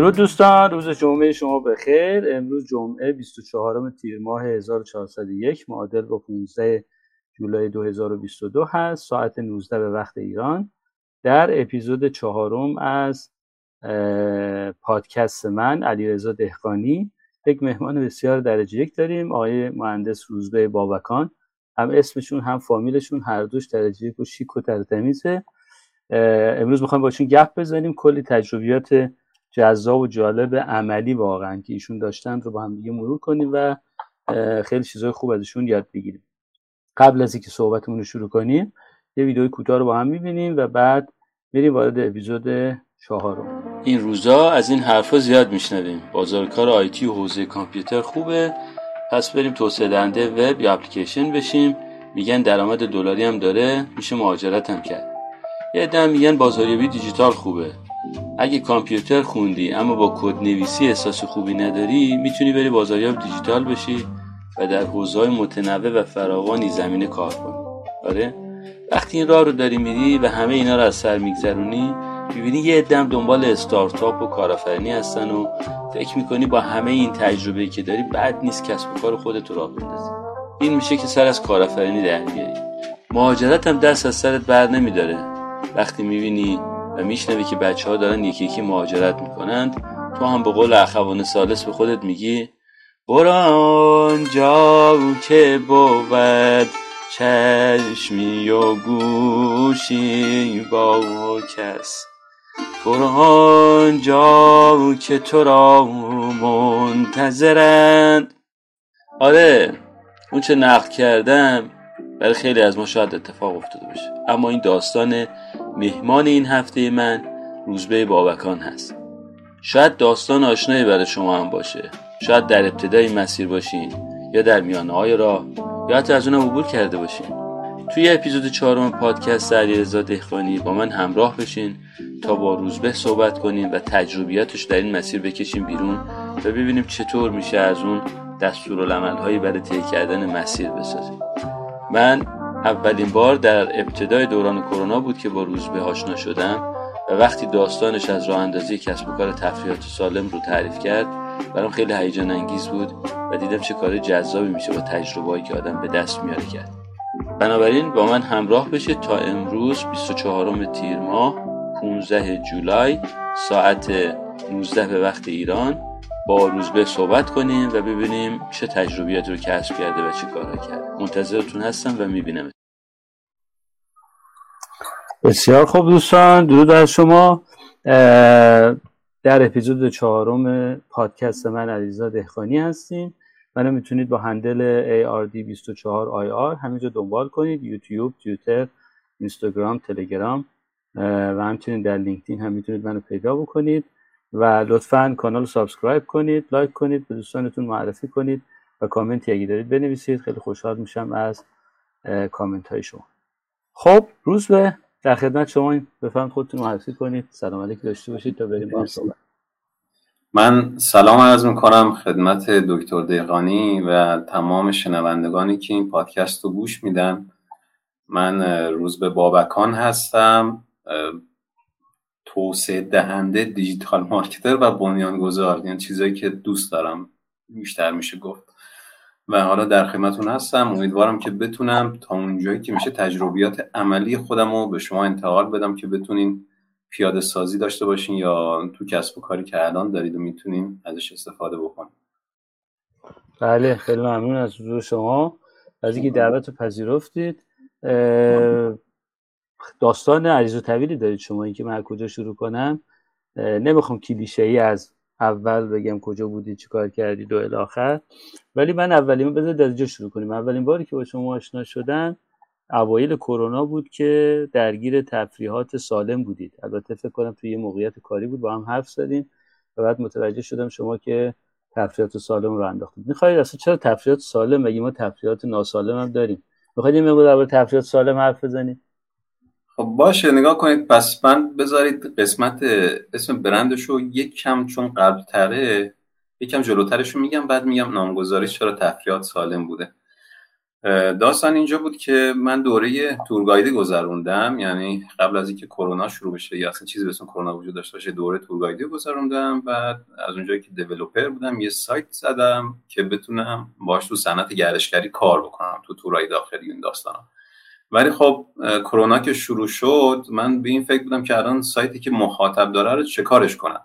درود دوستان روز جمعه شما بخیر. امروز جمعه 24 تیر ماه 1401 معادل با 15 جولای 2022 هست. ساعت 19 به وقت ایران. در اپیزود چهارم از پادکست من علیرضا دهقانی. یک مهمان بسیار درجه یک داریم آقای مهندس روزبه بابکان. هم اسمشون هم فامیلشون هر دوش درجه یک و شیک و ترتمیزه. امروز می‌خوایم باشون گپ بزنیم. کلی تجربیات جذاب و جالب عملی واقعا که ایشون داشتن رو با هم دیگه مرور کنیم و خیلی چیزای خوب ازشون یاد بگیریم. قبل از اینکه صحبتمون رو شروع کنیم یه ویدیوی کوتاه رو با هم می‌بینیم و بعد میریم وارد اپیزود چهارم. این روزا از این حرفا زیاد میشنویم. بازار کار آیتی و حوزه کامپیوتر خوبه. پس بریم توسعه دهنده وب یا اپلیکیشن بشیم. میگن درآمد دلاری هم داره. میشه مهاجرت هم کرد. یه عده میگن بازاریابی دیجیتال خوبه. اگه کامپیوتر خوندی اما با کد نویسی احساس خوبی نداری می‌تونی بری بازاریاب دیجیتال بشی و در حوزه‌های متنوع و فراوانی زمینه کار کنی. آره؟ وقتی این راه رو داری میری و همه اینا رو از سر میگذرونی می‌بینی یه عدم دنبال استارتاپ و کارآفرینی هستن و فکر می‌کنی با همه این تجربه که داری بد نیست کسب و کار خودت رو راه بندازی. این میشه که سر از کارآفرینی در مهاجرت هم دست از سرت بر نمیداره. وقتی می‌بینی میشنوی که بچه ها دارن یکی یکی مهاجرت می‌کنند. تو هم به قول اخوان سالس به خودت میگی برو جا که بود چشمی و گوشی با کس. برو جا که تو را منتظرند. آره اون چه نقل کردم برای خیلی از ما شاید اتفاق افتاده باشه. اما این داستان مهمان این هفته من روزبه بابکان هست. شاید داستان آشنایی برای شما هم باشه. شاید در ابتدای مسیر باشین یا در میانه های راه یا حتی از اونم عبور کرده باشین. توی اپیزود چهارم پادکست علیرضا دهقانی با من همراه بشین تا با روزبه صحبت کنیم و تجربیاتش در این مسیر بکشیم بیرون و ببینیم چطور میشه از اون دستورالعمل هایی برای طی کردن مسیر بسازیم. من اولین بار در ابتدای دوران کرونا بود که با روزبه آشنا شدم و وقتی داستانش از راه اندازی کسب و کار تفریحات سالم رو تعریف کرد برام خیلی هیجان انگیز بود و دیدم چه کار جذابی میشه با تجربه‌ای که آدم به دست میاره کرد. بنابراین با من همراه بشه تا امروز 24 تیر ماه 15 جولای ساعت 19 به وقت ایران. با روزبه صحبت کنیم و ببینیم چه تجربیات رو کسب کرده و چه کارها کرده. منتظرتون هستم و می‌بینم. بسیار خوب دوستان درود از شما. در اپیزود چهارم پادکست من علیزا دهخانی هستیم. منو می‌تونید با handle ARD24IR همینجا دنبال کنید. یوتیوب، توییتر، اینستاگرام، تلگرام. و همچنین در لینکدین هم می‌تونید منو پیدا بکنید. و لطفا کانال subscribe کنید لایک کنید به دوستانتون معرفی کنید و کامنتی اگه دارید بنویسید. خیلی خوشحال میشم از کامنت های شما. خب روزبه در خدمت شما بفرمایید خودتون معرفی کنید. سلام علیکم. داشته باشید تا بریم با صحبت. من سلام عرض می‌کنم خدمت دکتر دیقانی و تمام شنوندگانی که این پادکست رو گوش میدن. من روز به بابکان هستم. توسعه دهنده دیجیتال مارکتر و بنیانگذار یعنی چیزایی که دوست دارم بیشتر میشه گفت. و حالا در خدمتتون هستم. امیدوارم که بتونم تا اونجایی که میشه تجربیات عملی خودم رو به شما انتقال بدم که بتونین پیاده سازی داشته باشین یا تو کسب و کاری که الان دارید و می‌تونین ازش استفاده بکنین. بله خیلی ممنون از حضور شما. از اینکه دعوت رو پذیرفتید داستان عریض و طویلی دارید شما اینکه من کجا شروع کنم. نمی‌خوام کلیشه ای از اول بگم کجا بودی چیکار کردی دو الاخر ولی من اولین بذار از شروع کنیم. اولین باری که با شما آشنا شدن اوایل کرونا بود که درگیر تفریحات سالم بودید. البته فکر کنم توی یه موقعیت کاری بود با هم حرف زدیم و بعد متوجه شدم شما که تفریحات سالم رو انداختید. می‌خواید اصلا چرا تفریحات سالم؟ مگه ما تفریحات ناسالم هم داریم؟ می‌خواید یه مقدار درباره تفریحات سالم حرف بزنید؟ خب باشه نگاه کنید پس من بذارید قسمت اسم برندش رو یک کم چون قبل تره یک کم جلوترش رو میگم بعد میگم نامگذاریش چرا تفریحات سالم بوده. داستان اینجا بود که من دوره تورگایدی گذروندم یعنی قبل از اینکه کرونا شروع بشه یا اصلا چیزی به کرونا وجود داشته باشه دوره تورگایدی گذروندم. بعد از اونجایی که دیولپر بودم یه سایت زدم که بتونم باش تو صنعت گردشگری کار بکنم تو تورای داخلی این داستانا. ولی خب کرونا که شروع شد من به این فکر بودم که الان سایتی که مخاطب داره رو چه کارش کنم؟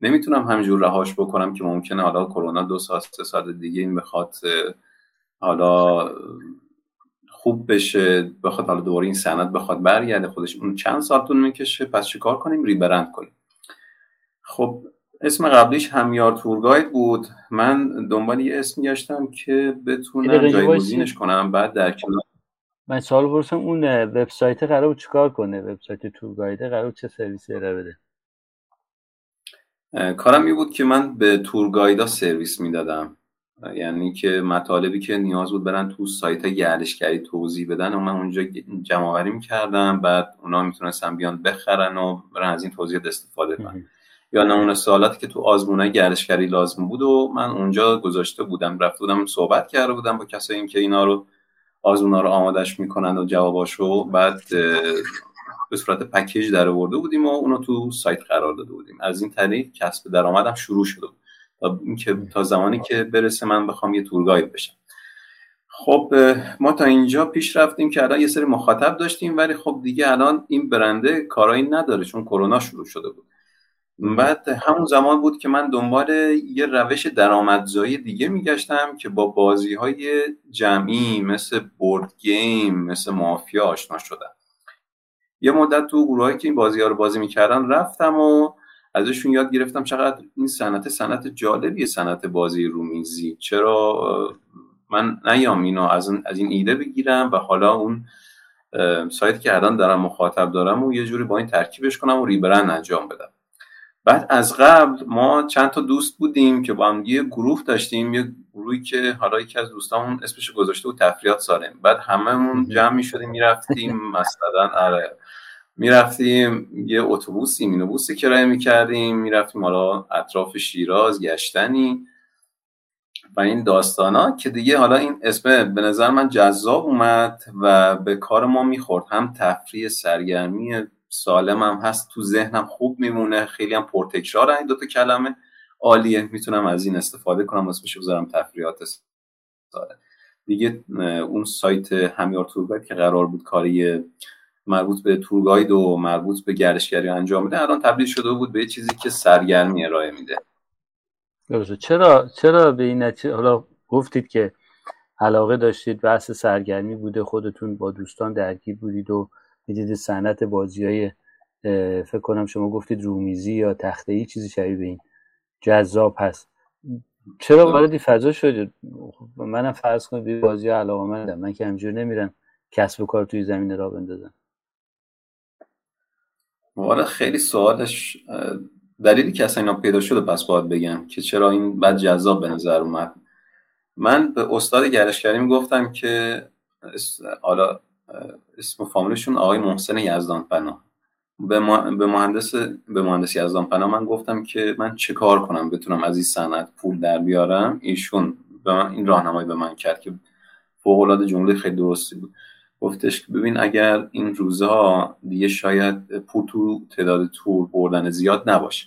نمی‌تونم همینجور رهاش بکنم که ممکنه حالا کرونا دو ساعت سه ساعت دیگه این بخواد حالا خوب بشه بخواد حالا دوباره این سند بخواد برگرده خودش اون چند سال طول می‌کشه پس چیکار کنیم؟ ریبرند کنیم. خب اسم قبلیش همیار تورگاید بود. من دنبال یه اسم گشتم که بتونم جایگزینش کنم بعد در کنار من سوال پرسم اون وبسایت قرار چیکار کنه؟ وبسایت تورگاید قرار چه سرویسی ارائه بده؟ کارم می بود که من به تورگایدا سرویس می‌دادم. یعنی که مطالبی که نیاز بود برن تو سایت گردشگری توضیح بدن و من اونجا جمع آوری می‌کردم. بعد اونا می‌تونستن بیان بخرن و برن از این توضیح استفاده کنن. یا نمونه سوالاتی که تو آزمونه گردشگری لازم بود و من اونجا گذاشته بودم. رفته بودم صحبت کرده بودم با کسایی که اینا رو آزمونا رو آمادش می‌کنن و جواباشو بعد به صورت پکیج در آورده بودیم و اونو تو سایت قرار داده بودیم. از این طریق کسب درآمدم شروع شده بود. تا اینکه تا زمانی که برسه من بخوام یه تورگاید بشم. خب ما تا اینجا پیش رفتیم که الان یه سری مخاطب داشتیم ولی خب دیگه الان این برنده کارایی نداره چون کرونا شروع شده بود. بعد همون زمان بود که من دنبال یه روش درآمدزایی دیگه میگشتم که با بازی های جمعی مثل بورد گیم مثل مافیا آشنا شدم. یه مدت تو گروهایی که این بازی ها رو بازی می‌کردن رفتم و ازشون یاد گرفتم چقدر این صنعت صنعت جالبیه صنعت بازی رومیزی. چرا؟ من نیام اینو از, این ایده بگیرم و حالا اون سایت که الان دارم مخاطب دارم و یه جوری با این ترکیبش کنم و ریبرن انجام بدم. بعد از قبل ما چند تا دوست بودیم که با هم یه گروه داشتیم یه گروهی که حالا یکی از دوستامون اسمش گذاشته بود تفریات سالم. بعد هممون جمع می شدیم می‌رفتیم مثلا آره می‌رفتیم یه اتوبوسی مینوبوسی کرایه می‌کردیم می‌رفتیم حالا اطراف شیراز گشتنی و این داستانا که دیگه حالا این اسم به نظر من جذاب اومد و به کار ما می‌خورد. هم تفریح سرگرمی سالم هم هست تو ذهنم خوب میمونه خیلی هم پرتکرار این دوتا کلمه. عالیه می‌تونم از این استفاده کنم اسمش بذارم تفریحات سالم دیگه اون سایت همیار تورگاید که قرار بود کاری مربوط به تورگاید و مربوط به گردشگری انجام میده الان تبدیل شده بود به چیزی که سرگرمی ارائه میده. چرا چرا به این حالا گفتید که علاقه داشتید بحث سرگرمی بوده خودتون با دوستان درگیر بودید و می‌دید صنعت بازی های فکر کنم شما گفتید رومیزی یا تخته ای چیزی شبیه به این جذاب هست. چرا وارد فضا شدید منم فرض کنید بازی علاقه مندم من که همجور نمیرم کسب و کار توی زمینه را بندازم. والا خیلی سوالش دلیلی که اصلا اینا پیدا شده پس باید بگم که چرا این بد جذاب به نظر اومد. من به استاد گردشگری می‌گفتم که حالا اسم فامیلشون آقای محسن یزدان پناه به, به مهندس به مهندس یزدان پناه من گفتم که من چه کار کنم بتونم از این صنعت پول در بیارم؟ ایشون به من این راهنمایی به من کرد که فوق العاده جمله خیلی درستی بود. گفتش که ببین اگر این روزها دیگه شاید پول تو تعداد تور بردن زیاد نباشه.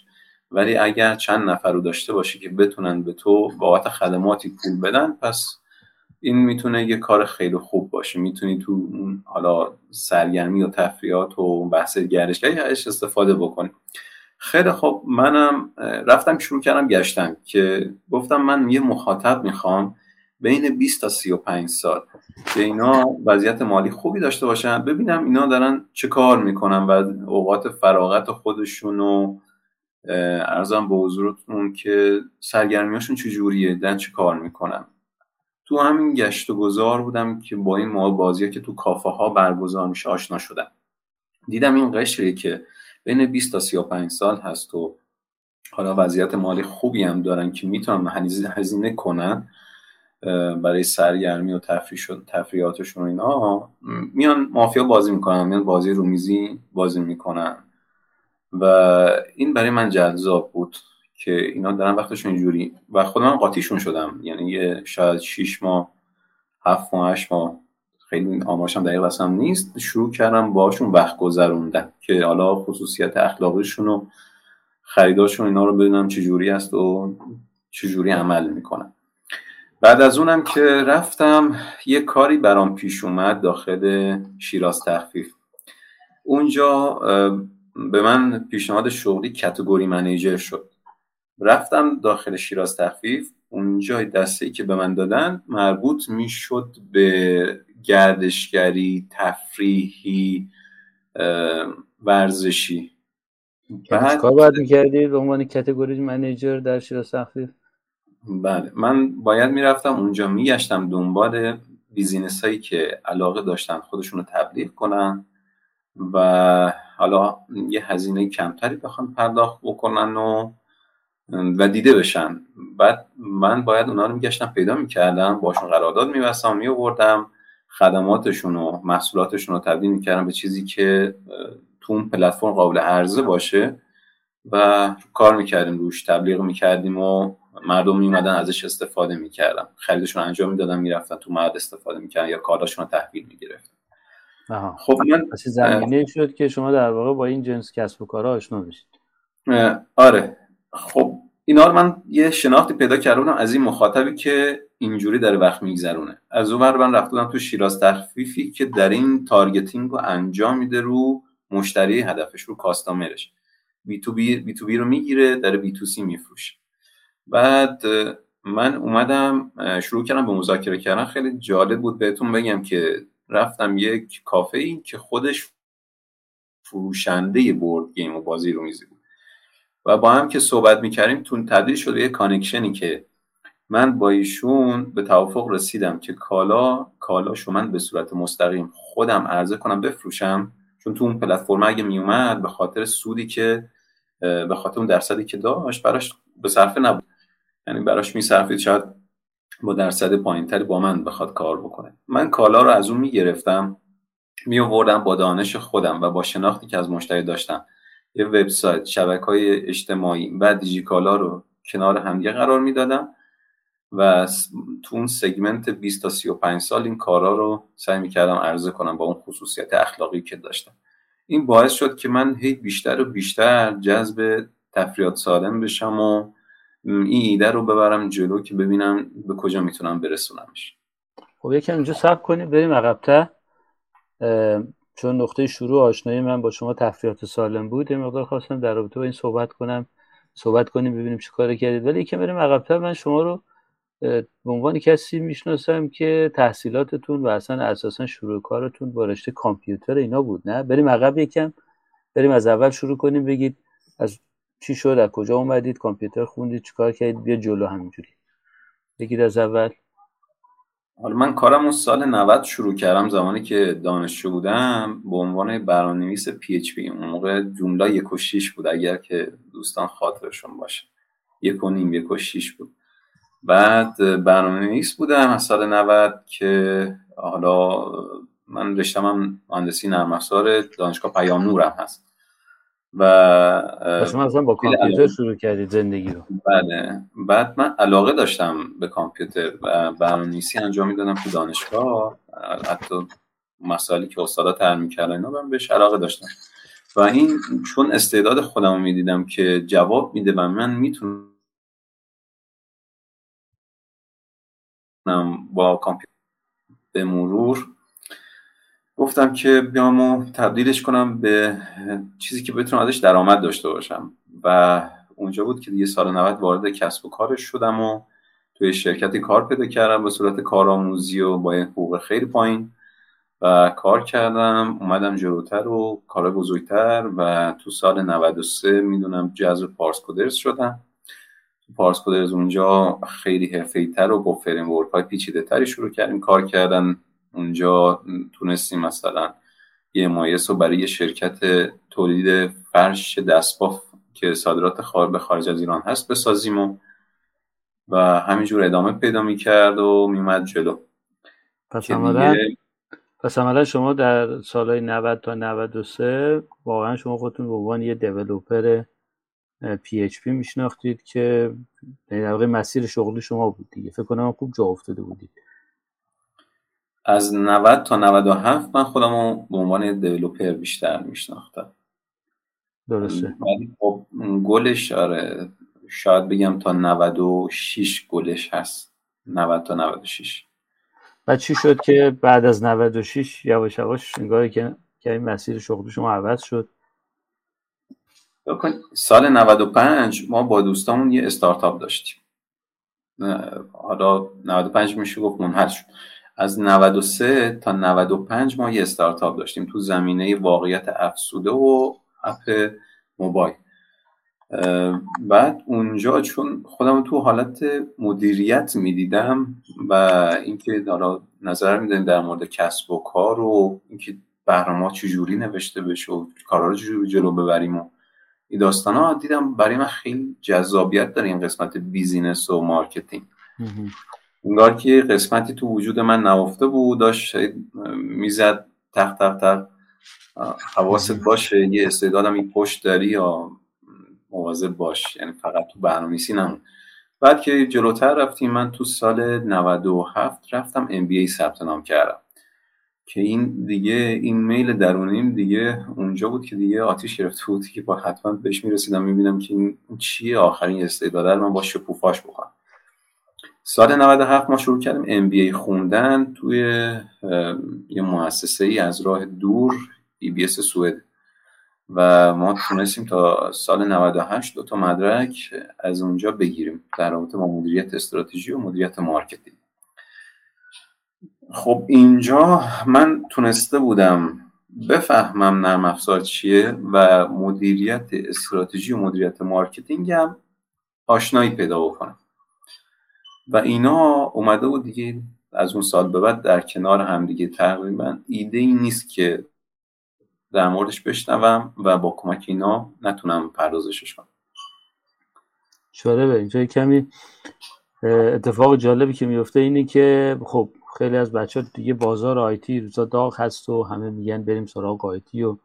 ولی اگر چند نفر رو داشته باشی که بتونن به تو بابت خدماتی پول بدن پس این می‌تونه یه کار خیلی خوب باشه. می‌تونی تو اون حالا سرگرمی و تفریحات و بحث گردشگری ازش استفاده بکنی. خیلی خب منم رفتم شروع کردم گشتم که گفتم من یه مخاطب می‌خوام بین 20 تا 35 سال که اینا وضعیت مالی خوبی داشته باشن ببینم اینا دارن چه کار می‌کنن و اوقات فراغت خودشون و ارزم به حضورتون که سرگرمیاشون چجوریه دن چه کار می‌کنن. تو همین گشت و گذار بودم که با این مواد بازی که تو کافه ها برگزار میشه آشنا شدم. دیدم این قشری که بین 20 تا 35 سال هست و حالا وضعیت مالی خوبی هم دارن که می‌تونن هزینه کنن برای سرگرمی و تفریحاتشون اینا میان مافیا بازی می‌کنن میان بازی رومیزی بازی می‌کنن. و این برای من جذاب بود. که اینا دارن وقتشون اینجوری. و خودم قاطیشون شدم. یعنی یه شاید شیش ماه هفت ماه هشت ماه. خیلی آمارشم دقیق واسم نیست. شروع کردم باشون وقت گذروندن. که حالا خصوصیت اخلاقیشون و خریداشون اینا رو ببینم چجوری است و چجوری عمل می‌کنن. بعد از اونم که رفتم یه کاری برام پیش اومد داخل شیراز تخفیف. اونجا به من پیشنهاد شغلی کتگوری منیجر شد. رفتم داخل شیراز تخفیف. اونجا دسته که به من دادن مربوط می‌شد به گردشگری تفریحی ورزشی. بعد کار باید می‌کردی؟ به عنوان کتگوری منیجر در شیراز تخفیف؟ بله. من باید می‌رفتم اونجا میگشتم دنبال بیزینس هایی که علاقه داشتن خودشون رو تبلیغ کنن و حالا یه هزینه کمتری بخوان پرداخت بکنن و و دیده بشن. بعد من باید اونا رو میگشتم پیدا می‌کردم باشون قرارداد میبستم میوردم خدماتشون و محصولاتشون رو تبدیل می‌کردم به چیزی که تو اون پلتفرم قابل عرضه باشه و کار می‌کردیم روش تبلیغ می‌کردیم و مردم میومدن ازش استفاده می‌کردم خریدشون انجام می‌دادم می‌رفتن تو مرد استفاده می‌کردن یا کاراشون رو تحویل می‌گرفتن. خب من زمینه شد که شما در واقع با این جنس کسب و کار آشنا بشید آره. خب اینا رو من یه شناختی پیدا کردم از این مخاطبی که اینجوری داره وقت میگذرونه. از اون من رفتم تو شیراز تخفیفی که در این targeting رو انجام میده رو مشتری هدفش رو customer ش. B to B, B, to B رو می‌گیره در B to C میفروشه. بعد من اومدم شروع کردم به مذاکره کردن. خیلی جالب بود بهتون بگم که رفتم یک کافه ای که خودش فروشنده board game و بازی رو میزی و با هم که صحبت می‌کردیم تون تبدیل شده یه connection ی که من با ایشون به توافق رسیدم که کالا کالاشو من به صورت مستقیم خودم عرضه کنم بفروشم. چون تو اون پلتفرم اگه میومد به خاطر سودی که به خاطر اون درصدی که داشت براش به صرفه نبود. یعنی براش میصرفید شاید با درصد پایینتری با من بخواد کار بکنه. من کالا رو از اون می‌گرفتم میووردم با دانش خودم و با شناختی که از مشتری داشتم. یه وبسایت شبکه های اجتماعی و دیجیکالا رو کنار همدیگه قرار می‌دادم و تو اون سگمنت 20 تا 35 سال این کارا رو سعی می‌کردم عرضه کنم با اون خصوصیت اخلاقی که داشتم. این باعث شد که من هی بیشتر و بیشتر جذب تفریات سالم بشم و این ایده رو ببرم جلو که ببینم به کجا می‌تونم برسونمش. خب یکم اینجا سب کنیم بریم عقبتر. چون نقطه شروع آشنایی من با شما تفریحات سالم بود یه مقدار خواستم در رابطه با این صحبت کنم صحبت کنیم ببینیم چه کار کردید. ولی یکم بریم عقبتر من شما رو به عنوان کسی می‌شناسم که تحصیلاتتون و اصلا اساسا شروع کارتون با رشته کامپیوتر اینا بود نه؟ بریم عقب یکم بریم از اول شروع کنیم بگید از چی شد از کجا اومدید کامپیوتر خوندید چیکار کردید بیا جلو همینجوری. بگید از اول. حالا من کارم اون سال 90 شروع کردم زمانی که دانشجو بودم به عنوان برنامه‌نویس پی اچ پی اون موقع جمله یک و شیش بود اگر که دوستان خاطرشون باشه. یک و نیم یک و شیش بود. بعد برنامه نویس بودم از سال 90 که حالا من رشتم هم مهندسی نرم افزار دانشگاه پیام نورم هست. و شما اصلا با کامپیوتر شروع کردید زندگی رو. بله. بعد من علاقه داشتم به کامپیوتر و برنامه‌نویسی انجام می‌دادم تو دانشگاه. حتی مسائلی که استادا تعریف می‌کردن اینا من بهش علاقه داشتم. و این چون استعداد خودم رو می‌دیدم که جواب میده و من می‌تونم با کامپیوتر به مرور گفتم که بیام و تبدیلش کنم به چیزی که بتونم ازش درآمد داشته باشم. و اونجا بود که دیگه سال 90 وارد کسب و کارش شدم و توی شرکتی کار پیدا کردم به صورت کارآموزی و با حقوق خیلی پایین. و کار کردم اومدم جلوتر و کار بزرگتر و تو سال 93 می‌دونم جذب پارس کودرز شدم. پارس کودرز اونجا خیلی تر و با فریم های پیچیده تری شروع کردیم کار کردن. اونجا تونستیم مثلا یه مایس رو برای یه شرکت تولید فرش دستباف که صادرات خارج به خارج از ایران هست بسازیم و و همینجور ادامه پیدا می‌کرد و میومد جلو. پس عملا پس شما در سالهای 90 تا 93 واقعا شما خودتون به عنوان یه دیولوپر پی اچ پی میشناختید که در واقع مسیر شغلی شما بود دیگه. فکر کنم خوب جا افتاده بودید. از 90 تا 97 من خودم رو به عنوان دیولوپر بیشتر میشناختم. درسته. ولی خب گلش آره شاید بگم تا 96 گلش هست. 90 تا 96 و چی شد که بعد از 96 یواش یواش انگار که که این مسیر شغل شما عوض شد؟ سال 95 ما با دوستامون یه استارتاپ داشتیم. حالا 95 میشه گفت منحل شد. از 93 تا 95 ما یه استارتاپ داشتیم تو زمینه واقعیت افسوده و اپ موبایل. بعد اونجا چون خودم تو حالت مدیریت می‌دیدم و اینکه حالا نظر میدن در مورد کسب و کار و اینکه برنامه چجوری نوشته بشه و کارا رو چجوری جلو ببریم و این داستان ها دیدم برای من خیلی جذابیت داره این قسمت business و marketing انگار که قسمتی تو وجود من نهفته بود داشت می‌زد تق تق تق. حواست باشه یه استعدادم این پشت داری یا مواظب باش. یعنی فقط تو برنامه‌نویسی نمون بعد که جلوتر رفتیم من تو سال 97 رفتم MBA ثبت نام کردم. که این دیگه این میل درونیم دیگه اونجا بود که دیگه آتیش گرفته بود که با حتما بهش می‌رسیدم. می‌بینم که این چیه آخرین استعداده رو من با شکوفاش بکنم. سال 97 ما شروع کردیم MBA خوندن توی یه مؤسسه ای از راه دور EBS سوئد. و ما تونستیم تا سال 98 دو تا مدرک از اونجا بگیریم در رابطه با مدیریت استراتژی و مدیریت marketing. خب اینجا من تونسته بودم بفهمم نرم افزار چیه و مدیریت استراتژی و مدیریت marketing هم آشنایی پیدا بکنم. و اینا اومده بود دیگه از اون سال به بعد در کنار هم دیگه تقریبا ایده ای نیست که در موردش بشنوم و با کمک اینا نتونم پردازشش کنم. به اینجا کمی اتفاق جالبی که میفته اینه که خب خیلی از بچه ها دیگه بازار IT روزا داغ هست و همه میگن بریم سراغ IT و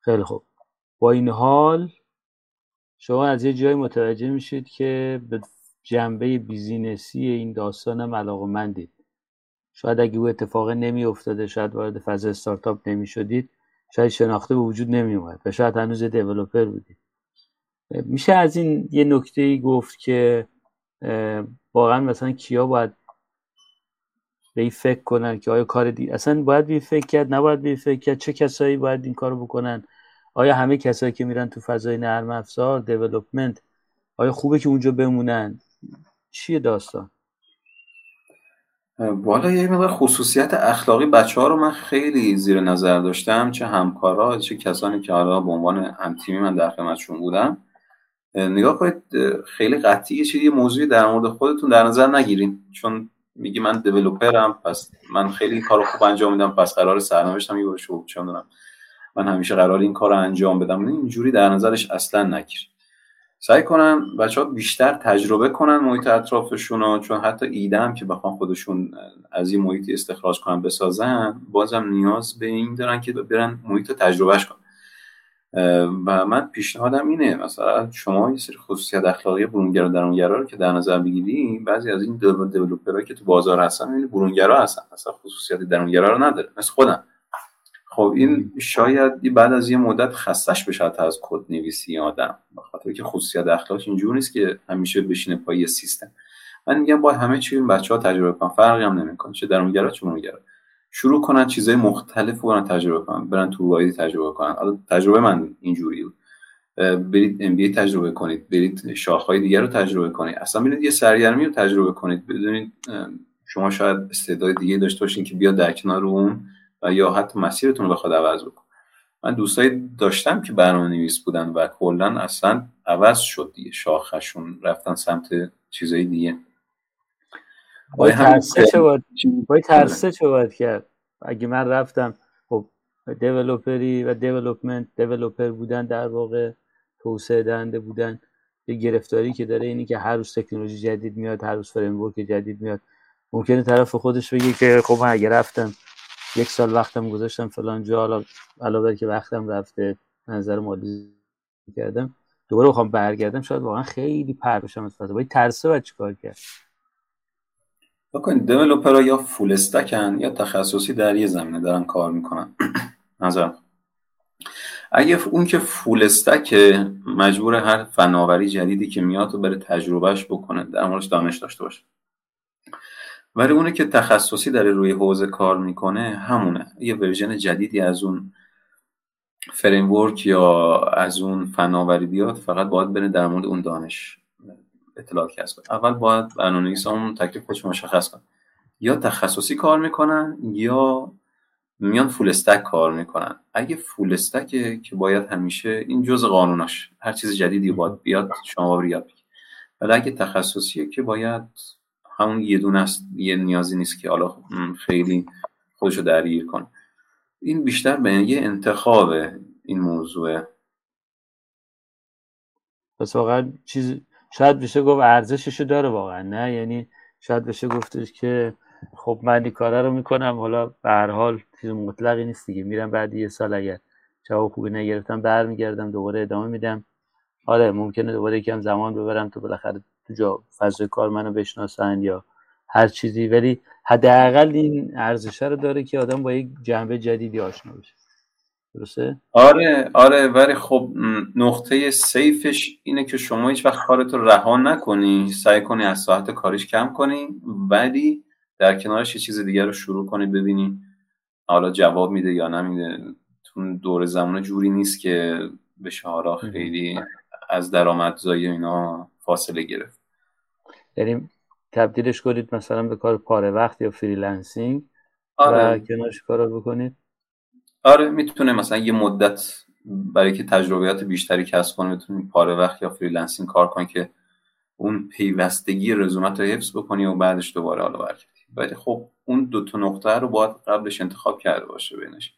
خیلی خوب. با این حال شما از یه جایی متوجه میشید که به جنبه business ی این داستان هم علاقه مندید شاید اگه او اتفاق نمی افتاده شاید وارد فاز استارتاپ نمی شدید شاید شناخته به وجود نمی اومد و شاید هنوز developer بودید. میشه از این یه نکته ای گفت که واقعا مثلا کیا باید به این فکر کنن که آیا کار دی اصلا باید بی فکر کرد نباید بی فکر کرد چه کسایی باید این کارو بکنن؟ آیا همه کسایی که میرن تو فضای نرم افزار دیولپمنت آیا خوبه که اونجا بمونن؟ چیه داستان؟ بالا یه مقدار خصوصیت اخلاقی بچه ها رو من خیلی زیر نظر داشتم. چه همکارا چه کسانی که حالا به عنوان همتیمی من در خدمتشون بودم. نگاه کنید خیلی قطعی چیزی موضوعی در مورد خودتون در نظر نگیرین. چون میگی من دیولپرم پس من خیلی کار خوب انجام میدم پس قرار سرنوشتم یه باشه چه من همیشه قرار این کار انجام بدم. اینجوری در نظرش اصلا نگیر. سعی کنن بچه ها بیشتر تجربه کنن محیط اطرافشون رو چون حتی ایده هم که بخوان خودشون از این محیطی استخراج کنن بسازن بازم نیاز به این دارن که برن محیط رو تجربهش کنن. و من پیشنهادم اینه مثلا شما یه سری خصوصیت اخلاقی برونگرا درونگرا رو که در نظر بگیری بعضی از این دیولپرها که تو بازار هستن این برونگرا هستن مثلا خصوصیت درونگرا رو نداره مثل خودم. خب این شاید بعد از یه مدت خستش بشه از کد نویسی آدم بخاطر که خصوصیت اخلاقش اینجور نیست که همیشه بشینه پای سیستم. من میگم با همه چی این بچه ها تجربه کنن فرقی هم نمی‌کنه چه درونگرا چه برونگرا شروع کنن چیزای مختلف رو برن تجربه کنن برن تو وایدی تجربه کنن. حالا تجربه من اینجوری بود. برید ام تجربه کنید برید شاخهای دیگر رو تجربه کنید. اصلا برید یه سرگرمی رو تجربه کنید. بدونید شما شاید استعداد دیگه داشته باشین که بیاد در کنار اون و یا حتی مسیرتون رو بخواد عوض بکن. من دوستایی داشتم که برنامه نویس بودن و کلا اصلا عوض شد دیگه. شاخشون رفتن سمت چیزای دیگه. باید ترسه چه باید ترسه چه باید کرد؟ اگه من رفتم خب developer ی و development developer بودن در واقع توسعه دهنده بودن. یه گرفتاری که داره اینی که هر روز تکنولوژی جدید میاد هر روز framework جدید میاد. ممکنه طرف خودش بگه که خب من اگه رفتم یک سال وقتم گذاشتم فلان جا حالا علاوه که وقتم رفته ضرر مالی کردم دوباره بخوام برگردم شاید واقعا خیلی پرت بشم از فضا. با این ترسه باید چیکار کرد؟ بکنید developer ها یا full stack ن یا تخصصی در یه زمینه دارن کار می‌کنن. نظر. اگه اون که full stack ه مجبور هر فناوری جدیدی که میاد و بره تجربهش بکنه در موردش دانش داشته باشه. ولی اونه که تخصصی داره روی حوزه کار می‌کنه همونه. یه version جدیدی از اون framework یا از اون فناوری بیاد فقط باید بره در مورد اون دانش اطلاعات کسب اول باید برنامه‌نویس اون تکلیف خودش مشخص کنه. یا تخصصی کار می‌کنن یا میان فول استک کار می‌کنن. اگه فول استکه که باید همیشه این جز قانوناش. هر چیز جدیدی باید بیاد شما باید یاد ولی اگه تخصصیه که باید همون یه دونه است یه نیازی نیست که حالا خیلی خودشو درگیر کنه. این بیشتر به یه انتخاب این موضوعه. پس واقعا چیز شاید بشه گفت ارزششو داره واقعا نه؟ یعنی شاید بشه گفتش که خب من این کاره رو می‌کنم حالا به هر حال چیز مطلقی نیست دیگه. میرم بعد یه سال اگر جواب خوبی نگرفتم برمیگردم دوباره ادامه میدم. آره ممکنه دوباره یکم زمان ببرم تو بالاخره جا فضای کار منو بشناسن یا هر چیزی. ولی حداقل این ارزش رو داره که آدم با یک جنبه جدیدی آشنا بشه. درسته؟ آره آره ولی خب نقطه safe ش اینه که شما هیچ وقت کارتو رها نکنی سعی کنی از ساعت کاریش کم کنی ولی در کنارش یه چیز دیگر رو شروع کنی ببینی حالا جواب میده یا نمیده. تو دور زمان جوری نیست که به شهارا خیلی از درآمدزایی اینا فاصله گرفت. یعنی تبدیلش کنید مثلا به کار پاره وقت یا freelancing آره. و کنارش کار بکنید. آره می‌تونه مثلا یه مدت برای که تجربیات بیشتری کسب کنه می‌تونی پاره وقت یا freelancing کار کنی که اون پیوستگی رزومت رو حفظ بکنی و بعدش دوباره حالا برگردی. ولی خب اون دو تا نقطه رو باید قبلش انتخاب کرده باشه بینش.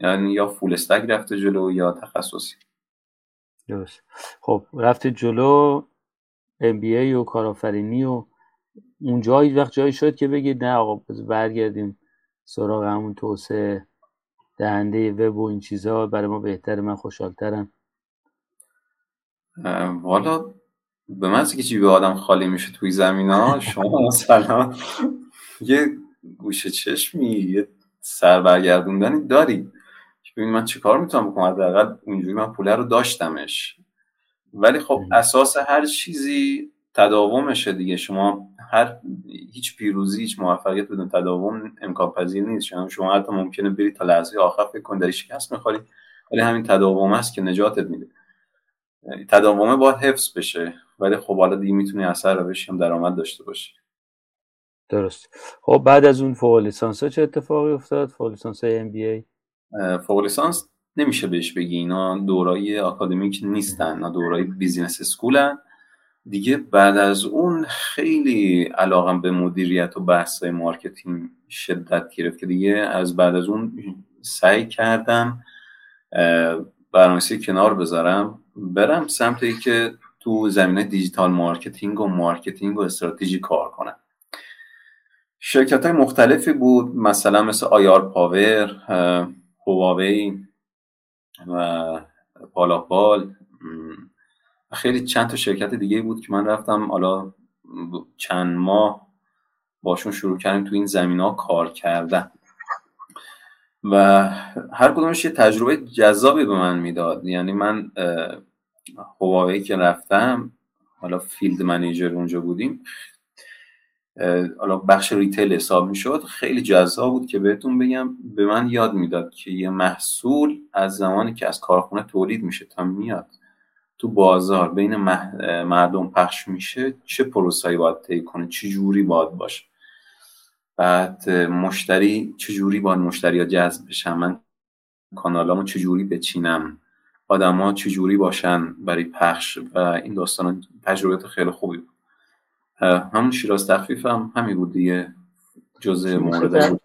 یعنی یا full stack رفته جلو یا تخصصی. درست. خب رفته جلو MBA و کارآفرینی و اونجا وقت جایی شد که بگید نه آقا برگردیم سراغ همون توسعه دهنده وب و این چیزها برای ما بهتر من خوشحالترم. والا به من که چی به آدم خالی میشه توی زمین ها شما مثلا یه گوشه چشمی یه سر برگردوندنی داری. که ببین من چه کار می‌تونم بکنم؟ حداقل اونجوری من پوله رو داشتمش. ولی خب اساس هر چیزی تداومشه دیگه. شما هر هیچ پیروزی هیچ موفقیت بدون تداوم امکان پذیر نیست. شما شما حتی ممکنه بری تا لحظه آخر فکر کنید در شکست می‌خوری ولی همین تداوم است که نجاتت میده. تداومه باید حفظ بشه. ولی خب حالا دیگه می‌تونی اثر روش هم درآمد داشته باشی. درست. خب بعد از اون فوق لیسانس چه اتفاقی افتاد؟ فوق لیسانس ام بی ای فوق لیسانس نمیشه بهش بگی. اینا دورای آکادمیک نیستن اینا دورای business school ن. دیگه بعد از اون خیلی علاقم به مدیریت و بحث marketing شدت گرفت که دیگه از بعد از اون سعی کردم برنامه‌نویسی کنار بذارم. برم سمتی که تو زمینه digital marketing و marketing و استراتژی کار کنم. شرکت های مختلفی بود مثلا مثل آیار پاور هواوی. و پالاپال خیلی چند تا شرکت دیگه بود که من رفتم. حالا چند ماه باشون شروع کردیم تو این زمین ها کار کردن. و هر کدومش یه تجربه جذابی به من می‌داد. یعنی من هواوی که رفتم حالا field manager اونجا بودیم حالا بخش retail حساب می‌شد خیلی جذاب بود که بهتون بگم به من یاد می‌داد که یه محصول از زمانی که از کارخونه تولید میشه تا میاد تو بازار بین مردم پخش میشه چه پروسه‌ای باید طی کنه چه جوری باید باشه؟ بعد مشتری چه جوری باید مشتری ها جذب بشن؟ من کانالامو چه جوری بچینم؟ آدما چه جوری باشن برای پخش؟ و این داستان تجربیات خیلی خوبی بود. همون شیراز تخفیف هم همین بود دیگه. جزء مورد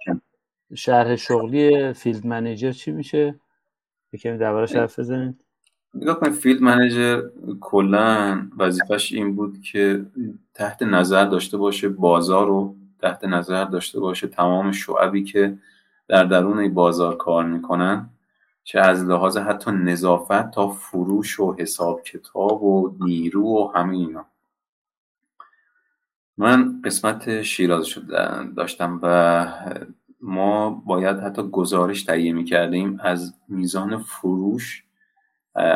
شرح شغلی field manager چی میشه؟ یکم دربارش حرف بزنید. نگاه کنید field manager کلا وظیفش این بود که تحت نظر داشته باشه بازار رو تحت نظر داشته باشه تمام شعبی که در درون بازار کار می‌کنن چه از لحاظ حتی نظافت تا فروش و حساب کتاب و نیرو و همه اینا. من قسمت شیراز شد داشتم و ما باید حتی گزارش تهیه می کردیم از میزان فروش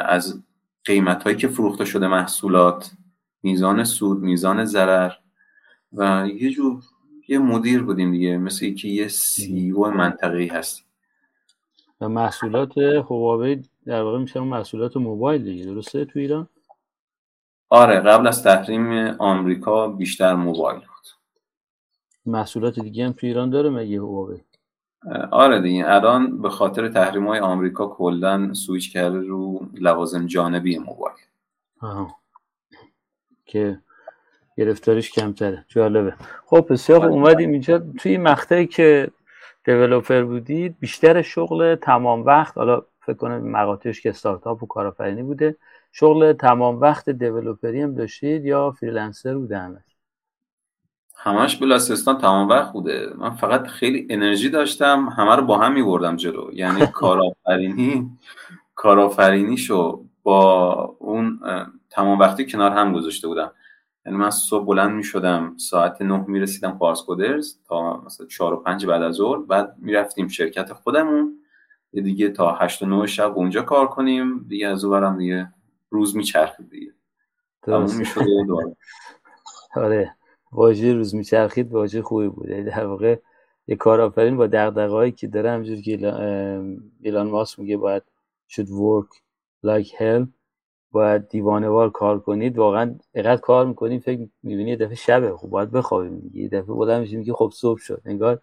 از قیمت هایی که فروخته شده محصولات میزان سود میزان ضرر و یه جور یه مدیر بودیم دیگه مثل که یه سی او منطقی هست و محصولات هواوی در واقع میشه محصولات موبایل دیگه درسته تو ایران؟ آره قبل از تحریم آمریکا بیشتر موبایل بود. محصولات دیگه هم تو ایران داره مگه هواوی؟ آره دیگه الان به خاطر تحریم های آمریکا کلا سویچ کرده رو لوازم جانبی موبایل. آها. که گرفتاریش کمتره. جالبه. خب بسیار. اومدیم اینجا. توی مقطعی که developer بودید بیشتر شغل تمام وقت حالا فکر کنم مقاطعش که استارتاپ و کارآفرینی بوده شغل تمام وقت developer ی هم داشتید یا freelancer بوده همش؟ همش بلااستثنا تمام وقت بوده. من فقط خیلی انرژی داشتم همه رو با هم میبردم جلو. یعنی کارآفرینی شو با اون تمام وقتی کنار هم گذاشته بودم. یعنی من صبح بلند می شدم ساعت نه می رسیدم پارس کودرز تا مثلا چهار و پنج بعد از ظهر. بعد می رفتیم شرکت خودمون. دیگه تا هشت و نه شب اونجا کار کنیم. دیگه از اون دیگه روز می چرخید دیگه تموم می شد آره. واژه روز می چرخید واژه خوبی بود. یعنی در واقع یه کارآفرین با دغدغه‌ای که داره همجور که ایلان ماسک میگه باید should work like hell باید دیوانوار کار کنید. واقعا دقت کار می‌کنید فکر می‌بینی یه دفعه شبه. خب باید بخوابیم دیگه. یه دفعه بلند میشیم که خب صبح شد. انگار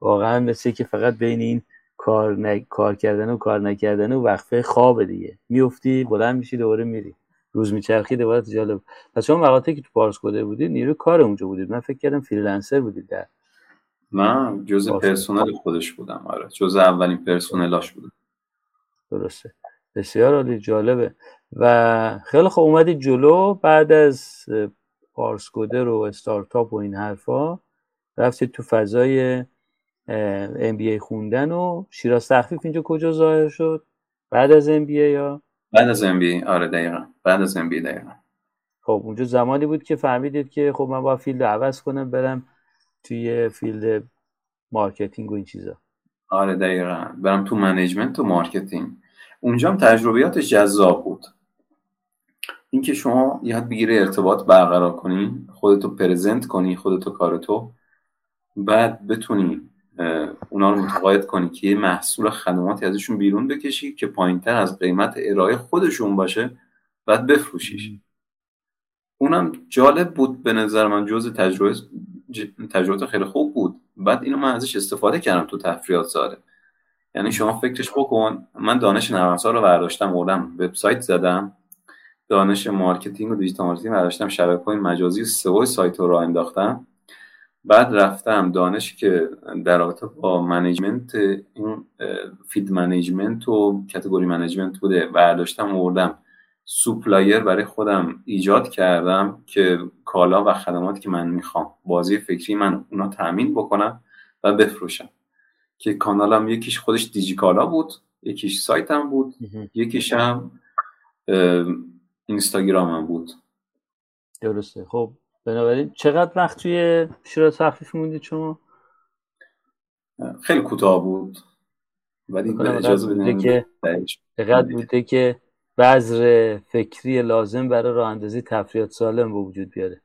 واقعا مثل که فقط بین این کار, کار کردن و کار نکردن و وقفه خواب دیگه. میفتی بلند میشی دوباره میری. روز میچرخی دوباره جالب. پس شما مقاطعی که تو پارس کده بودید نیروی کار اونجا بودید. من فکر کردم فریلنسر بودید در من جزء پرسنل خودش بودم آره. جزء اولین پرسنلاش بودم. درسته. بسیار عالی جالبه. و خیلی خوب اومدی جلو. بعد از پارس کدر و استارتاپ و این حرفا رفتید تو فضای MBA خوندن و شیراز تخفیف اینجا کجا ظاهر شد؟ بعد از MBA یا؟ بعد از ام بی ای آره دقیقا. بعد از MBA دقیقا. خب اونجا زمانی بود که فهمیدید که خب من باید field عوض کنم برم توی field marketing و این چیزا. آره دقیقا. برم تو management و marketing. اونجا هم تجربیاتش جذاب بود. اینکه شما یاد بگیره ارتباط برقرار کنی خودتو present کنی خودتو کارتو بعد بتونی اونا رو متقاعد کنی که یه محصول خدماتی ازشون بیرون بکشی که پایینتر از قیمت ارائه خودشون باشه بعد بفروشیش. اونم جالب بود به نظر من جز تجربه تجربه خیلی خوب بود. بعد اینو من ازش استفاده کردم تو تفریحات سالم یعنی شما فکرش بکن من دانش نرم رو برداشتم بردم وبسایت زدم. دانش marketing و digital marketing برداشتم شبکه های مجازی و سئو سایت رو راه انداختم. بعد رفتم دانش که در رابطه با management این field management و category management بوده برداشتم آوردم سوپلایر برای خودم ایجاد کردم که کالا و خدماتی که من می‌خوام بازی فکری من اونا تامین بکنم و بفروشم. که کانالم یکیش خودش دیجیکالا بود یکیش سایتم بود یکیش هم اینستاگرامم بود. درسته. خب بنابراین چقدر وقت توی شیراز تخفیف موندید شما خیلی کوتاه بود. ولی اجازه بدین که دقیقت بوده که بذر فکری لازم برای راه اندازی تفریحات سالم به وجود بیاره.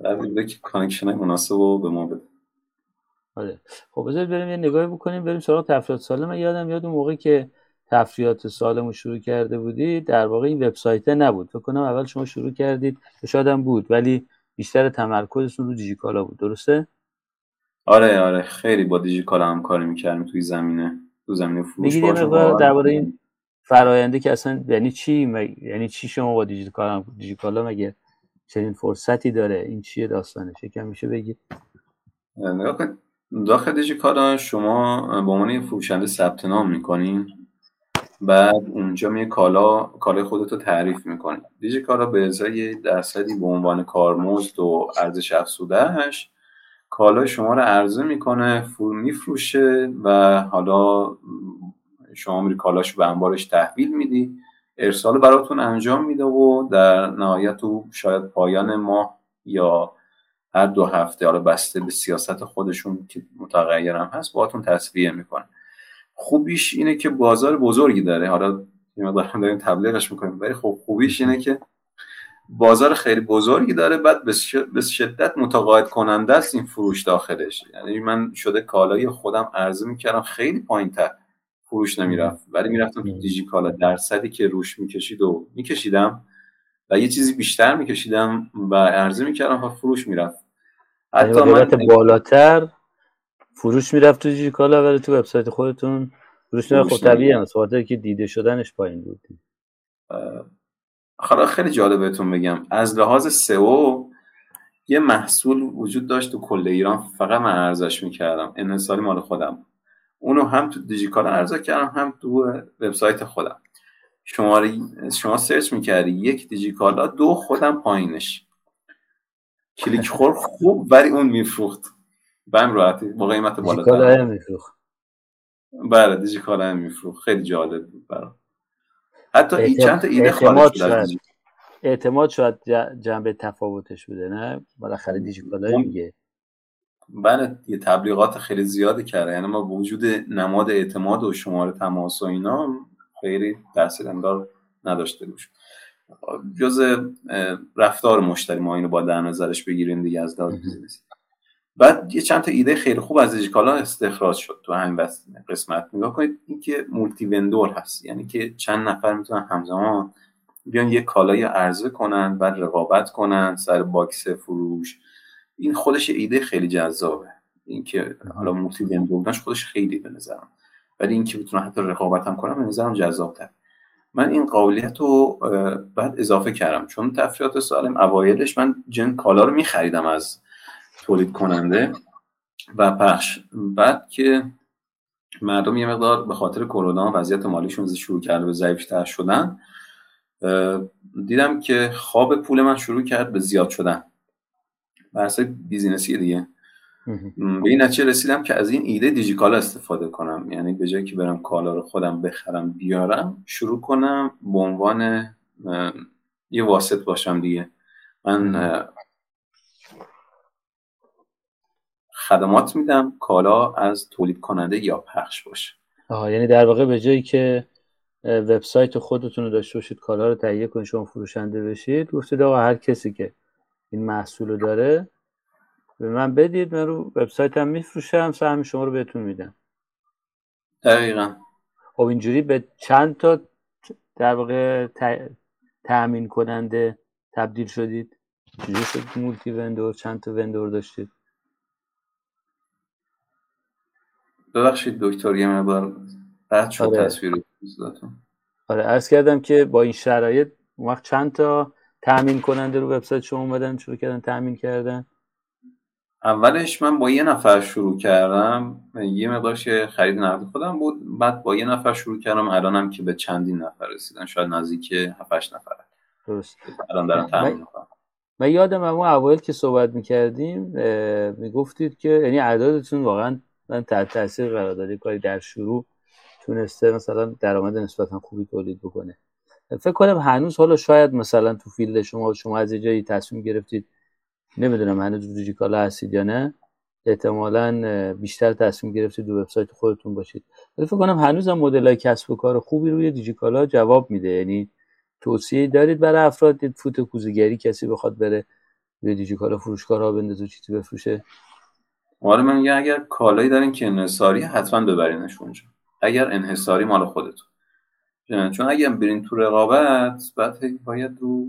بعد بوده که connection مناسب رو به ما بده. آره. خب بذارید بریم یه نگاهی بکنیم بریم سراغ تفریحات سالم. یادم یاد اون موقعی که تفریحات سالم رو شروع کرده بودید؟ در واقع این وبسایت نبود. فکر کنم اول شما شروع کردید شاید هم بود ولی بیشتر تمرکزتون رو دیجیکالا بود. درسته؟ آره آره. خیلی با دیجیکالا هم کار می‌کردیم توی زمینه. تو زمینه فروش درباره این فراینده که اصلا یعنی چی؟ یعنی چی شما با دیجیکالا دیجیکالا مگه چنین فرصتی داره؟ این چیه داستانش؟ یکم میشه بگید داخل دیجیکالا شما به عنوان فروشنده ثبت نام می‌کنین. بعد اونجا می کالا کالای خودتو تعریف می‌کنی دیجی کالا به ازای درصدی به عنوان کارمزد و ارزش افزودهش کالای شما رو عرضه می‌کنه فول میفروشه و حالا شما میری کالاش به انبارش تحویل میدی. ارسال براتون انجام میده و در نهایت تو شاید پایان ماه یا هر دو هفته حالا بسته به سیاست خودشون که متغیرم هست باهاتون تصویه می‌کنه. خوبیش اینه که بازار بزرگی داره. حالا یه داریم تبلیغش می‌کنیم ولی خب خوبیش اینه که بازار خیلی بزرگی داره. بعد به شدت متقاعد کننده است این فروش داخلش. یعنی من شده کالای خودم عرضه می‌کردم خیلی پایین تر فروش نمی‌رفت. ولی می‌رفتم تو دیجی کالا درصدی که روش می‌کشید و میکشیدم و یه چیزی بیشتر میکشیدم و عرضه می‌کردم و فروش می‌رفت. یعنی حتی من بالاتر فروش می‌رفت تو دیجی کالا ولی تو وبسایت خودتون فروش نمی‌رفت. خب طبیعی هم که دیده شدنش پایین بود. حالا خیلی جالب بهتون بگم. از لحاظ سئو یه محصول وجود داشت تو کل ایران فقط من ارزش می‌کردم. انحصاری مال خودم. اونو هم تو دیجیکال ارزش کردم هم تو وبسایت خودم. شما شما سرچ می‌کردی یک دیجیکالا دو خودم پایینش. کلیک خور خوب ولی اون میفروخت. بهم راحتی. با قیمت بالاتر میفروخت. بله دیجیکالا میفروخت. خیلی جالب بود برام. حتی این چند تا ایده اعتماد شاید اعتماد شاید جنبه تفاوتش بوده نه؟ بالاخره دیجیکالا میگه بله یه تبلیغات خیلی زیادی کرده. یعنی با وجود نماد اعتماد و شماره تماس و اینا خیلی تاثیر اندار نداشته روش جز رفتار مشتری ما اینو با در نظرش بگیریم دیگه از لحاظ business ی بعد یه چند تا ایده خیلی خوب از دیجیکالا استخراج شد تو همین قسمت. نگاه کنید اینکه multi-vendor هست یعنی که چند نفر می‌تونن همزمان بیان یه کالای عرضه کنن بعد رقابت کنن سر box فروش. این خودش ایده خیلی جذابه. اینکه حالا multi-vendor خودش خیلی به نظرم. ولی اینکه بتونن حتی رقابت هم کنن به نظرم جذابتر من این قابلیت رو بعد اضافه کردم. چون تفریحات سالم اوایلش من جن کالا رو میخریدم از تولید کننده و پخش. بعد که مردم یه مقدار به خاطر کرونا وضعیت مالیشون شروع کرده به ضعیفتر شدن دیدم که خواب پول من شروع کرد به زیاد شدن. بحث بیزینسی دیگه. به این نتیجه رسیدم که از این ایده دیجیکالا استفاده کنم. یعنی به جایی که برم کالا رو خودم بخرم بیارم شروع کنم به عنوان یه واسط باشم دیگه. من خدمات میدم. کالا از تولید کننده یا پخش باشه. آها یعنی در واقع به جایی که وبسایت خودتون رو داشته باشید کالا رو تهیه کنید شما فروشنده بشید گفتید آقا هر کسی که این محصول رو داره به من بدید من رو وبسایتم میفروشم سهم شما رو بهتون میدم. دقیقا. خب اینجوری به چند تا در واقع تأمین کننده تبدیل شدید؟ چجوری شد مولتی وندور چند تا وندور داشتید؟ ببخشید دکتر یه مقدار بعد شد آره. تصویر آره عرض کردم که با این شرایط وقت چند تا تأمین کننده رو وبسایت شما اومدن شروع کردن تأمین کردن؟ اولش من با یه نفر شروع کردم. یه مقدارش خرید نقد خودم بود. بعد با یه نفر شروع کردم. الانم که به چندین نفر رسیدن. شاید نزدیک 7 نفر درست. الان دارم تامین من یادم اون اوایل که صحبت می‌کردیم می‌گفتید که یعنی اعدادتون واقعا من تحت تاثیر قرار کاری در شروع تونسته مثلا درآمد نسبتا خوبی تولید بکنه. فکر کنم هنوز حالا شاید مثلا تو فیلد شما شما از جایی تصمیم گرفتید نمی‌دونم هنوز دیجیکالا هستید یا نه احتمالا بیشتر تصمیم گرفتید دو وبسایت خودتون باشید. ولی فکر کنم هنوز هم مدل کسب و کار خوبی روی دیجیکالا جواب میده. یعنی توصیه دارید برای افراد فوت کوزگری کسی بخواد بره روی دیجیکالا فروشگاه را بندازه چیزی بفروشه. آره من میگم اگر کالایی دارین که انحصاری حتما ببرینش اونجا. اگر انحصاری مال خودتون. چون اگر برین تو رقابت بعد باید رو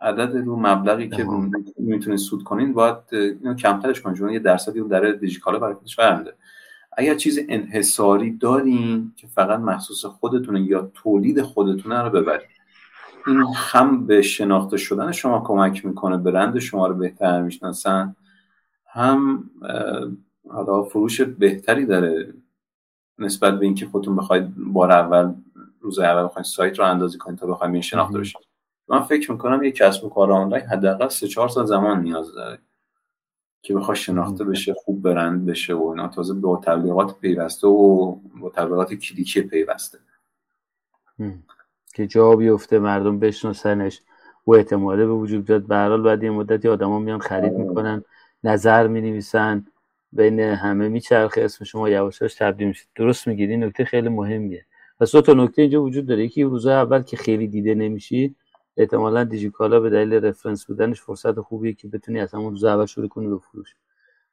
عدد رو مبلغی که می‌تونید سود کنین باید اینو کمترش کنین چون یه درصدی اون در دیجیکالا برای خودش برمیده اگر چیز انحصاری دارین که فقط محسوس خودتونه یا تولید خودتونه رو ببرید این هم به شناخته شدن شما کمک می‌کنه برند شما رو بهتر می‌شناسن. هم حالا فروش بهتری داره نسبت به اینکه خودتون بخواید بار اول روز اول بخواید سایت رو اندازی کنید تا بخواید این شناخته بشید. من فکر می‌کنم یه کسب و کار آنلاین حداقل سه چهار سال زمان نیاز داره که بخواد شناخته بشه خوب برند بشه و اینا. تازه با تبلیغات پیوسته و با تبلیغات کلیکی پیوسته. که جا بیفته مردم بشناسنش. و اعتماده به وجود بیاد. به هر بعد یه مدتی آدما میان خرید آره. می‌کنن. نظر می‌نویسن بین همه میچرخه اسم شما یواشاش تبدیل میشه. درست می‌گیری نکته خیلی مهمیه. پس دو تا نکته اینجا وجود داره. یکی روزای اول که خیلی دیده نمیشی احتمالا دیجیکالا به دلیل رفرنس بودنش فرصت خوبیه که بتونی از همون روز اول شروع کنی به فروش.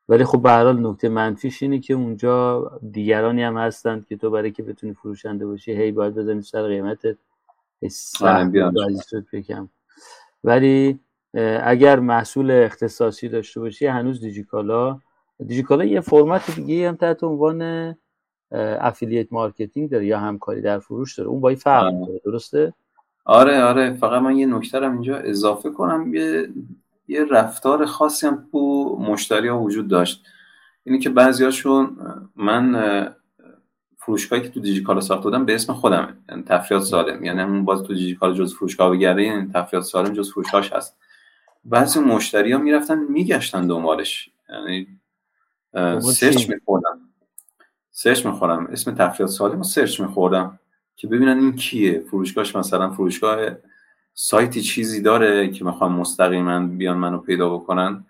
ولی خب به هر حال نکته منفیش اینه که اونجا دیگرانی هم هستند که تو برای که بتونی فروشنده باشی هی باید بزنی سر قیمتت. آره، ولی اگر محصول اختصاصی داشته باشی هنوز دیجیکالا. دیجیکالا یه فرمت دیگه هم تحت عنوان affiliate marketing داره یا همکاری در فروش داره. اون با این فرق. داره درسته؟ آره آره. فقط من یه نکته اینجا اضافه کنم. یه یه رفتار خاصی هم تو مشتری ها وجود داشت. اینی که بعضیاشون من اه، فروشگاهی که تو دیجیکالا ساخته بودم به اسم خودمه. یعنی تفریحات سالم. یعنی همون باز تو دیجیکالا جز فروشگاه بگرده یعنی تفریحات سالم جز فروشگاهش هست. بعضی مشتری ها می‌رفتن میگشتن دنبالش. یعنی search؟ میخوردم. search می‌خورم اسم تفریحات سالم رو search میخوردم که ببینن این کیه. فروشگاهش مثلا فروشگاه سایتی چیزی داره که می‌خوام مستقیما بیان منو پیدا بکنن.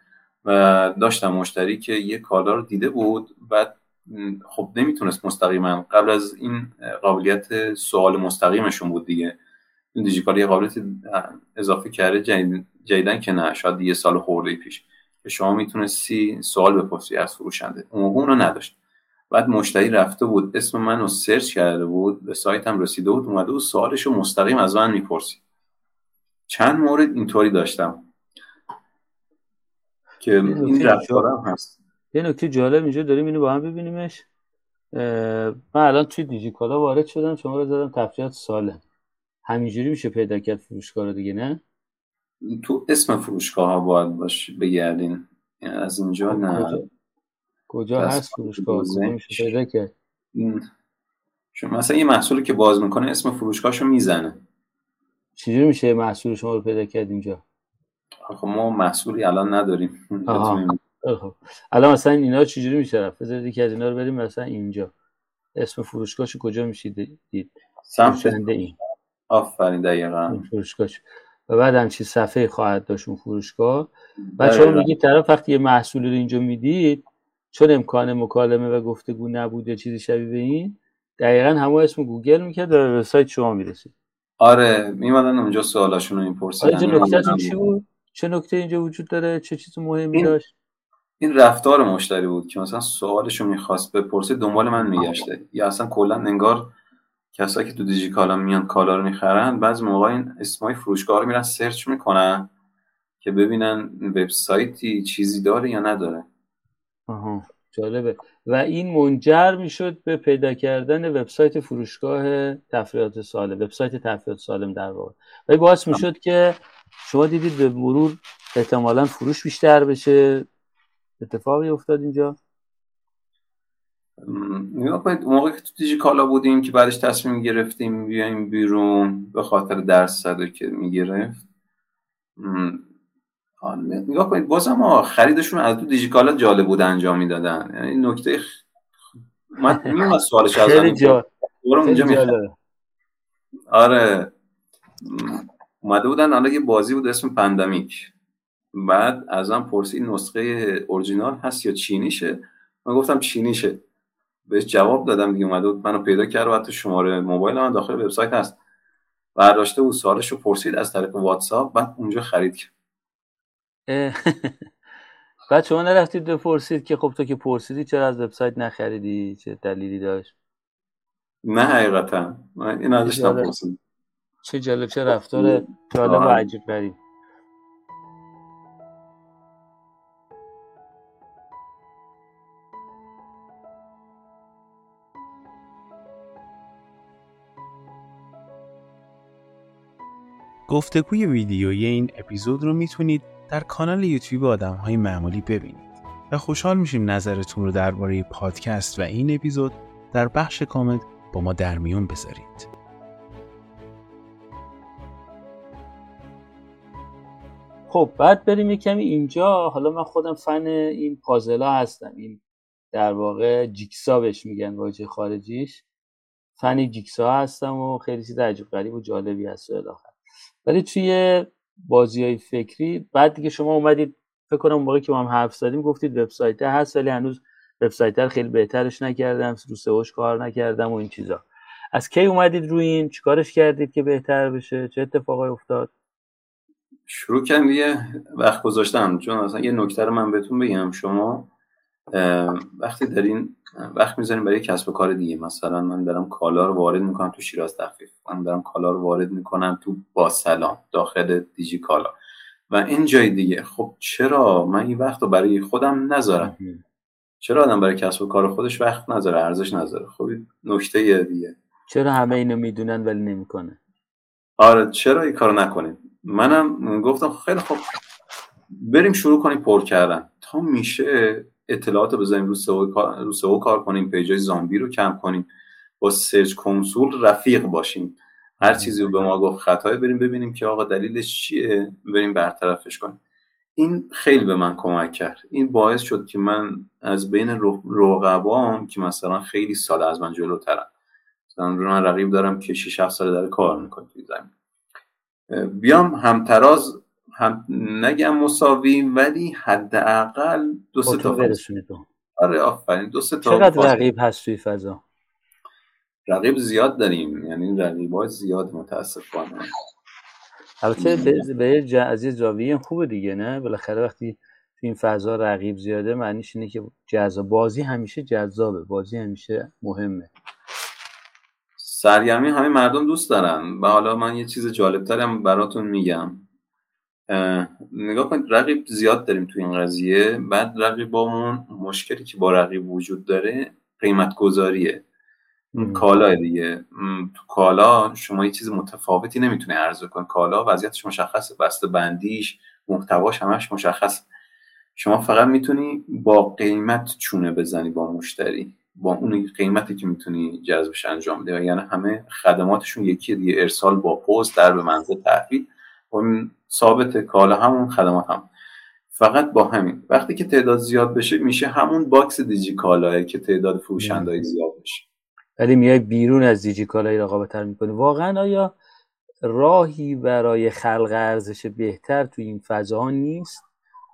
و داشتم مشتری که یه کالا رو دیده بود. بعد م، خب نمی‌تونست مستقیما. قبل از این قابلیت سوال مستقیمشون بود دیگه. این دیجیکالا یه قابلیت اضافه کرده جدید- جدیدن که نه شاید یه سال خورده پیش. که شما می‌تونستی سوال بپرسی از فروشنده. اون موقع اونو نداشت. بعد مشتری رفته بود اسم منو سرچ کرده بود به سایتم رسیده بود اومده بود سوالش رو مستقیم از من می‌پرسی. چند مورد اینطوری داشتم. که این رفتارم هست. یه نکته جالب اینجا داریم اینو با هم ببینیمش. من الان توی دیجیکالا وارد شدم شما رو زدم تفریحات سالم همینجوری میشه پیدا کرد فروشگاه رو دیگه نه؟ تو اسم فروشگاه ها باید باش بگردین. یعنی از اینجا خب نه. کجا؟ هست فروشگاه؟ پیدا کرد؟ این- چون مثلا یه محصولی که باز می‌کنه اسم فروشگاهشو می‌زنه. چجوری میشه محصول شما رو پیدا کرد اینجا؟ خب ما محصولی الان نداریم. آها. خیلی خب الان مثلا اینا چجوری میشه رفت؟ بذارید یکی از اینا رو بریم مثلا اینجا. اسم فروشگاهش کجا میشه دید. سمت این. آفرین دقیقا. فروشگاهش. و بعد همچین صفحه خواهد داشت اون فروشگاه. بعد شما. میگید طرف وقتی یه محصول رو اینجا می‌دید چون امکان مکالمه و گفتگو نبود یا چیزی شبیه به این دقیقا همه اسم گوگل می‌کرد و به وبسایت شما می‌رسید. آره میمدن اونجا سوالاشون رو میپرسیدن چی بود. چه نکته اینجا وجود داره؟ چه چیز مهمی داشت؟ این رفتار مشتری بود که مثلا سوالشو می‌خواست بپرسه دنبال من میگشته. یا اصلا کلا انگار کسایی که تو دیجیکالا میان کالا رو می‌خرن بعضی موقع این اسمای فروشگاه رو میرن search می‌کنن که ببینن وبسایتی چیزی داره یا نداره. آها جالبه. و این منجر می‌شد به پیدا کردن وبسایت فروشگاه تفریحات سالم وبسایت تفریحات سالم در واقع. و باعث می‌شد که شما دیدید به مرور احتمالا فروش بیشتر بشه. اتفاقی افتاد اینجا. نگاه کنید اون موقع که تو دیجیکالا بودیم که بعدش تصمیم گرفتیم بیایم بیرون به خاطر درصدی که می‌گرفت. نگاه کنید بازم ها خریدشون از تو دیجیکالا جالب بود انجام می‌دادن. یعنی نکته خ... من میومد سوالش از اونجا آره. اومده بودن حالا یه بازی بود اسم پندمیک بعد ازم پرسید نسخه اورجینال هست یا چینیشه؟ من گفتم چینیشه. بهش جواب دادم دیگه اومده بود منو پیدا کرد و حتی شماره موبایل من داخل وبسایت هست. برداشته بود سوالش رو پرسید از طریق واتساپ بعد اونجا خرید کرد. بعد شما نرفتید بپرسید که خب تو که پرسیدی چرا از وبسایت نخریدی؟ چه دلیلی داشت؟ نه حقیقتا. من این ازش جالب. نپرسید چه جالب چه رفتار جالب و. عجیب غریب. گفتگوی ویدیویی این اپیزود رو می‌تونید در کانال یوتیوب آدم های معمولی ببینید و خوشحال میشیم نظرتون رو درباره پادکست و این اپیزود در بخش کامنت با ما در میون بذارید. خب بعد بریم یه کمی اینجا. حالا من خودم فن این پازلا هستم. این در واقع جیکسا بهش میگن واژه خارجیش. فن جیکسا هستم و خیلی چیز عجیب غریب و جالبی هست و ولی توی بازی های فکری بعد دیگه شما اومدید فکر کنم موقعی که ما هم حرف زدیم گفتید وبسایت هست ولی هنوز وبسایت خیلی بهترش نکردم رو سئوش کار نکردم و این چیزا. از کی اومدید روی این؟ چیکارش کردید که بهتر بشه؟ چه اتفاقی افتاد؟ شروع کردم یه وقت گذاشتم چون اصلا یه نکته رو من بهتون بگم. شما وقتی دارین وقت می‌ذاریم برای کسب و کار دیگه. مثلا من دارم کالا رو وارد می‌کنم تو شیراز تخفیف. من دارم کالا رو وارد می‌کنم تو با سلام داخل دیجی کالا. و این جای دیگه. خب چرا؟ من این وقت رو برای خودم نذارم. چرا آدم برای کسب و کار خودش وقت نذاره ارزش نذاره؟ خب نکته دیگه. چرا همه اینو می‌دونن ولی نمی‌کنه آره چرا این کارو نکنیم منم گفتم خیلی خوب بریم شروع کنیم پر کردن. تا میشه اطلاعات رو بذاریم رو سئو رو سئو کار کنیم پیجای زامبی رو کم کنیم. با سرچ کنسول رفیق باشیم. هر چیزی رو به ما گفت خطای بریم ببینیم که آقا دلیلش چیه؟ بریم برطرفش کنیم. این خیلی به من کمک کرد. این باعث شد که من از بین رقبام که مثلا خیلی سال از من جلوترن. مثلا من رقیب دارم که 6 7 سال داره کار می‌کنه توی زمین. بیام همتراز هم نگم مساوی ولی حداقل دو سه تا آره آفرین. دو سه تا چقدر رقیب هست توی فضا؟ رقیب زیاد داریم. یعنی رقیب های زیاد متاسفانه. البته به از یه زاویه خوبه دیگه نه؟ بالاخره وقتی تو این فضا رقیب زیاده معنیش اینه که جذاب بازی همیشه جذابه. بازی همیشه مهمه. سرگرمی همه مردم دوست دارن. و حالا من یه چیز جالبتر هم براتون میگم. نگاه کنید رقیب زیاد داریم تو این قضیه. بعد رقیبامون مشکلی که با رقیب وجود داره قیمت گذاریه کالا دیگه. تو کالا شما یه چیز متفاوتی نمی‌تونه عرضه کن. کالا وضعیتش مشخصه بسته بندیش محتواش همش مشخص شما فقط می‌تونی با قیمت چونه بزنی با مشتری با اون قیمتی که می‌تونی جذبش انجام بده یعنی همه خدماتشون یکی دیگه. ارسال با پست در به منزل تحویل. اون ثابت کالا همون خدمات هم. فقط با همین. وقتی که تعداد زیاد بشه میشه همون box دیجی کالاه که تعداد فروشندهای زیاد بشه. ولی میای بیرون از دیجی کالای رقابت می‌کنی. واقعا آیا راهی برای خلق ارزش بهتر تو این فضا نیست؟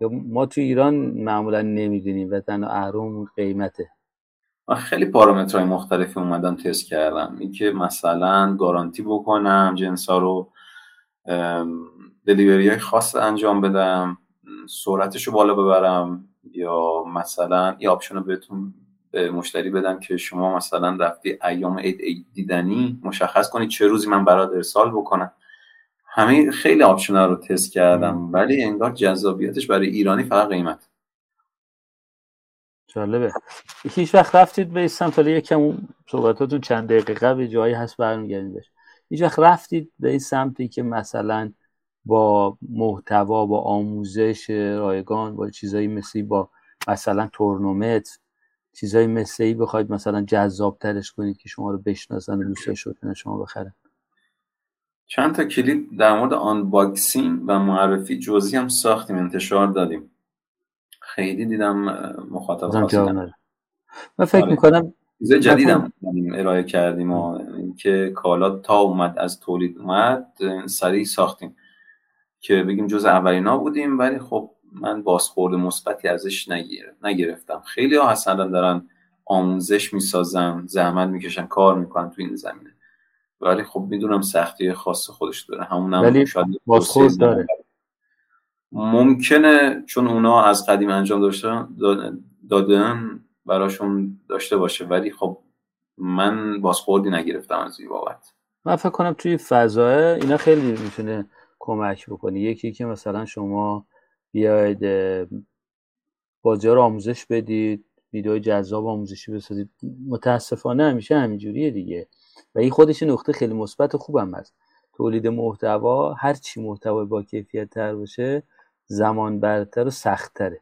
یا ما تو ایران معمولا نمی‌دونیم و تنها اهرم قیمته. من خیلی پارامترهای مختلفی اومدم تست کردم. اینکه مثلا گارانتی بکنم جنس ها رو delivery های خاص انجام بدم سرعتش رو بالا ببرم یا مثلا یه option رو بهتون به مشتری بدم که شما مثلا رفتی ایام عید دیدنی مشخص کنید چه روزی من برات ارسال بکنم. همه خیلی option رو تست کردم ولی انگار جذابیتش برای ایرانی فقط قیمت. جالبه. هیچ وقت رفتید به سمت حالا یکم صحبتاتون چند دقیقه قبل جایی هست برمیگردیم بهش. هیچ وقت رفتید به این سمتی که مثلا با محتوا با آموزش رایگان با چیزایی مثل با مثلا تورنمنت چیزایی مثل ای بخواید مثلا جذاب ترش کنید که شما رو بشناسن و دوستش بکنن شما بخرن؟ چند تا کلیپ در مورد unboxing و معرفی جزئی هم ساختیم انتشار دادیم. خیلی دیدم مخاطب خاصی من فکر آره. می‌کنم چیز جدیدم ارائه کردیم و اینکه کالا تا اومد از تولید اومد سریع ساختیم. که بگیم جز اولینا بودیم ولی خب من بازخورد مثبتی ازش نگرفتم. خیلی ها هستن دارن آموزش می‌سازن زحمت می‌کشن کار می‌کنن تو این زمینه. ولی خب می‌دونم سختی خاص خودش داره. همون ولی بازخورد داره. ممکنه چون اونا از قدیم انجام داشتن دادن براشون داشته باشه. ولی خب من بازخوردی نگرفتم از این بابت. من فکر کنم توی فضای اینا خیلی می‌تونه کمک بکنه. یکی که مثلا شما بیاید بازی رو آموزش بدید ویدیو جذاب آموزشی بسازید. متاسفانه همیشه همینجوریه دیگه. و این خودش نقطه خیلی مثبت خوبم هست. تولید محتوا هر چی محتوا با کیفیت تر باشه زمان برتر و سختتره.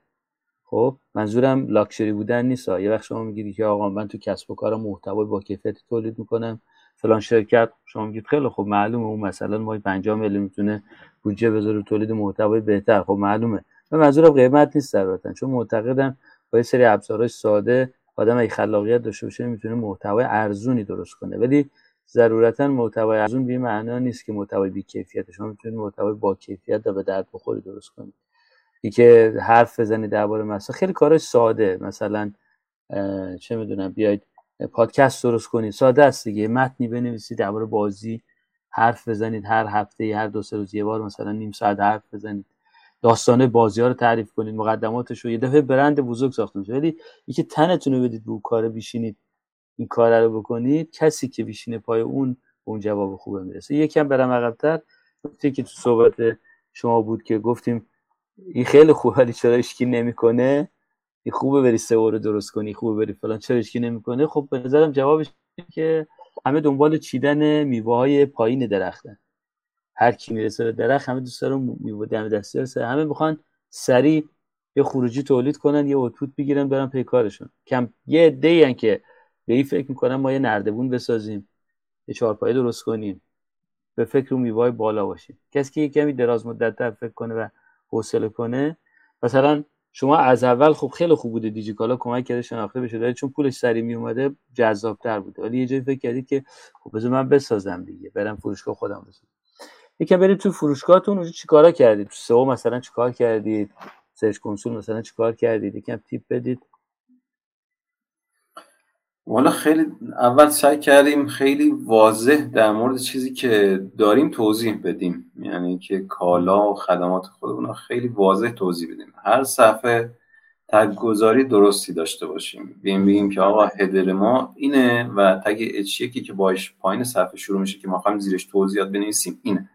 خب منظورم لاکچری بودن نیست. یه وقت شما میگید که آقا من تو کسب و کار محتوا با کیفیت تولید می‌کنم. فلان شرکت شما میگید خیلی خب معلومه. اون مثلا ما 50 میلیون می‌تونه بودجه بذاره تولید محتوای بهتر. خب معلومه. من منظورم قیمت نیست البته چون معتقدم با یه سری ابزارهای ساده آدم اگه خلاقیت داشته باشه می‌تونه محتوای ارزونی درست کنه. ولی ضرورتا محتوای ارزون به معنا نیست که محتوای بی کیفیت شما می‌تونید محتوای با کیفیت و به درد بخوری درست کنید. که حرف بزنید درباره مثلا خیلی کارش ساده. مثلا چه می‌دونم بیاید پادکست درست کنید ساده است دیگه. متنی بنویسید درباره بازی حرف بزنید. هر هفته هر دو سه روز یه بار مثلا نیم ساعت حرف بزنید. داستانه بازی ها رو تعریف کنید. مقدماتش رو یه دفعه برند بزرگ ساخته میشه. ولی اینکه تنتون رو بدید به اون کار بیشینید این کار رو بکنید کسی که بیشینه پای اون اون جواب خوبه می‌رسه. یکم برم عقبتر. که تو صحبت شما بود که گفتیم این خیلی خوبه ولی چرا اشکی نمی‌کنه؟ این خوبه بری سئو رو درست کنی خوبه بری فلان. چرا اشکی نمی‌کنه؟ خب به نظرم جوابش که همه دنبال چیدن میوه های پایین درختن. هر کی می‌رسه به درخت همه دوست دارن میوه دم دستی همه می‌خوان سریع یه خروجی تولید کنن یه اوتپوت بگیرن برن پی کارشون. کم یه عده که به این فکر می‌کنن ما یه نردبون بسازیم. یه چهارپایه درست کنیم. به فکر میوه بالا باشیم. کسی که یه کمی دراز مدت فکر کنه و حوصله کنه. مثلا شما از اول خب خیلی خوب بوده دیجیکالا کمک کرده شناخته بشه. ولی چون پولش سری می اومده جذابتر بوده. ولی یه جایی فکر کردید که خب بذار من بسازم دیگه برم فروشگاه خودم بسازم. یکم برید تو فروشگاهتون اونجا چیکارا کردید؟ تو سئو مثلا چیکار کردید؟ سرچ کنسول مثلا چیکار کردید؟ یکم تیپ بدید. والا خیلی اول سعی کردیم خیلی واضح در مورد چیزی که داریم توضیح بدیم. یعنی که کالا و خدمات خودمون خیلی واضح توضیح بدیم. هر صفحه تگ گذاری درستی داشته باشیم. بیم بگیم که آقا هدر ما اینه و تگ اچ که باش پایین صفحه شروع میشه که ما خواهیم زیرش توضیحات بنویسیم اینه.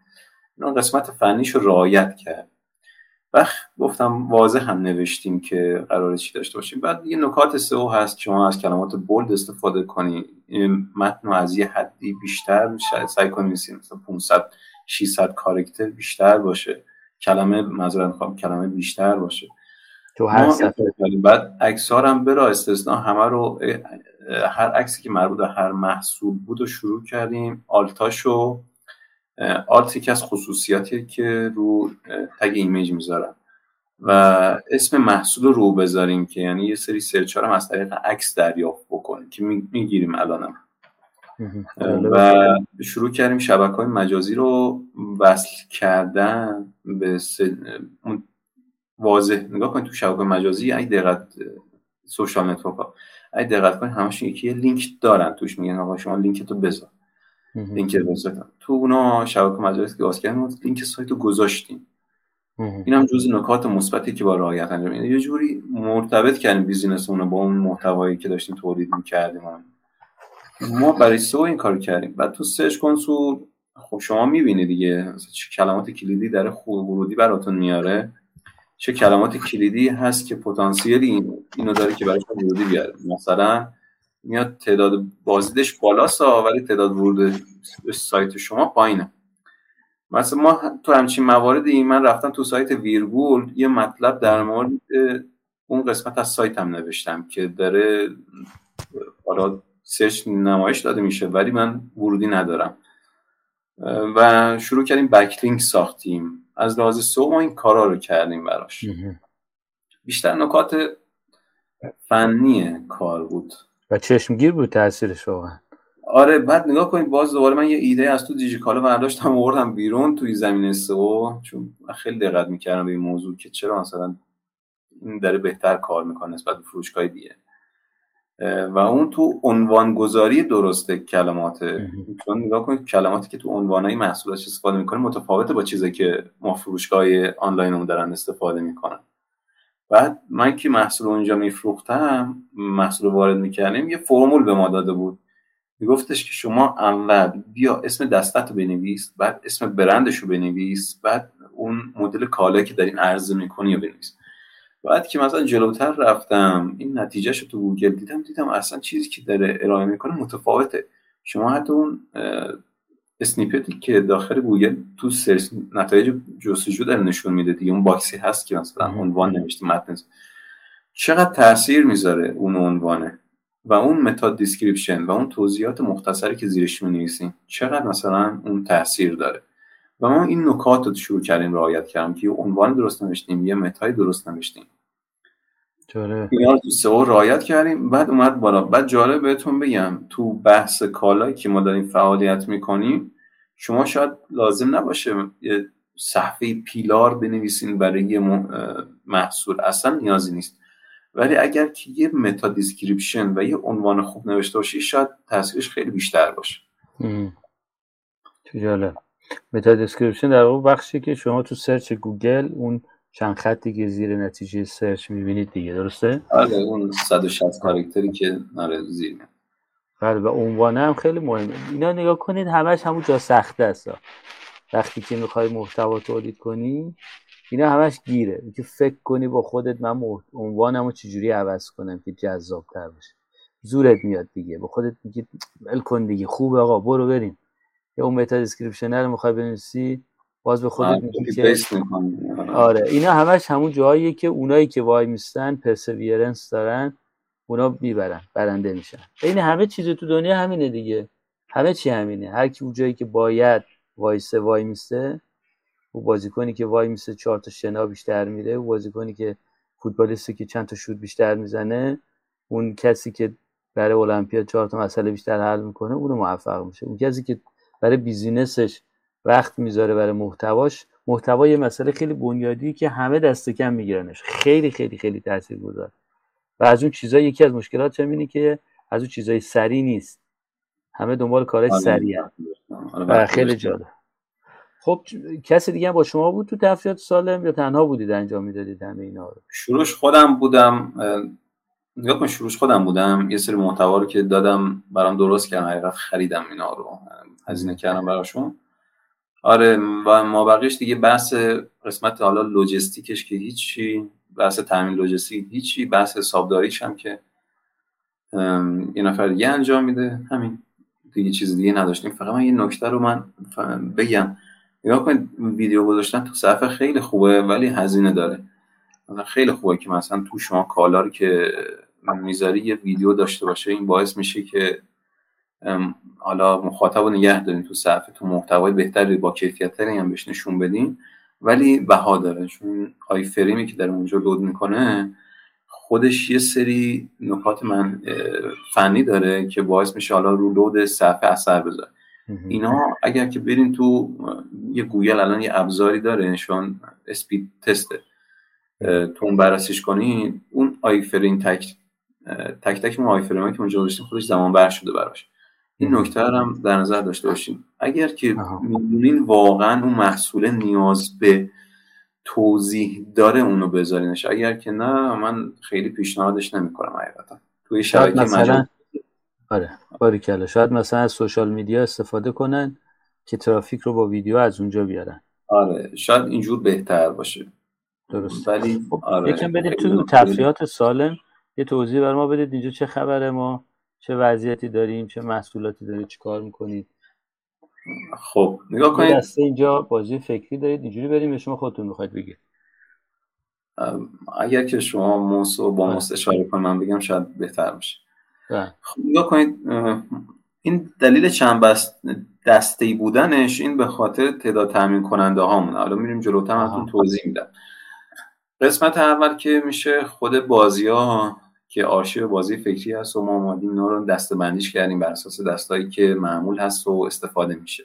اینا قسمت فنیش رو رعایت کرد. و گفتم واضح هم نوشتیم که قرار چی داشته باشیم. بعد یه نکات سئو هست شما از کلمات بولد استفاده کنی. متن از یه حدی بیشتر سعی کنید مثلا 500 600 character بیشتر باشه. کلمه معذرت می‌خوام کلمه بیشتر باشه. تو هر صفحه بعد عکس‌ها هم برا استثنا همه رو هر عکسی که مربوط به هر محصول بود و شروع کردیم. alt اشو alt یکی از خصوصیاتی که رو tag image می‌ذارن. و اسم محصول رو بذاریم که یعنی یه سری search هم از طریق عکس دریافت بکنیم که می‌گیریم الانم. و شروع کردیم شبکه های مجازی رو وصل کردن به واضح. نگاه کنید تو شبکه مجازی ای دقت social network ها ای دقت کنید همشون یکی لینک دارن. توش میگن آقا شما لینک تو بذار. لینک بذارم تو اونا شبکه مجازی که باز کردیم لینک سایت رو گذاشتیم. این هم جز نکات مثبتی که با رعایت انجام یعنی یه جوری مرتبط کردیم business مون رو با اون محتوایی که داشتیم تولید می‌کردیم. ما برای سو این کارو کردیم. بعد تو سرچ کنسول خب شما می‌بینید دیگه چه کلمات کلیدی در خوب ورودی براتون میاره. چه کلمات کلیدی هست که پتانسیلی اینو داره که برای ورودی بیاره. مثلا میاد تعداد بازدیدش بالاست ولی تعداد ورود سایت شما پایینه. مثلا ما تو همچین مواردی من رفتم تو سایت ویرگول یه مطلب در مورد اون قسمت از سایت هم نوشتم که داره حالا سرچ نمایش داده میشه ولی من ورودی ندارم. و شروع کردیم بکلینک ساختیم. از لحاظ سو ما این کارا رو کردیم براش. بیشتر نکات فنی کار بود. و چشمگیر بود تاثیرش واقعا. آره بعد نگاه کنید باز دوباره من یه ایده از تو دیجیکالا برداشتم آوردم بیرون توی زمین سو چون خیلی دقت می‌کردم به این موضوع که چرا مثلا این داره بهتر کار می‌کنه نسبت به فروشگاه دیگه. و اون تو عنوان گذاری درسته کلمات چون نگاه کنید کلماتی که تو عنوانای محصولات استفاده می‌کنه متفاوته با چیزی که ما فروشگاه آنلاینمون دارن استفاده می‌کنن. بعد من که محصول اونجا میفروختم محصول وارد می‌کردیم یه فرمول به ما داده بود. میگفتش که شما اول بیا اسم دستت رو بنویس بعد اسم برندش رو بنویس بعد اون مدل کالایی که دارین عرضه می‌کنی رو بنویس. بعد که مثلا جلوتر رفتم این نتیجهش رو تو گوگل دیدم دیدم اصلا چیزی که داره ارائه می‌کنه متفاوته. شما حتی اون snippet ی که داخل گوگل تو search نتایج جستجو داره نشون میده دیگه. اون box ی هست که مثلا عنوان نوشته متن. چقدر تاثیر می‌ذاره اون عنوانه؟ و اون meta description و اون توضیحات مختصری که زیرش می چقدر مثلا اون تاثیر داره؟ و ما این نکات رو شروع کردیم رعایت کردیم که عنوان درست نوشتیم یه meta ی درست نوشتیم. اینا رو تو SEO رعایت کردیم. بعد اومد بالا. بعد جالب بهتون بگم تو بحث کالایی که ما داریم فعالیت می‌کنیم شما شاید لازم نباشه یه صفحه pillar بنویسین برای یه محصول. اصلا نیازی نیست. ولی اگر که یه meta description و یه عنوان خوب نوشته باشی شاید تاثیرش خیلی بیشتر باشه. تو جالب. meta description در واقع بخشی که شما تو search گوگل اون چند خطی که زیر نتیجه search می‌بینید دیگه درسته؟ آره اون 160 character ی که داره زیر بله و عنوانه هم خیلی مهمه. اینا نگاه کنید همش همون جا سخته است. وقتی که می‌خوای محتوا تولید کنی اینا همش گیره. که فکر کنی با خودت من عنوانمو چجوری عوض کنم که جذاب تر بشه زورت میاد دیگه. با خودت میگی ول کن دیگه خوبه آقا برو بریم. یا اون meta description رو می‌خوای بنویسی. باز به خودت میگی که آره. اینا همش همون جاییه که اونایی که وای میستن perseverance دارن اونا می‌برن برنده میشن. این همه چیز تو دنیا همینه دیگه. همه چی همینه. هر کی اون جایی که باید وایسه وای میسته اون بازیکنی که وای میسته چهار تا شنا بیشتر میره اون بازیکنی که فوتبالیستی که چند تا شوت بیشتر می‌زنه اون کسی که برای المپیاد چهار تا مسئله بیشتر حل می‌کنه اونو موفق میشه. اون کسی که برای بیزینسش وقت می‌ذاره برای محتواش. محتوا یه مسئله خیلی بنیادی که همه دست کم میگیرنش. خیلی خیلی خیلی تاثیرگذار. و از اون چیزا یکی از مشکلات اینه که از اون چیزای سری نیست. همه دنبال کارهای آره. سریع آره، و خیلی جالب. خب کسی دیگه با شما بود تو تفریحات سالم یا تنها بودید انجام می‌دادید همه اینا رو؟ شروعش خودم بودم. نگاه کن شروعش خودم بودم. یه سری محتوا رو که دادم برام درست کردم حقیقت خریدم اینا رو. هزینه کردم براشون. آره و ما بقیش دیگه بحث قسمت حالا لوجستیکش که هیچی بحث تامین لوجستیک هیچی بحث حسابداریش هم که یه نفر دیگه انجام میده. همین دیگه چیز دیگه نداشتیم. فقط من یه نکته رو من بگم. نگاه کنید ویدیو گذاشتن تو صفحه خیلی خوبه ولی هزینه داره. خیلی خوبه که مثلا تو شما کالا که می‌ذاری یه ویدیو داشته باشه این باعث میشه که حالا مخاطب رو نگه دارین تو صفحه تو محتوای بهتری با کیفیتتری هم بهش نشون بدین. ولی بها داره چون آی فریمی که در اونجا لود می‌کنه خودش یه سری نکات من فنی داره که باعث میشه حالا رو load صفحه اثر بذاره. اینا اگر که برین تو یه گوگل الان یه ابزاری داره نشان speed test ه تو اون بررسیش کنین اون iframe تک تک تک اون iframe که اونجا داشتیم خودش زمان بر شده براش. این نکته هم در نظر داشته باشیم. اگر که می‌دونین واقعا اون محصول نیاز به توضیح داره اونو بذارینش. اگر که نه من خیلی پیشنهادش نمی‌کنم حقیقتا. توی شبکه مثلا آره باریکلا شاید مثلا از سوشال میدیا استفاده کنن که ترافیک رو با ویدیو از اونجا بیارن. آره شاید اینجور بهتر باشه. درست ولی خب آره. یکم بدید تو تفریحات سالم. یه توضیح بر ما بدید اینجا چه خبره ما؟ چه وضعیتی داریم چه محصولاتی دارید چه کار می‌کنید؟ خب نگاه کنید. دسته اینجا بازی فکری دارید اینجوری بریم به شما خودتون می‌خواید بگید اگر که شما موس و با موس اشاره کنم من بگم شاید بهتر باشه بله. خب نگاه کنید این دلیل چند بست دسته بودنش این به خاطر تعداد تامین کننده هامونه حالا میریم جلوتر ازتون توضیح میدم. قسمت اول که میشه خود بازی ها که آرشیو بازی فکری هست و ما اومدیم اینا رو دسته بندیش کردیم بر اساس دستایی که معمول هست و استفاده میشه.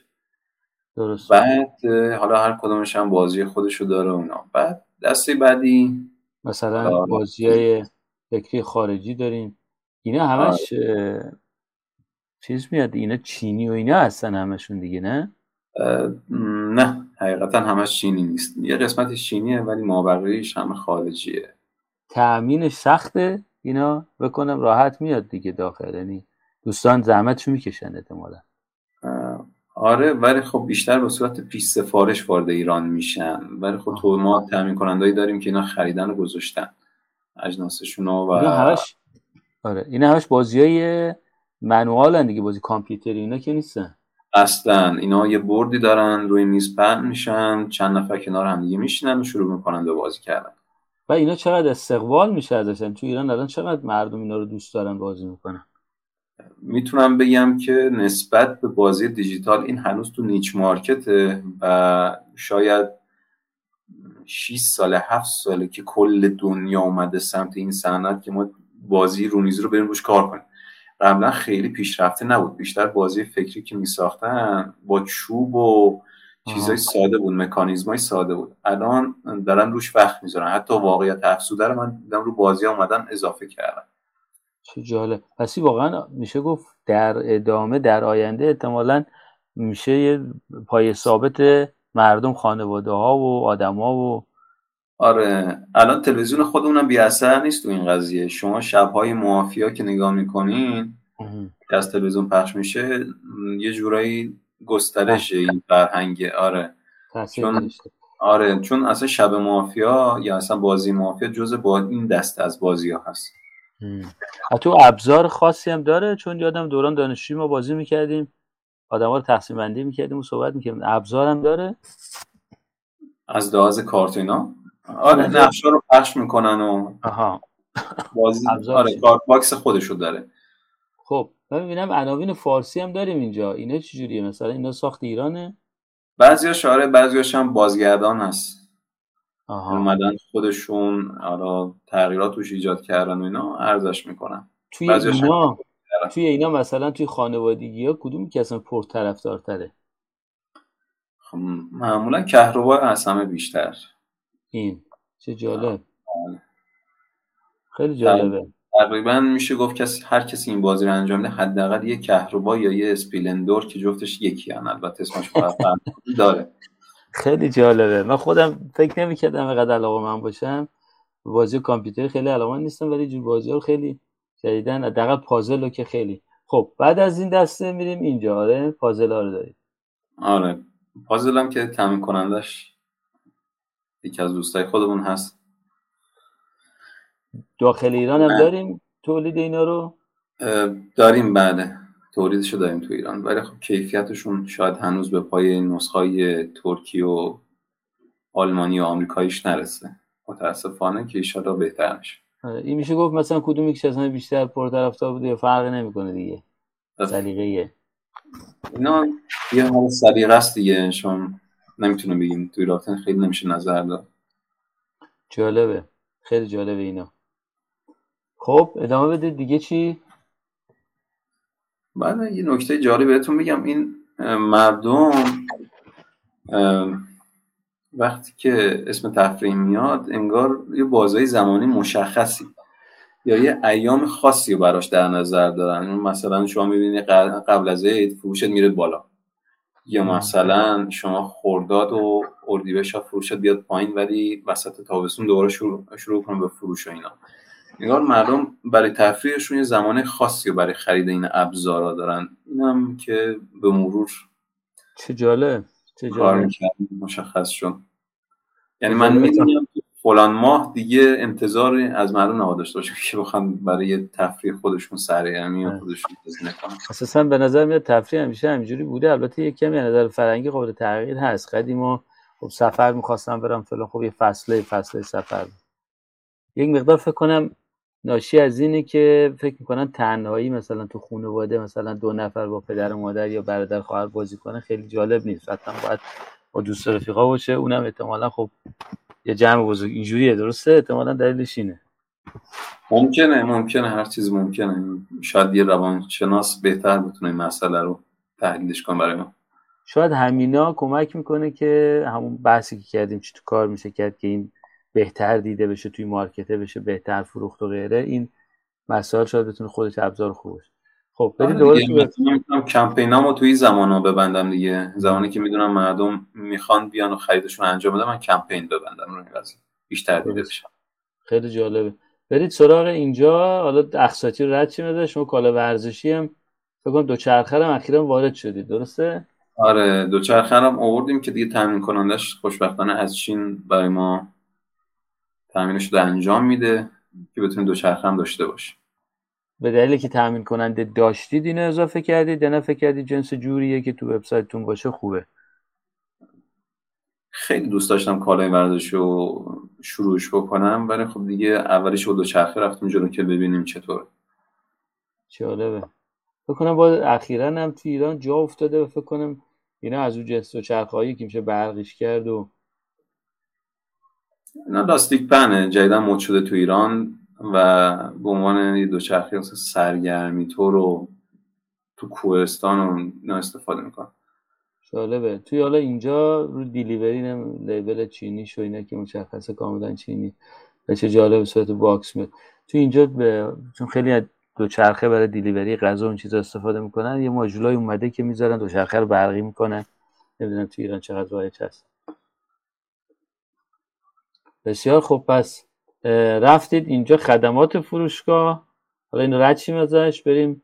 درست. بعد حالا هر کدومش هم بازی خودشو داره اونا. بعد دسته بعدی مثلا بازی های فکری خارجی داریم. اینا همش آره. چیز میاد اینا چینی و اینا هستن همشون دیگه نه؟ نه. حقیقتا همش چینی نیست. یه قسمت چینیه ولی مابقیش همه خارجیه. تأمینش سخته. اینا بکنم راحت میاد دیگه داخل. یعنی دوستان زحمتشو می‌کشن احتمالا. آره ولی خب بیشتر به صورت پیش سفارش وارد ایران میشن. ولی خب تو ما تامین کنندهایی داریم که اینا خریدن و گذاشتن. اجناسشون و اینا همش آره اینا همش بازی های منوال دیگه بازی کامپیوتری اینا که نیستن. اصلا اینا یه بردی دارن روی میز پهن میشن چند نفر کنار هم دیگه میشینن و شروع می‌کنن به بازی کردن. و اینا چقدر استقبال میشه ازشن تو ایران الان چقدر مردم اینا رو دوست دارن بازی می‌کنن؟ می‌تونم بگم که نسبت به بازی دیجیتال این هنوز تو نیچ مارکته و شاید 6 ساله 7 ساله که کل دنیا اومده سمت این صنعت که ما بازی رونیزی رو بریم روش کار کنیم. قبلا خیلی پیشرفته نبود. بیشتر بازی فکری که میساختن با چوب و چیزای ساده بود مکانیزمای ساده بود. الان دارن روش وقت می‌ذارن. حتی واقعیت افزوده رو من دیدم رو بازی اومدن اضافه کردن. چه جالب. پسی واقعا میشه گفت در ادامه در آینده احتمالا میشه یه پای ثابت مردم خانواده ها و آدما و آره. الان تلویزیون خودمونم بی اثر نیست تو این قضیه. شما شبهای مافیا که نگاه می‌کنین که از تلویزیون پخش میشه یه جورایی گسترش این فرهنگ آره. چون آره چون اصلا شب مافیا یا اصلا بازی مافیا جز با این دسته از بازی ها هست تو ابزار خاصی هم داره؟ چون یادم دوران دانشجویی ما بازی می‌کردیم آدم ها رو تقسیم بندی می‌کردیم و صحبت می‌کردیم. ابزار هم داره؟ از لحاظ کارتینا آره نقشه رو پخش می‌کنن و آها. بازی آره کارت box خودشو داره. خب من می‌بینم عناوین فارسی هم داریم اینجا. اینا چجوریه مثلا اینا ساخت ایرانه؟ بعضیاش آره بعضیاش هم بازگردان هست. آها. اومدن خودشون آره تغییرات توش ایجاد کردن و اینا عرضه‌ش می‌کنن. توی اینا توی اینا مثلا توی خانوادگی ها کدوم که اصلا پرطرفدارتره؟ خب معمولا کهربا از همه بیشتر. این. چه جالب. خیلی جالبه. تقریبا میشه گفت کسی هر کسی این بازی رو انجام میده حداقل یه کهربا یا یه اسپیلندور که جفتش یکی هن. البته اسمش داره. خیلی جالبه. من خودم فکر نمی‌کردم اینقدر علاقه من باشم. بازی کامپیوتر خیلی علاقه نیستم ولی جور بازی ها خیلی جدیدن حداقل پازل رو که خیلی خب بعد از این دسته میریم اینجا. آره پازل ها رو داریم. آره. پازل هم که تامین کنندش یکی از دوستای خودمون هست. داخل ایران هم داریم تولید اینا رو؟ داریم بعد تولیدشو داریم تو ایران. ولی خب کیفیتشون شاید هنوز به پای نسخای ترکی و آلمانی و آمریکاییش نرسه. متاسفانه که ایشالا بهتر میشه. آره، این میشه گفت مثلا کدوم یکیش از بیشتر پرطرفدار بوده یا فرق نمی‌کنه دیگه؟ سلیقه اینا یه حال سلیقه است دیگه چون نمی‌تونه بگیم. توی رابطه خیلی نمیشه نظر داد. جالبه. خیلی جالبه اینا. خب ادامه بده دیگه چی؟ بعد یه نکته جالب بهتون میگم این مردم وقتی که اسم تفریح میاد انگار یه بازای زمانی مشخصی یا یه ایام خاصی براش در نظر دارن. مثلا شما می‌بینید قبل از عید فروشت میره بالا. یا مثلا شما خورداد و اردیبهشت فروشت بیاد پایین ولی وسط تابستون دوباره شروع, شروع کنه به فروش و اینا. انگار مردم برای تفریحشون یه زمان خاصی رو برای خرید این ابزارا دارن. اینم که به مرور چه جالب چه جالب. مشخص شد. یعنی من می‌دونم فلان ماه دیگه انتظار از مردم نواداشته باشه که بخوام برای تفریح خودشون سرگرمی خودشون هزینه کنن. اساسا به نظر میاد تفریح همیشه همینجوری بوده. البته یک کمی نظر فرنگی قابل تغییر هست. قدیم خب سفر می‌خواستم برم فلان. خب یه فصله فصله سفر یک مقدار فکر کنم ناشی از اینه که فکر می‌کنن تنهایی مثلا تو خانواده مثلا دو نفر با پدر و مادر یا برادر خواهر بازی کنه خیلی جالب نیست. حتما باید با دوست رفیقا باشه. اونم احتمالا خب یه جمع بزرگ اینجوریه. درسته؟ احتمالا دلیلش اینه. ممکنه ممکنه. هر چیز ممکنه. شاید یه روانشناس بهتر بتونه این مسئله رو تحلیلش کنه برای ما. شاید همینا کمک می‌کنه که همون بحثی که کردیم چی تو کار میشه کرد که این بهتر دیده بشه توی مارکته بشه بهتر فروخت و غیره این مسائل شاید بتونه خودش ابزار خوب باشه. خب بریم دوباره تو کمپینامو توی زمانو ببندم دیگه. زمانی که می‌دونم مردم می‌خوان بیان و خریدشون انجام بدم من کمپین ببندم. رو این بیشتر دیده بشه خیلی جالبه. برید سراغ اینجا. حالا اقساطی رد چی شما کالا ورزشی هم فکر کنم دوچرخه هم اخیرا وارد شدید درسته؟ آره دوچرخه هم آوردیم که دیگه تامین کنندش خوشبختانه از چین برای ما تامینش رو انجام میده که بتونید دوچرخه هم داشته باشه به دلیلی که تامین کننده داشتید اینو اضافه کردید؟ یا فکر کردید جنس جوریه که تو وبسایتتون باشه خوبه؟ خیلی دوست داشتم کالای ورزش رو شروعش بکنم ولی خب دیگه اولش دو چرخه رفتیم جلو که ببینیم چطور جالبه. فکر کنم با اخیرا هم تو ایران جا افتاده و فکر کنم اینا از اون جنس چرخه هایی که میشه برقش کرد و اینا لاستیک پنه جدیدا مد شده تو ایران و به عنوان یه دوچرخه سرگرمی تو رو تو کوهستان رو استفاده می‌کنن. جالبه. توی حالا اینجا رو دیلیوری لیبل چینی شو اینا که مشخصه کاملا چینی و چه جالب صورت باکس میاد. تو اینجا به... چون خیلی از دوچرخه برای دیلیوری غذا اون چیزا استفاده می‌کنن یه ماژولای اومده که می‌ذارن دوچرخه رو برقی می‌کنن. نمی‌دونم تو ایران چقدر رایج هست. بسیار خوب پس رفتید اینجا خدمات فروشگاه. حالا اینو رد شیم ازش بریم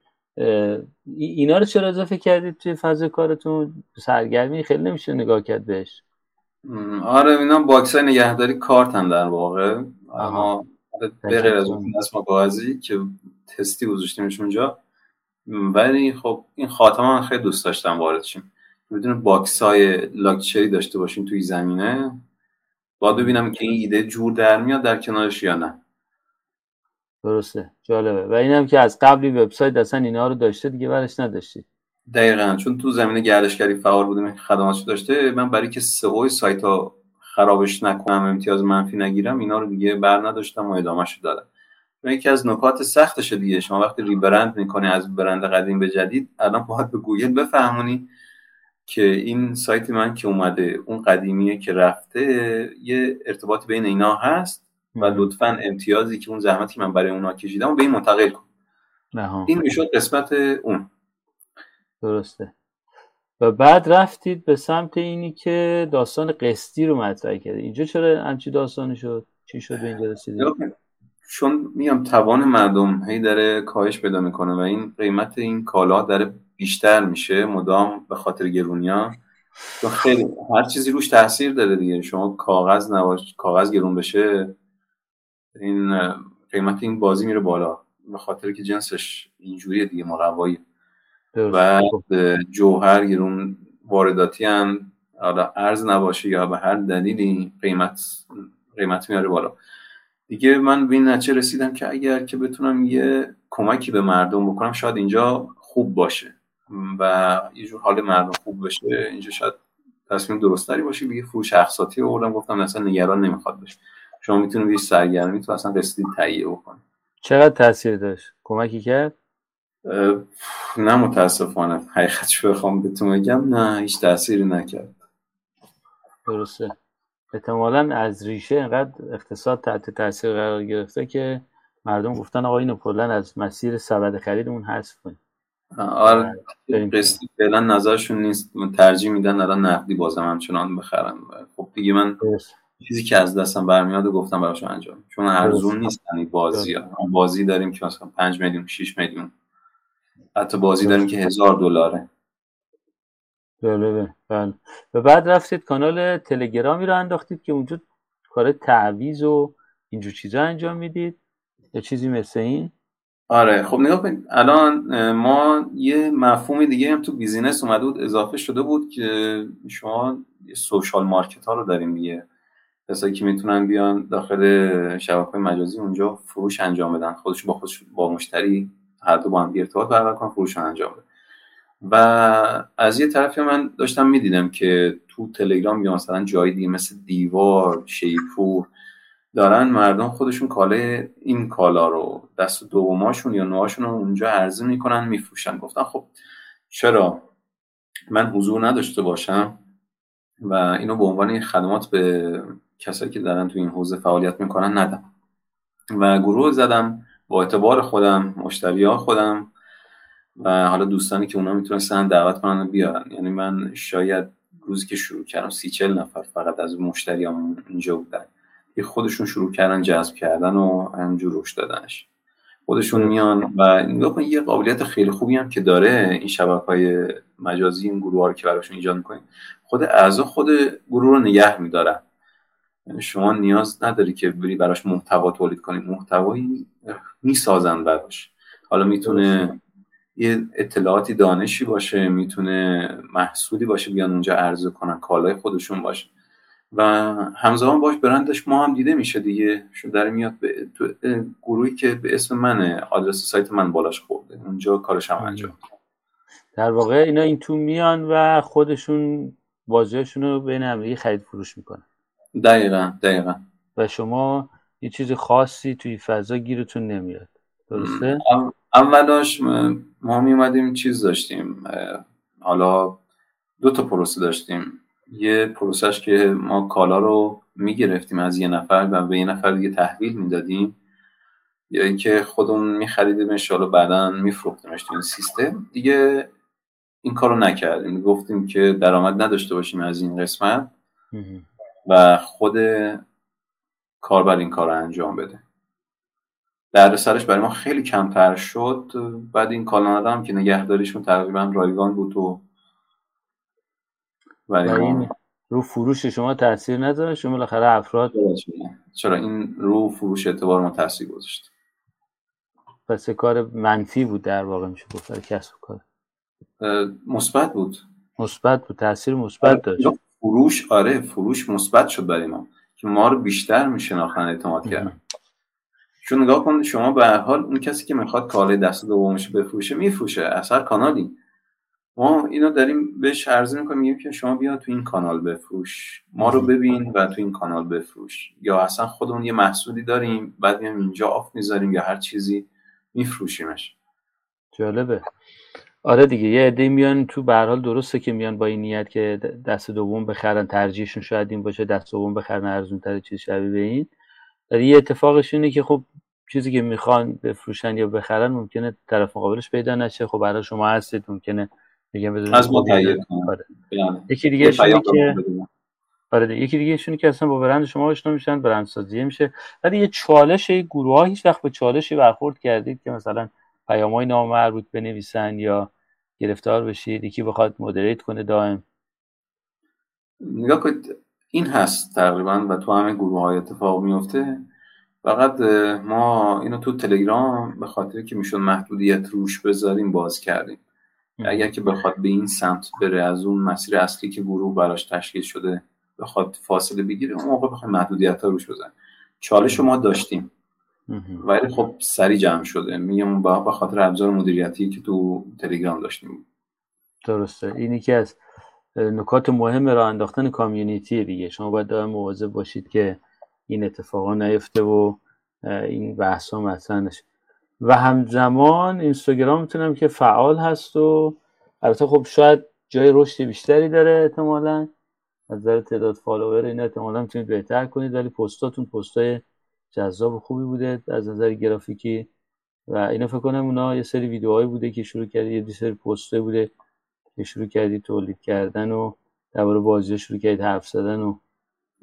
اینا رو چرا اضافه کردید توی phase کارتون؟ سرگرمی خیلی نمیشه نگاه کرد بهش. آره اینا box های نگهداری کارتن در واقع. اما به غیر از اون دست کاغذی که تستی گذاشتیمش اونجا. ولی خب این خاتم من خیلی دوست داشتم وارد شیم. بدون box های لاکچری داشته باشیم توی زمینه؟ باید ببینم که این ایده جور در میاد در کنارش یا نه. درسته. جالبه. و اینم که از قبلی وبسایت اصلا اینا رو داشته دیگه برش نداشتی. دقیقا. چون تو زمینه گردشگری فعال بودیم خدماتش داشته من برای که سئو سایت ها خرابش نکنم امتیاز منفی نگیرم اینا رو دیگه بر نداشتم و ادامهش دادم. یکی از نکات سختش دیگه. شما وقتی ریبرند می‌کنی از برند قدیم به جدید الان باید به گوگل بفهمونی که این سایت من که اومده اون قدیمیه که رفته یه ارتباط بین اینا هست و لطفا امتیازی که اون زحمتی من برای اونا کشیدم به این منتقل کن. این می‌شد قسمت اون. درسته. و بعد رفتید به سمت اینی که داستان قسطی رو مطرح کرده اینجا چرا همچی داستانی شد؟ چی شد به اینجا رسیدید؟ چون میگم توان مردم هی داره کاهش پیدا می‌کنه و این قیمت این کالا داره بیشتر میشه مدام به خاطر گرونیا؟ چون خیلی هر چیزی روش تاثیر داره دیگه. شما کاغذ نباش کاغذ گرون بشه این قیمت این بازی میره بالا. به خاطر که جنسش اینجوریه دیگه مقوایی و جوهر گرون وارداتی هم حالا ارز نباشه یا به هر دلیلی قیمت قیمت میاره بالا. دیگه من به این نتیجه رسیدم که اگر که بتونم یه کمکی به مردم بکنم شاید اینجا خوب باشه. و یه جور حال مردم خوب بشه اینجا شاید تصمیم درستری باشه. دیگه فروش اقساطی آوردم گفتم اصلا نگران نمی‌خواد بشه. شما می‌تونید یه سرگرمی تو اصلا قسطی تهیه بکنید چقدر تاثیر داشت؟ کمکی کرد؟ نه متاسفانه. حقیقتش بخوام بهتون بگم نه هیچ تأثیری نکرد. درسته. احتمالا از ریشه اینقدر اقتصاد تحت تاثیر قرار گرفته که مردم گفتن آقا اینو کلا از مسیر سبد خریدمون حذف کنیم. آره قسطی فعلا نظرشون نیست. ترجیح میدن الان نقدی بازم همچنان بخرن. خب دیگه من چیزی که از دستم برمیاد و گفتم براشون انجام. چون ارزون نیست یعنی بازی. ها. بازی داریم که مثلا 5 میلیون 6 میلیون. حتی بازی داریم که هزار دلاره. جالبه بله و بعد رفتید کانال تلگرامی رو انداختید که اونجا کار تعویز و اینجور چیزا انجام می‌دید. یا چیزی مثل این؟ آره خب نگاه کنید الان ما یه مفهوم دیگه هم تو business اومده بود اضافه شده بود که شما social market ها رو داریم دیگه. کسایی که می‌تونن بیان داخل شبکه مجازی اونجا فروش انجام بدن. خودش با خودش با مشتری هر دو با هم ارتباط برقرار کنن فروش انجام بدن. و از یه طرفی من داشتم می‌دیدم که تو تلگرام یا مثلا جایی دیگه مثل دیوار شیپور دارن مردم خودشون کاله این کالا رو دست دوماشون یا نواشون رو اونجا عرضه می‌کنن میفروشن. گفتن خب چرا؟ من حضور نداشته باشم و اینو به عنوان خدمات به کسایی که دارن تو این حوزه فعالیت می‌کنن ندم. و گروه زدم با اعتبار خودم مشتری خودم و حالا دوستانی که اونا می‌تونستن دعوت کنن بیارن. یعنی من شاید روزی که شروع کردم سی چل نفر فقط از مشتریام اینجا بودن. که خودشون شروع کردن جذب کردن و همجور روش دادنش. خودشون میان و نگاه یه قابلیت خیلی خوبی هم که داره این شبکه های مجازی این گروه ها رو که براشون ایجاد می‌کنین خود اعضا خود گروه رو نگه میدارن. یعنی شما نیاز نداری که بری براش محتوا تولید کنی. محتوایی می‌سازن براش. حالا می‌تونه یه اطلاعاتی دانشی باشه می‌تونه محصولی باشه بیان اونجا عرضه کنن کالای خودشون باشه. و همزمان باش برندش ما هم دیده میشه دیگه. شو در میاد به گروهی که به اسم منه. آدرس سایت من بالاش خورده. اونجا کارش هم انجام در واقع اینا این تو میان و خودشون بازیشون رو بین همدیگه خرید فروش می‌کنن. دقیقا دقیقا. و شما یه چیز خاصی توی فضا گیرتون نمیاد. درسته؟ اولش ما می اومدیم چیز داشتیم حالا دو تا پروسه داشتیم. یه پروسش که ما کالا رو می‌گرفتیم از یه نفر و به یه نفر دیگه تحویل می‌دادیم یا اینکه خودمون میخریدیم حالا بعدا میفروختیمش تو این سیستم. دیگه این کارو نکردیم. گفتیم که درآمد نداشته باشیم از این قسمت و خود کاربر این کار رو انجام بده. در سرش برای ما خیلی کمتر شد. بعد این کانال هم که نگهداریشون تقریبا رایگان بود و این رو فروش شما تاثیر نداره شما بالاخره افراد چرا این رو فروش اعتبار ما تاثیر گذاشت؟ پس کار منفی بود در واقع میشه گفت کسب کار. مثبت بود. مثبت بود تاثیر مثبت آره، داشت فروش آره فروش مثبت شد برای ما که ما رو بیشتر میشناختن اعتماد کردن چون نگاه کن شما به هر حال اون کسی که می‌خواد کالای دست دومش بفروشه میفروشه. از هر کانالی. ما اینو داریم بهش عرضه می‌کنیم میگیم که شما بیا تو این کانال بفروش. ما رو ببین و تو این کانال بفروش. یا اصلا خودمون یه محصولی داریم بعد میام اینجا آف می‌ذاریم یا هر چیزی میفروشیمش. جالبه. آره دیگه یه عده میان تو به حال درسته که میان با این نیت که دست دوم بخرن ترجیحشون شاید این باشه دست دوم بخرن ارزون تر چیز شبیه به این. یه اتفاقش اینه که خب چیزی که می‌خوان بفروشن یا بخرن ممکنه طرف مقابلش پیدا نشه. خب برای شما هستید ممکنه میگم بدون از ما آره. بله. یکی دیگه که آره یکی دیگه شونی که اصلا با برند شما آشنا میشن برندسازی میشه. ولی یه چالش گروه ها هیچ وقت به چالشی برخورد کردید که مثلا پیام های نامربوط بنویسن یا گرفتار بشید یکی بخواد مدریت کنه دائم؟ نگاه کنید این هست تقریبا و تو همه گروه های اتفاق میفته فقط ما اینو تو تلگرام به خاطر که میشون محدودیت روش بذاریم باز کردیم. اگر که بخواد به این سمت بره از اون مسیر اصلی که گروه براش تشکیل شده بخواد فاصله بگیره اون موقع بخوایم محدودیت ها روش بزن چالش ما داشتیم. ولی خب سری جمع شده. میگم با به خاطر ابزار مدیریتی که تو تلگرام داشتیم. درسته. اینی که از نکات مهم را انداختن کامیونیتی دیگه. شما باید دائم مواظب باشید که این اتفاقا نیفته و این بحث ها مطرح نشه. و همزمان اینستاگرام می‌تونم که فعال هست و البته خب شاید جای رشد بیشتری داره احتمالا. از نظر تعداد فالوور این احتمالا می‌تونید بهتر کنید ولی پستاتون پستای جذاب خوبی بوده از نظر گرافیکی. و اینا فکر کنم اونا یه سری ویدیوهایی بوده که شروع کردید یه سری پستای بوده که شروع کردید تولید کردن و درباره بازی شروع کردید حرف زدن و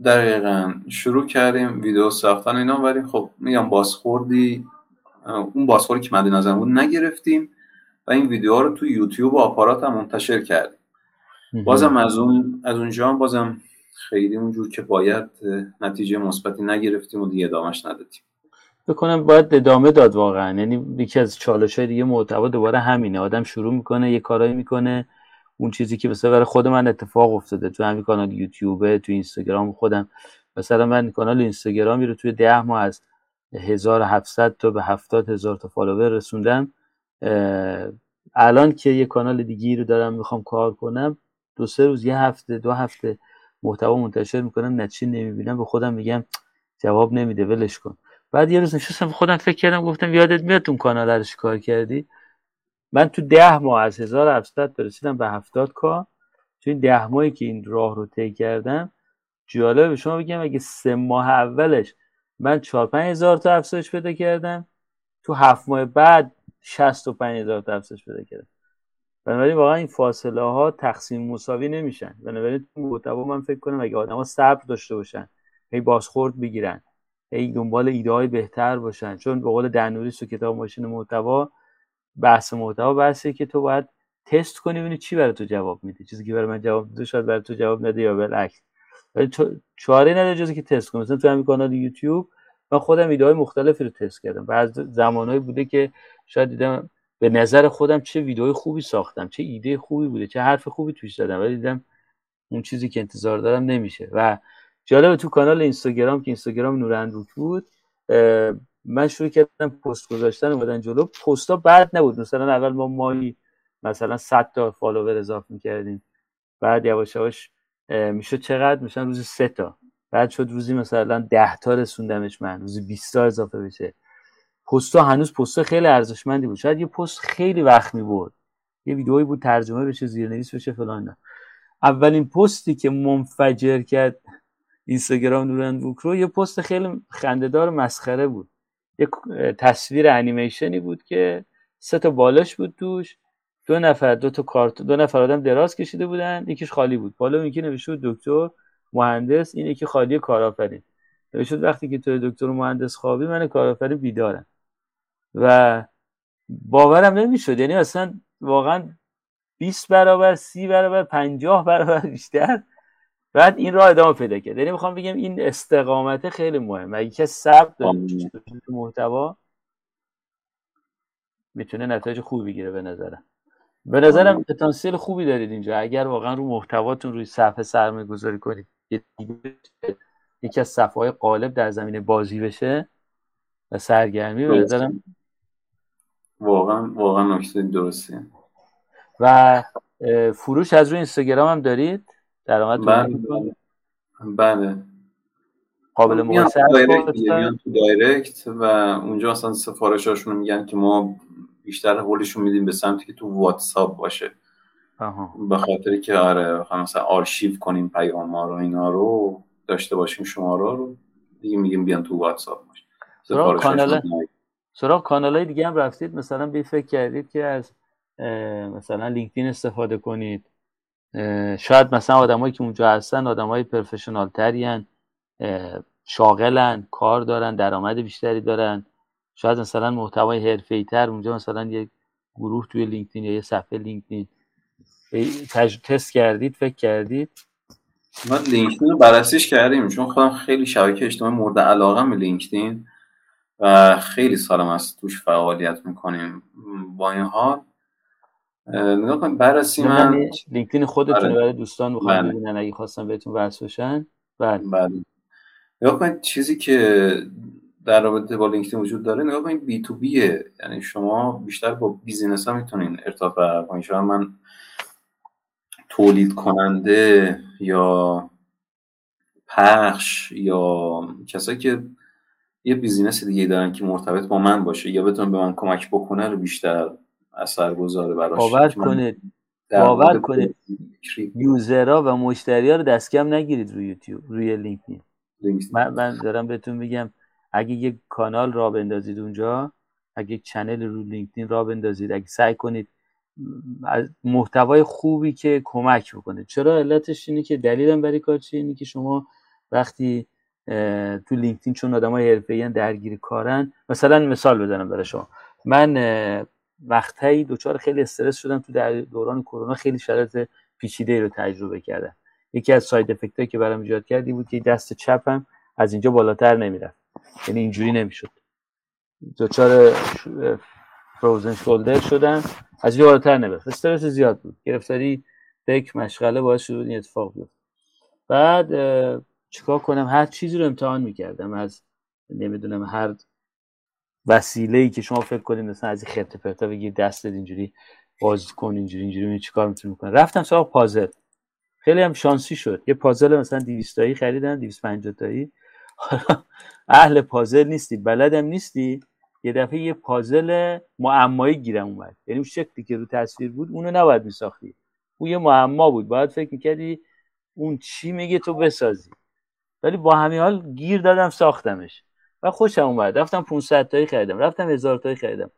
دقیقا. شروع کردیم ویدیو ساختن اینا ولی خب میگم بازخوردی اون بازخوری که مد نظر بود نگرفتیم و این ویدیوها رو تو یوتیوب و آپارات هم منتشر کردیم. بازم از اون از اونجا هم بازم خیلی اونجور که باید نتیجه مثبتی نگرفتیم و دیگه ادامهش ندادیم. بکنم باید ادامه داد واقعا. یعنی یکی از چالش های دیگه محتوا دوباره همینه. آدم شروع می‌کنه یه کارایی می‌کنه اون چیزی که مثلا برای خود من اتفاق افتاده. تو همین کانال یوتیوب تو اینستاگرام خودم. مثلا من کانال اینستاگرامی رو توی ده ماه از 1700 تا به 70 هزار تا فالوور رسوندم. الان که یه کانال دیگه رو دارم می‌خوام کار کنم دو سه روز یه هفته دو هفته محتوا منتشر می‌کنم نتیجه نمی‌بینم به خودم میگم جواب نمیده ولش کن. بعد یه روز نشستم خودم فکر کردم گفتم یادت میاد اون کانال رو کار کردی؟ من تو ده ماه از 1700 برسیدم به 70 کا تو این ده ماهی که این راه رو طی کردم جالب به شما بگم اگه سه ماه اولش من 4 5 هزار تا افزایش پیدا کردم. تو هفت ماه بعد 65 هزار تا افزایش پیدا کردم. بنابراین واقعا این فاصله ها تقسیم مساوی نمیشن. بنابراین تو محتوا من فکر کنم اگه آدما صبر داشته باشن هی بازخورد بگیرن هی دنبال ایده های بهتر باشن. چون به قول دنوری تو کتاب ماشین محتوا بحث محتوا بحثی که تو باید تست کنی ببینی چی برای تو جواب میده. چیزی که برای من جواب میده شاید برای تو جواب نده یا بالعکس ولی چاره نداره جزی که تست کنی مثلا تو همین کانال یوتیوب من خودم ایده های مختلفی رو تست کردم. بعض زمانهایی بوده که شاید دیدم به نظر خودم چه ویدئوی خوبی ساختم چه ایده خوبی بوده چه حرف خوبی توش زدم ولی دیدم اون چیزی که انتظار دارم نمیشه. و جالب تو کانال اینستاگرام که اینستاگرام نوران بود من شروع کردم پست گذاشتن اومدن جلو. پستا بعد نبود. مثلا اول ما ماهی مثلا 100 تا فالوور اضافه می‌کردیم. بعد یواش یواش می‌شد چقدر؟ میشن روز سه تا. بعد شد روزی مثلا ده تا رسوندمش من. روزی 20 تا اضافه بشه. پستا هنوز پست خیلی ارزشمندی بود. شاید یه پست خیلی وقت می برد یه ویدئویی بود ترجمه بشه زیرنویس بشه فلان اولین پستی که منفجر کرد اینستاگرام نورن بوک رو یه پست خیلی خندهدار مسخره بود. یه تصویر انیمیشنی بود که سه تا بالش بود توش. دو نفر دو تا کارت دو نفر آدم دراز کشیده بودن یکیش خالی بود. بالا اون یکی نوشته بود دکتر مهندس این یکی خالی کارآفرین. نوشته وقتی که تو دکتر مهندس خوابی من کارآفرین بیدارم. و باورم نمی‌شد. یعنی اصلا واقعا 20 برابر 30 برابر 50 برابر بیشتر. بعد این راه ادامه پیدا کرد. یعنی می‌خوام بگم این استقامت خیلی مهمه اگه صبر داره محتوا می‌تونه نتایج خوبی بگیره به نظرم. به نظرم پتانسیل خوبی دارید اینجا. اگر واقعا رو محتواتون روی صفحه سرمایه گذاری کنید یکی از صفحه های قالب در زمینه بازی بشه و سرگرمی به نظرم واقعا واقعا نکته درسته. و فروش از روی اینستاگرام هم دارید؟ درآمد بله بله. قابل مقایسه تو direct و اونجا اصلا سفارشاشون میگن که ما بیشتر هلشون میدیم به سمتی که تو واتساپ باشه. به خاطر که آره مثلا آرشیو کنیم پیام ها رو اینا رو داشته باشیم شماره رو دیگه میگیم بیان تو واتساپ باشه سراغ کانال سراغ کانال های دیگه هم رفتید. مثلا بی فکر کردید که از مثلا لینکدین استفاده کنید. شاید مثلا آدمایی که اونجا هستن آدمای professional ترین شاغلن کار دارن درآمد بیشتری دارن. شاید مثلا محتوای حرفه‌ای تر اونجا مثلا یک گروه توی لینکدین یا یه صفحه لینکدین. تج... تست کردید فکر کردید؟ ما لینکدین رو بررسیش کردیم چون خودم خیلی شبکه اجتماعی مورد علاقه به لینکدین و خیلی سالم از توش فعالیت می‌کنیم. با این حال نگاه کنید بررسی من لینکدین خودتون آره. برای دوستان بخوام بله. ببینن اگه خواستن بهتون وصل بشن. بله. بله. نگاه کنید چیزی که در رابطه با لینکدین وجود داره نگاه کنید B to B ه یعنی شما بیشتر با business ها می‌تونین ارتباط برقرار کنید شما من تولید کننده یا پخش یا کسایی که یه business دیگه دارن که مرتبط با من باشه یا بتون به من کمک بکنه رو بیشتر اثر گذاره براش. باور کنید باور کنید. user ها و مشتری ها رو دست کم نگیرید روی یوتیوب روی لینکدین. من, من دارم بهتون میگم اگه یک کانال راه بندازید اونجا اگه channel رو لینکدین راه بندازید اگه سعی کنید از محتوای خوبی که کمک بکنه. چرا علتش اینه که دلیلم برای کار چیه؟ اینه که شما وقتی تو لینکدین چون آدمای حرفه‌ای درگیر کارن مثلا مثال بزنم برای شما. من وقتایی دچار خیلی استرس شدم تو در دوران کرونا خیلی شرایط پیچیده رو تجربه کردم. یکی از ساید افکت که برام ایجاد کردی بود که دست چپم از اینجا بالاتر نمی‌رفت. یعنی اینجوری نمی‌شد. دچار فروزن شولدر شدم از اینجا بالاتر نمی‌رفت استرس زیاد بود. گرفتاری دک مشغله باعث شد این اتفاق بیفته بعد چیکار کنم؟ هر چیزی رو امتحان می‌کردم. از نمی‌دونم هر وسیله ای که شما فکر کنید مثلا از این خرت پرتا بگیر دست اینجوری باز کن اینجوری اینجوری چیکار می‌تونی کنه رفتم سراغ پازل. خیلی هم شانسی شد. یه پازل مثلا 200 تایی خریدم 250 تایی. اهل پازل نیستی بلدم نیستی؟ یه دفعه یه پازل معمایی گیرم اومد. یعنی اون شکلی که رو تصویر بود اونو نباید میساختی. اون یه معما بود. باید فکر می‌کردی اون چی میگه تو بسازی. ولی با همین حال گیر دادم ساختمش. و خوشم اومد. رفتم 500 تایی خریدم. رفتم 1000 تایی خریدم.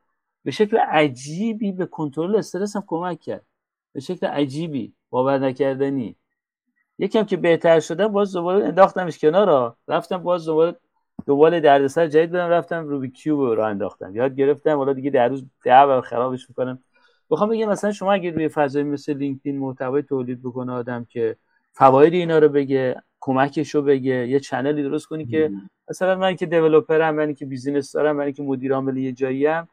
به شکل عجیبی به کنترل استرس هم کمک کرد. به شکل عجیبی. باور نکردنی. یکم که بهتر شدم باز دوباره انداختمش کنار رفتم باز دوباره دوباره دردسر جدید بدم رفتم Rubik cube رو انداختم. یاد گرفتم حالا دیگه در روز ده بار خرابش می‌کنم. بخوام بگم مثلا شما اگه روی فضای مثل لینکدین محتوای تولید بکنه آدم که فواید اینا رو بگه کمکش رو بگه یه channel ی درست کنی که مثلا من که developer م من که business دارم من که مدیر عامل یه جایی ام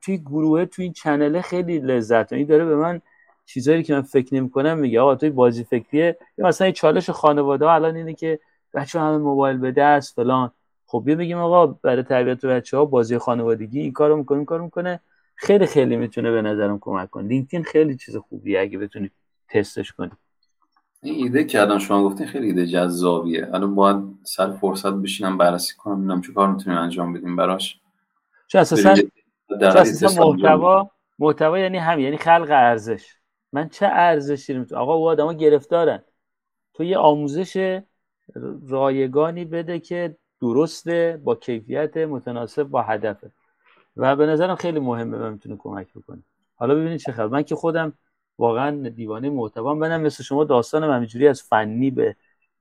توی گروه توی این channel ه خیلی لذت این داره به من چیزایی که من فکر نمی کنم میگه آقا توی بازی فکریه. یا مثلا این چالش خانواده ها الان اینه که بچه همه موبایل به دست فلان. خب بیا بگیم آقا برای تربیت بچه ها بازی خانوادگی این کارو می‌کنه این کارو می‌کنه. خیلی خیلی می‌تونه به نظرم کمک کنه. لینکدین خیلی چیز خوبیه اگه بتونید تستش کنید این ایده که الان شما گفتین خیلی ایده جذابیه. الان باید سر فرصت بشینم بررسی کنم ببینم چه کار می‌تونیم انجام بدیم براش. چون اساسا محتوا محتوا یعنی همین یعنی خلق ارزش. من چه ارزشی رو آقا او آدما گرفتارن. تو یه آموزش رایگانی بده که درسته با کیفیت متناسب با هدفه. و به نظرم خیلی مهمه و می‌تونه کمک بکنه. حالا ببینید چه خبر. من که خودم واقعا دیوانه محتوا منم مثل شما داستانم همینجوری از فنی به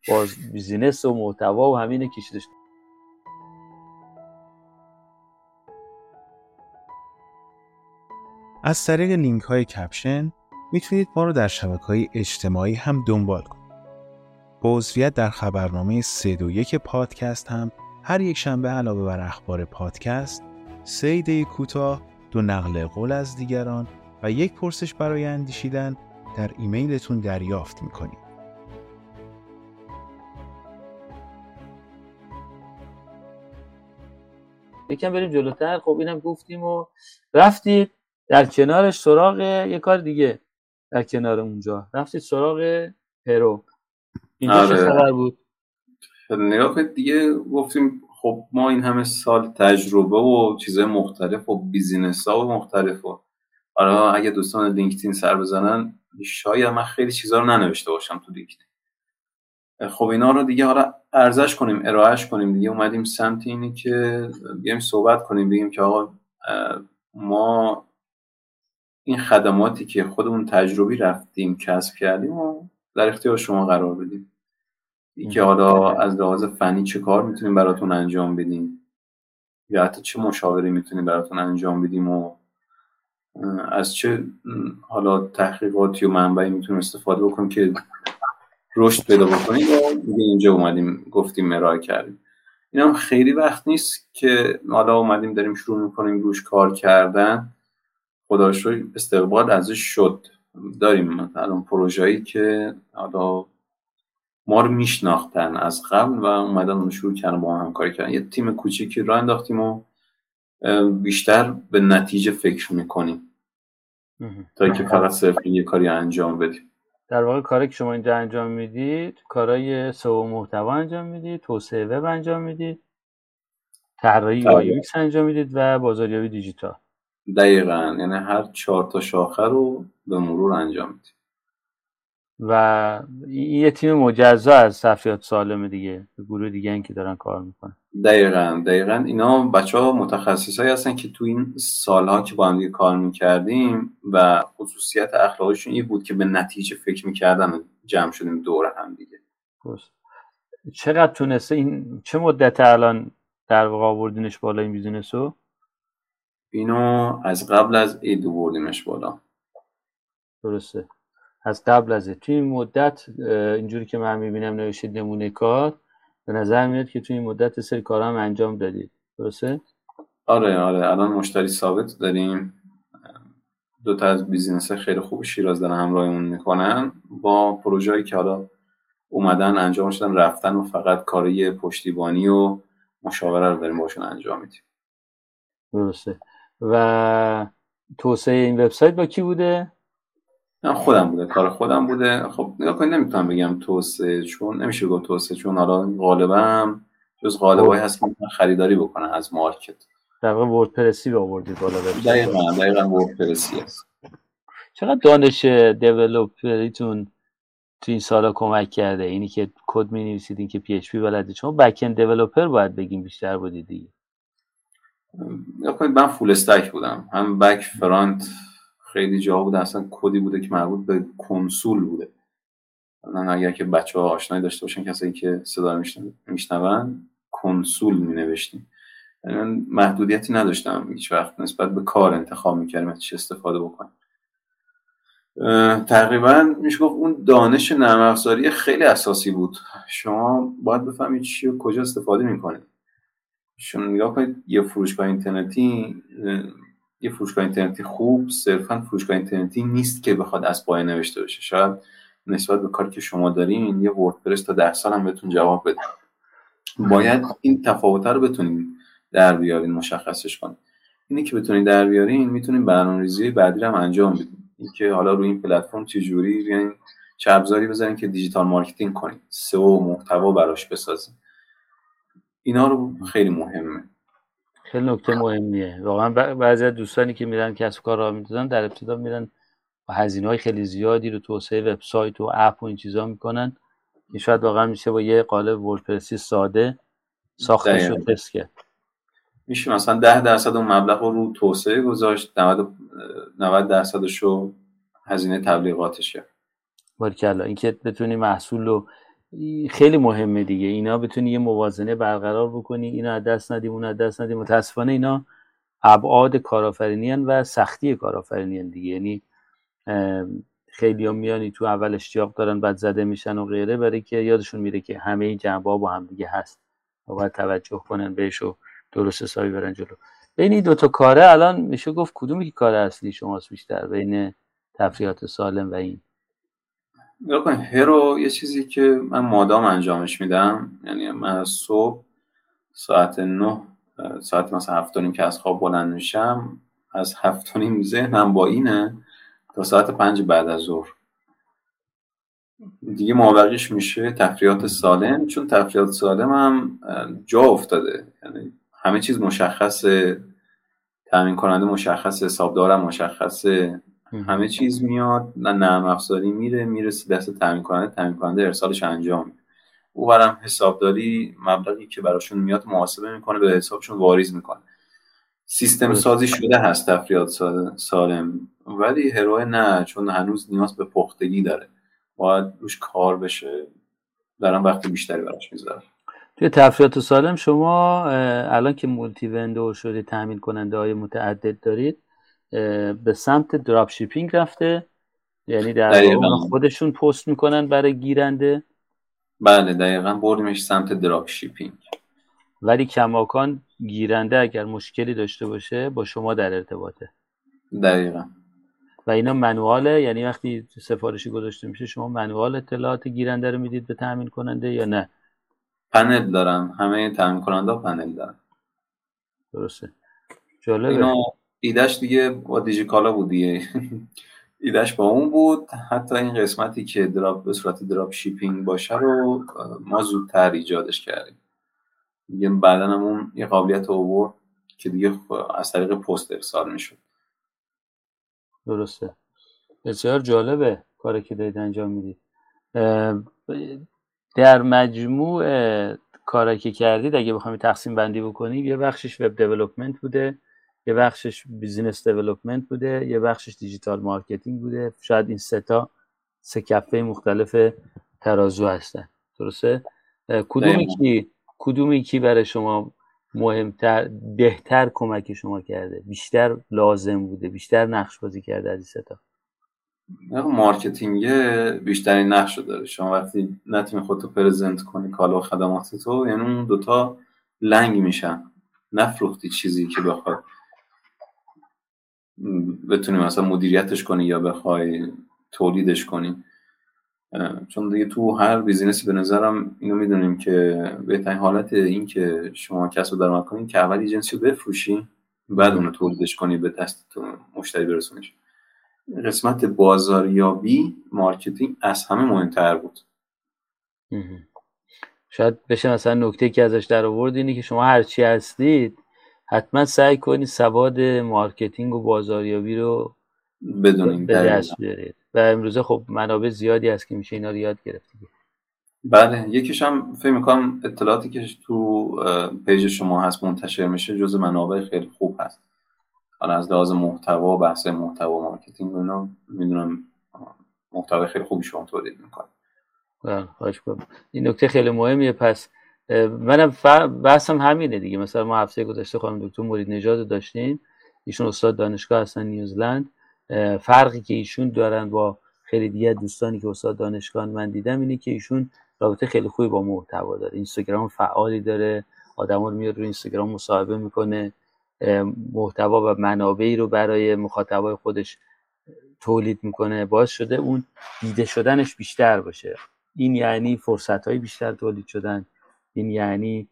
باز بیزینس و محتوا و همینه کشیده شد از طریق لینک های کپشن می‌تونید ما رو در شبکه های اجتماعی هم دنبال کنید. با در خبرنامه 321 پادکست هم هر یک شنبه علاوه بر اخبار پادکست سه ایده کوتاه دو نقل قول از دیگران و یک پرسش برای اندیشیدن در ایمیلتون دریافت می‌کنید. یکم بریم جلوتر خب اینم گفتیم و رفتید در کنارش سراغ یه کار دیگه در کنار اونجا. رفتید سراغ هرو اینجا چه آره. خبر بود؟ نگاه کنید دیگه گفتیم خب ما این همه سال تجربه و چیزهای مختلف و business ها و مختلف و حالا اگه دوستان لینکدین سر بزنن شاید من خیلی چیزها رو ننوشته باشم تو لینکدین. خب اینا رو دیگه حالا ارزش کنیم ارائهش کنیم دیگه. اومدیم سمت اینی که بیایم صحبت کنیم بگیم که آقا ما این خدماتی که خودمون تجربی رفتیم کسب کردیم و در اختیار شما قرار بدیم. این که حالا از لحاظ فنی چه کار می‌تونیم براتون انجام بدیم؟ یا حتی چه مشاوره می‌تونیم براتون انجام بدیم و از چه حالا تحقیقاتی و منبعی می‌تونیم استفاده بکنیم که رشد پیدا بکنیم؟ و اینجا اومدیم گفتیم ارائه کردیم. این هم خیلی وقت نیست که حالا اومدیم داریم شروع می‌کنیم روش کار کردن. خدا استقبال ازش شد. داریم مثلا پروژه‌ای که حالا ما رو میشناختن از قبل و اومدن اون شروع کردن با هم همکاری کردن. یه تیم کوچیکی را انداختیم و بیشتر به نتیجه فکر می‌کنیم. تا که فقط صرف یه کاری انجام بدیم. در واقع کاری که شما اینجا انجام می‌دید کارای سو محتوا انجام می‌دید توسعه وب انجام می‌دید طراحی یو انجام می‌دید و بازاریابی دیجیتال. دقیقا. یعنی هر چهار تا شاخه رو به مرور انجام میدیم. و این یه تیم مجزا از صفیات سالم دیگه گروه دیگه که دارن کار می‌کنن. دقیقا دقیقا. اینا بچه ها متخصص هایی هستن که تو این سالها که با هم کار می‌کردیم و خصوصیت اخلاقشون این بود که به نتیجه فکر می‌کردن و جمع شدیم دور هم دیگه. چقدر تونسته این چه مدت الان در واقع آوردینش بالا این بیزینس رو؟ اینو از قبل از عید بردیمش بالا. درسته. از قبل از توی این مدت اینجوری که من می‌بینم نوشید نمونه کار به نظر میاد که توی این مدت سری کار هم انجام دادید. درسته؟ آره آره. الان مشتری ثابت داریم. دو تا از business خیلی خوب شیراز دارن همراهمون می‌کنن. با پروژه‌ای که حالا اومدن انجام شدن رفتن و فقط کاری پشتیبانی و مشاوره رو داریم باشون انجام میدیم. درسته. و توسعه این وبسایت با کی بوده؟ خودم بوده کار خودم بوده. خب نگاه کنید نمی‌تونم بگم توسعه چون نمیشه گفت توسعه چون حالا قالبا جز قالبایی هست که خریداری بکنن از market. در واقع وردپرسی رو آوردید بالا دقیقاً دقیقاً وردپرسی است چقدر دانش developer یتون تو این سالا کمک کرده؟ اینی که کد می نویسید این که PHP بلدید شما back-end developer باید بگیم بیشتر بودید دیگه. من full stack بودم. هم back front خیلی جا بوده اصلا کدی بوده که مربوط به کنسول بوده. من اگر که بچه ها آشنایی داشته باشن کسایی که صدا میشنون کنسول می نوشتیم یعنی من محدودیتی نداشتم. هیچ وقت نسبت به کار انتخاب می‌کردیم چه استفاده بکنم. تقریبا میشه گفت اون دانش نرم خیلی اساسی بود. شما باید بفهمید چی و کجا استفاده می‌کنید. شما نگاه کنید یه فروشگاه اینترنتی یه فروشگاه اینترنتی خوب صرفا فروشگاه اینترنتی نیست که بخواد از پای نوشته باشه. شاید نسبت به کاری که شما دارین یه وردپرس تا ده سال هم بهتون جواب بده. باید این تفاوت رو بتونین در بیارین مشخصش کنین. اینی که بتونین در بیارین می‌تونین برنامه‌ریزی بعدی هم انجام بدین. اینکه حالا روی این پلتفرم چجوری بیاین چه ابزاری بزنیم که digital marketing کنیم سئو محتوا براش بسازیم اینا رو خیلی مهمه. خیلی نکته مهمیه. واقعا بعضی از دوستانی که میرن کسب کار راه میندازن در ابتدا میرن با هزینه های خیلی زیادی رو توسعه وبسایت و اپ و این چیزا می‌کنن که شاید واقعا میشه با یه قالب وردپرسی ساده ساختش رو تست کرد. میشه مثلا ده درصد اون مبلغ رو توسعه گذاشت. 90 90 درصدش رو هزینه تبلیغاتش کرد. باریکلا اینکه بتونی محصول رو خیلی مهمه دیگه. اینا بتونی یه موازنه برقرار بکنی. اینا از دست ندیم اون از دست ندیم. متاسفانه اینا ابعاد کارآفرینی و سختی کارآفرینی دیگه. یعنی خیلی هم میانی تو اول اشتیاق دارن بعد زده میشن و غیره برای که یادشون میره که همه این با هم دیگه هست. و باید توجه کنن بهش و درست حسابی برن جلو. بین این دوتا کاره الان میشه گفت کدومی که کار اصلی شماست بیشتر؟ بین تفریحات سالم و این. بکن هرو یه چیزی که من مادام انجامش میدم یعنی من صبح ساعت نه ساعت مثلا هفت نیم که از خواب بلند میشم از هفت نیم ذهنم با اینه تا ساعت پنج بعد از ظهر. دیگه مابقیش میشه تفریات سالم چون تفریات سالم هم جا افتاده. یعنی همه چیز مشخصه تامین کننده مشخصه حسابدارم مشخصه. همه چیز میاد نه نرم افزاری میره می‌رسه دست تامین کننده تامین کننده ارسالش انجام او برم حسابداری مبلغی که براشون میاد محاسبه می‌کنه به حسابشون واریز می‌کنه. سیستم سازی شده هست تفریات سالم ولی هروه نه چون هنوز نیاز به پختگی داره. باید روش کار بشه. دارم وقت بیشتری براش می‌ذارم توی تفریات سالم شما الان که مولتی وندور شده تامین کننده های متعدد دارید به سمت دراپ شیپینگ رفته. یعنی در خودشون پست می‌کنن برای گیرنده. بله دقیقا بردیمش سمت دراپ شیپینگ. ولی کماکان گیرنده اگر مشکلی داشته باشه با شما در ارتباطه. دقیقا. و اینا منواله یعنی وقتی سفارشی گذاشته میشه شما منوال اطلاعات گیرنده رو می‌دید به تامین کننده یا نه؟ پنل دارم. همه تامین کننده پنل دارم. درسته. جالبه. ایدش دیگه با دیجیکالا بود دیگه. ایدش با اون بود. حتی این قسمتی که دراپ به صورت دراپ شیپینگ باشه رو ما زودتر ایجادش کردیم. دیگه بعدا اون یه قابلیت اوورد که دیگه از طریق پست ارسال می‌شد. درسته. بسیار جالبه کاری که دارید انجام می‌دید. در مجموع کاری که کردید اگه بخوایم تقسیم بندی بکنیم یه بخشش web development بوده. یه بخشش business development بوده یه بخشش digital marketing بوده. شاید این سه تا سه کفه مختلف ترازو هستن. درسته؟ کدومی کی کدومی کی برای شما مهمتر بهتر کمک شما کرده؟ بیشتر لازم بوده؟ بیشتر نقش بازی کرده از این سه تا؟ marketing بیشترین نقش داره. شما وقتی نتونی خودتو present کنی کالا و خدمات تو یعنی اون دوتا لنگ میشن. نفروختی چیزی که بخواد بتونی مثلا مدیریتش کنی یا بخوای تولیدش کنی. چون دیگه تو هر business ی به نظرم اینو می‌دونیم که بهترین حالت این که شما کسب درآمد کنین که اول جنسی رو بفروشی بعد اونو تولیدش کنی به دست مشتری برسونیش. قسمت بازاریابی marketing از همه مهمتر بود. شاید بشه مثلا نکته که ازش در آورد اینه که شما هرچی هستید حتما سعی کنید سواد marketing و بازاریابی رو بدونید به دست بیارید. و امروزه خب منابع زیادی هست که میشه اینا رو یاد گرفت بله یکیش هم فکر می‌کنم اطلاعاتی که تو page شما هست منتشر میشه جز منابع خیلی خوب هست. حالا از لحاظ محتوا بحث محتوا marketing اینا می‌دونم محتوا خیلی خوبی شما تولید می‌کنه بله این نکته خیلی مهمیه پس منم بحثم همینه دیگه. مثلا ما هفته گذشته خانم دکتر مرید نژاد داشتیم. ایشون استاد دانشگاه هستن نیوزلند. فرقی که ایشون دارن با خیلی دیگه دوستانی که استاد دانشگاه من دیدم اینه که ایشون رابطه خیلی خوبی با محتوا داره. اینستاگرام فعالی داره. آدما رو میاد رو اینستاگرام مصاحبه می‌کنه. محتوا و منابعی رو برای مخاطبای خودش تولید می‌کنه. باعث شده اون دیده شدنش بیشتر باشه. این یعنی فرصت بیشتر تولید شدن. این یعنی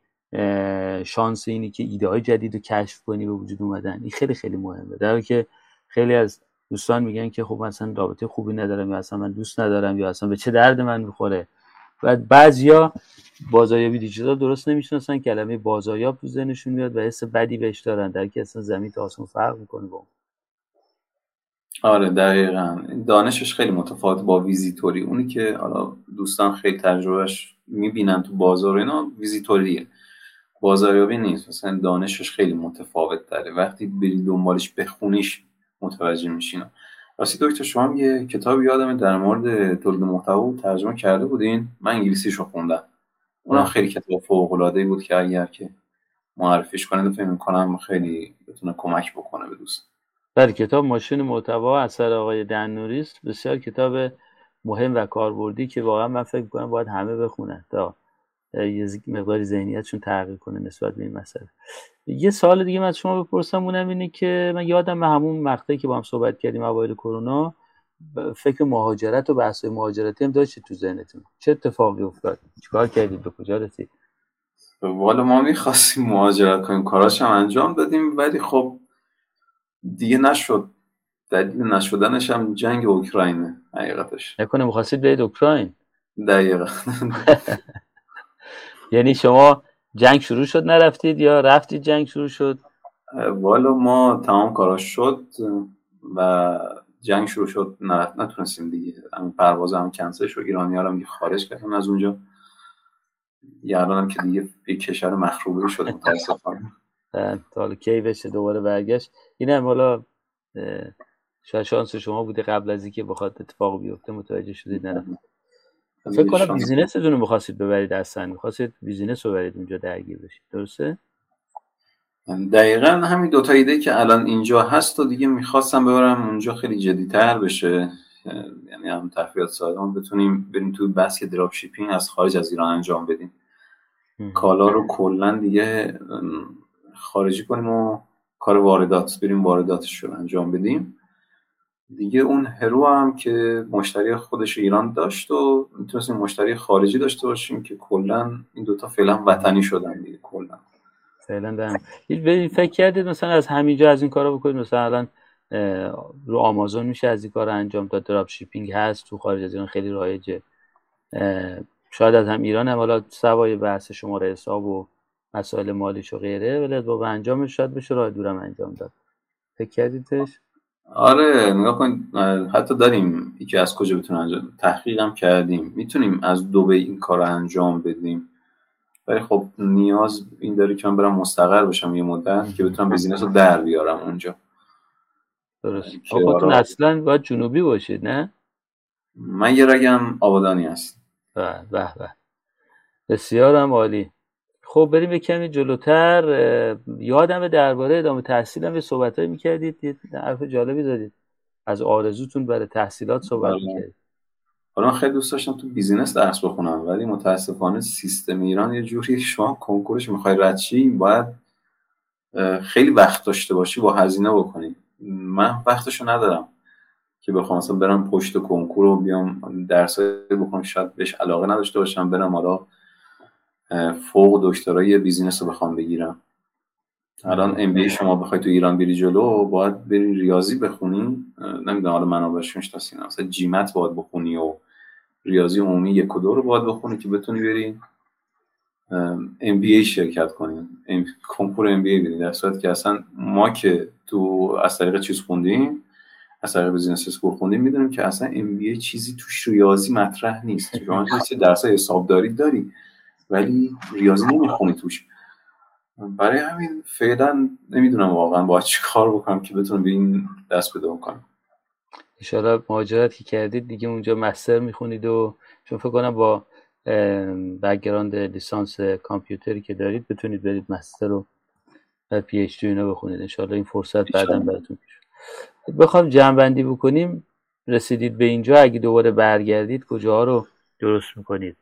شانس اینی که ایده های جدید رو کشف کنی به وجود اومدن. این خیلی خیلی مهمه. در که خیلی از دوستان میگن که خب مثلا رابطه خوبی ندارم یا اصلا من دوست ندارم یا اصلا به چه درد من می‌خوره. و بعضیا بازاریابی دیجیتال درست نمی‌شناسن کلمه بازاریاب تو ذهنشون میاد و حس بدی بهش دارن. در که اصلا زمین تا آسمون فرق می‌کنه با آره دقیقا. دانشش خیلی متفاوت با ویزیتوری. اونی که حالا دوستان خیلی تجربهش می‌بینن تو بازار اینا ویزیتوریه. بازاریابی نیست. مثلا دانشش خیلی متفاوت داره. وقتی بری دنبالش بخونیش متوجه میشین. راستی دکتر شما یه کتاب یادم در مورد تولید محتوا ترجمه کرده بودین. من انگلیسیشو خوندم. اونم خیلی کتاب فوق العاده بود که اگر که معرفیش کنید فکر می‌کنم خیلی بتونه کمک بکنه به دوست در کتاب ماشین محتوا اثر آقای دنوریست بسیار کتاب مهم و کاربردی که واقعا من فکر کنم باید همه بخونن تا یه مقداری ذهنیتشون تغییر کنه نسبت به این مسئله. یه سال دیگه من از شما بپرسم اونم اینه که من یادم همون مقطعی که با هم صحبت کردیم اوایل کرونا فکر مهاجرت و بحث مهاجرتی هم داشتید تو ذهنتون. چه اتفاقی افتاد؟ چیکار کردید؟ به کجا رسید؟ والا ما می‌خواستیم مهاجرت کنیم. کاراش انجام بدیم ولی خب دیگه نشد. دلیل نشدنش هم جنگ اوکراینه حقیقتش. نکنه می‌خواستید برید اوکراین؟ دقیقا. یعنی شما جنگ شروع شد نرفتید یا رفتید جنگ شروع شد؟ والا ما تمام کاراش شد و جنگ شروع شد نرفت نتونستیم دیگه. همین پرواز هم کنسل شد ایرانی ها هم خارج کردن از اونجا. هم که دیگه یک کشور مخروبه شد متاسفانه. حالا کی بشه دوباره برگشت. این هم حالا شاید شانس شما بوده قبل از اینکه بخواد اتفاق بیفته متوجه شدید نه فکر کنم business تون رو می‌خواستید ببرید اصلا می‌خواستید business رو ببرید اونجا درگیر بشید. درسته؟ دقیقا همین دوتا ایده که الان اینجا هست و دیگه می‌خواستم ببرم اونجا خیلی جدیتر بشه. یعنی هم تحفیات سازمان بتونیم بریم توی بحث drop shipping از خارج از ایران انجام بدیم. کالا رو کلا دیگه خارجی کنیم و کار واردات بریم وارداتش رو انجام بدیم. دیگه اون هرو هم که مشتری خودش ایران داشت و می‌تونستیم مشتری خارجی داشته باشیم که کلا این دوتا فعلا وطنی شدن دیگه کلا. فعلا دارم فکر کردید مثلا از همینجا از این کارا بکنید؟ مثلا رو آمازون میشه از این کار انجام داد دراپ شیپینگ هست تو خارج از ایران خیلی رایجه. شاید از هم ایران هم حالا سوای بحث شماره حساب و مسائل مالیش و غیره ولی با انجامش شاید بشه راه دورم انجام داد. فکر کردیدش آره نگاه کن حتی داریم یکی از کجا بتونیم انجام تحقیقم کردیم. می‌تونیم از دوبه این کار رو انجام بدیم. ولی خب نیاز این داره که من برم مستقر بشم یه مدت که بتونم بیزینس رو در بیارم اونجا. درست. خودتون اصلا باید جنوبی باشید نه؟ من یه رگم آبادانی هست به به بسیارم عالی. خب بریم به کمی جلوتر یادم درباره ادامه تحصیلم یه صحبتایی می‌کردید یه حرف جالبی دادید از آرزوتون برای تحصیلات صحبت بله. می‌کردید. حالا خیلی دوست داشتم تو بیزینس درس بخونم ولی متاسفانه سیستم ایران یه جوری شما کنکورش می‌خوای رد باید خیلی وقت داشته باشی با هزینه بکنی. من وقتشو ندارم که بخوام مثلا برم پشت کنکور و بیام درس بخونم شاید بهش علاقه نداشته باشم برم حالا فوق دکترای business رو بخوام بگیرم. الان MBA شما بخوای تو ایران بری جلو باید بری ریاضی بخونی. نمی‌دونم حالا منابعش می‌شناسین مثلا GMAT باید بخونی و ریاضی عمومی یک و دو رو باید بخونی که بتونی بری MBA شرکت کنی. کنکور MBA در صورت که اصلا ما که تو از طریق چیز خوندیم از طریق business school خوندیم می‌دونیم که اصلا MBA چیزی توش ریاضی مطرح نیست. شما درس حسابداری داری. ولی ریاضی نمی‌خونی توش. برای همین فعلا نمی‌دونم واقعا باید چی کار بکنم که بتونم به این دست پیدا کنم انشاءالله مهاجرت که کردید دیگه اونجا master می‌خونید و چون فکر کنم با background لیسانس کامپیوتری که دارید بتونید برید master رو و پی اچ دی اینا بخونید. انشاءالله این فرصت بعدا براتون پیش بخوام جمع بندی بکنیم رسیدید به اینجا. اگه دوباره برگردید کجاها رو درست می‌کنید؟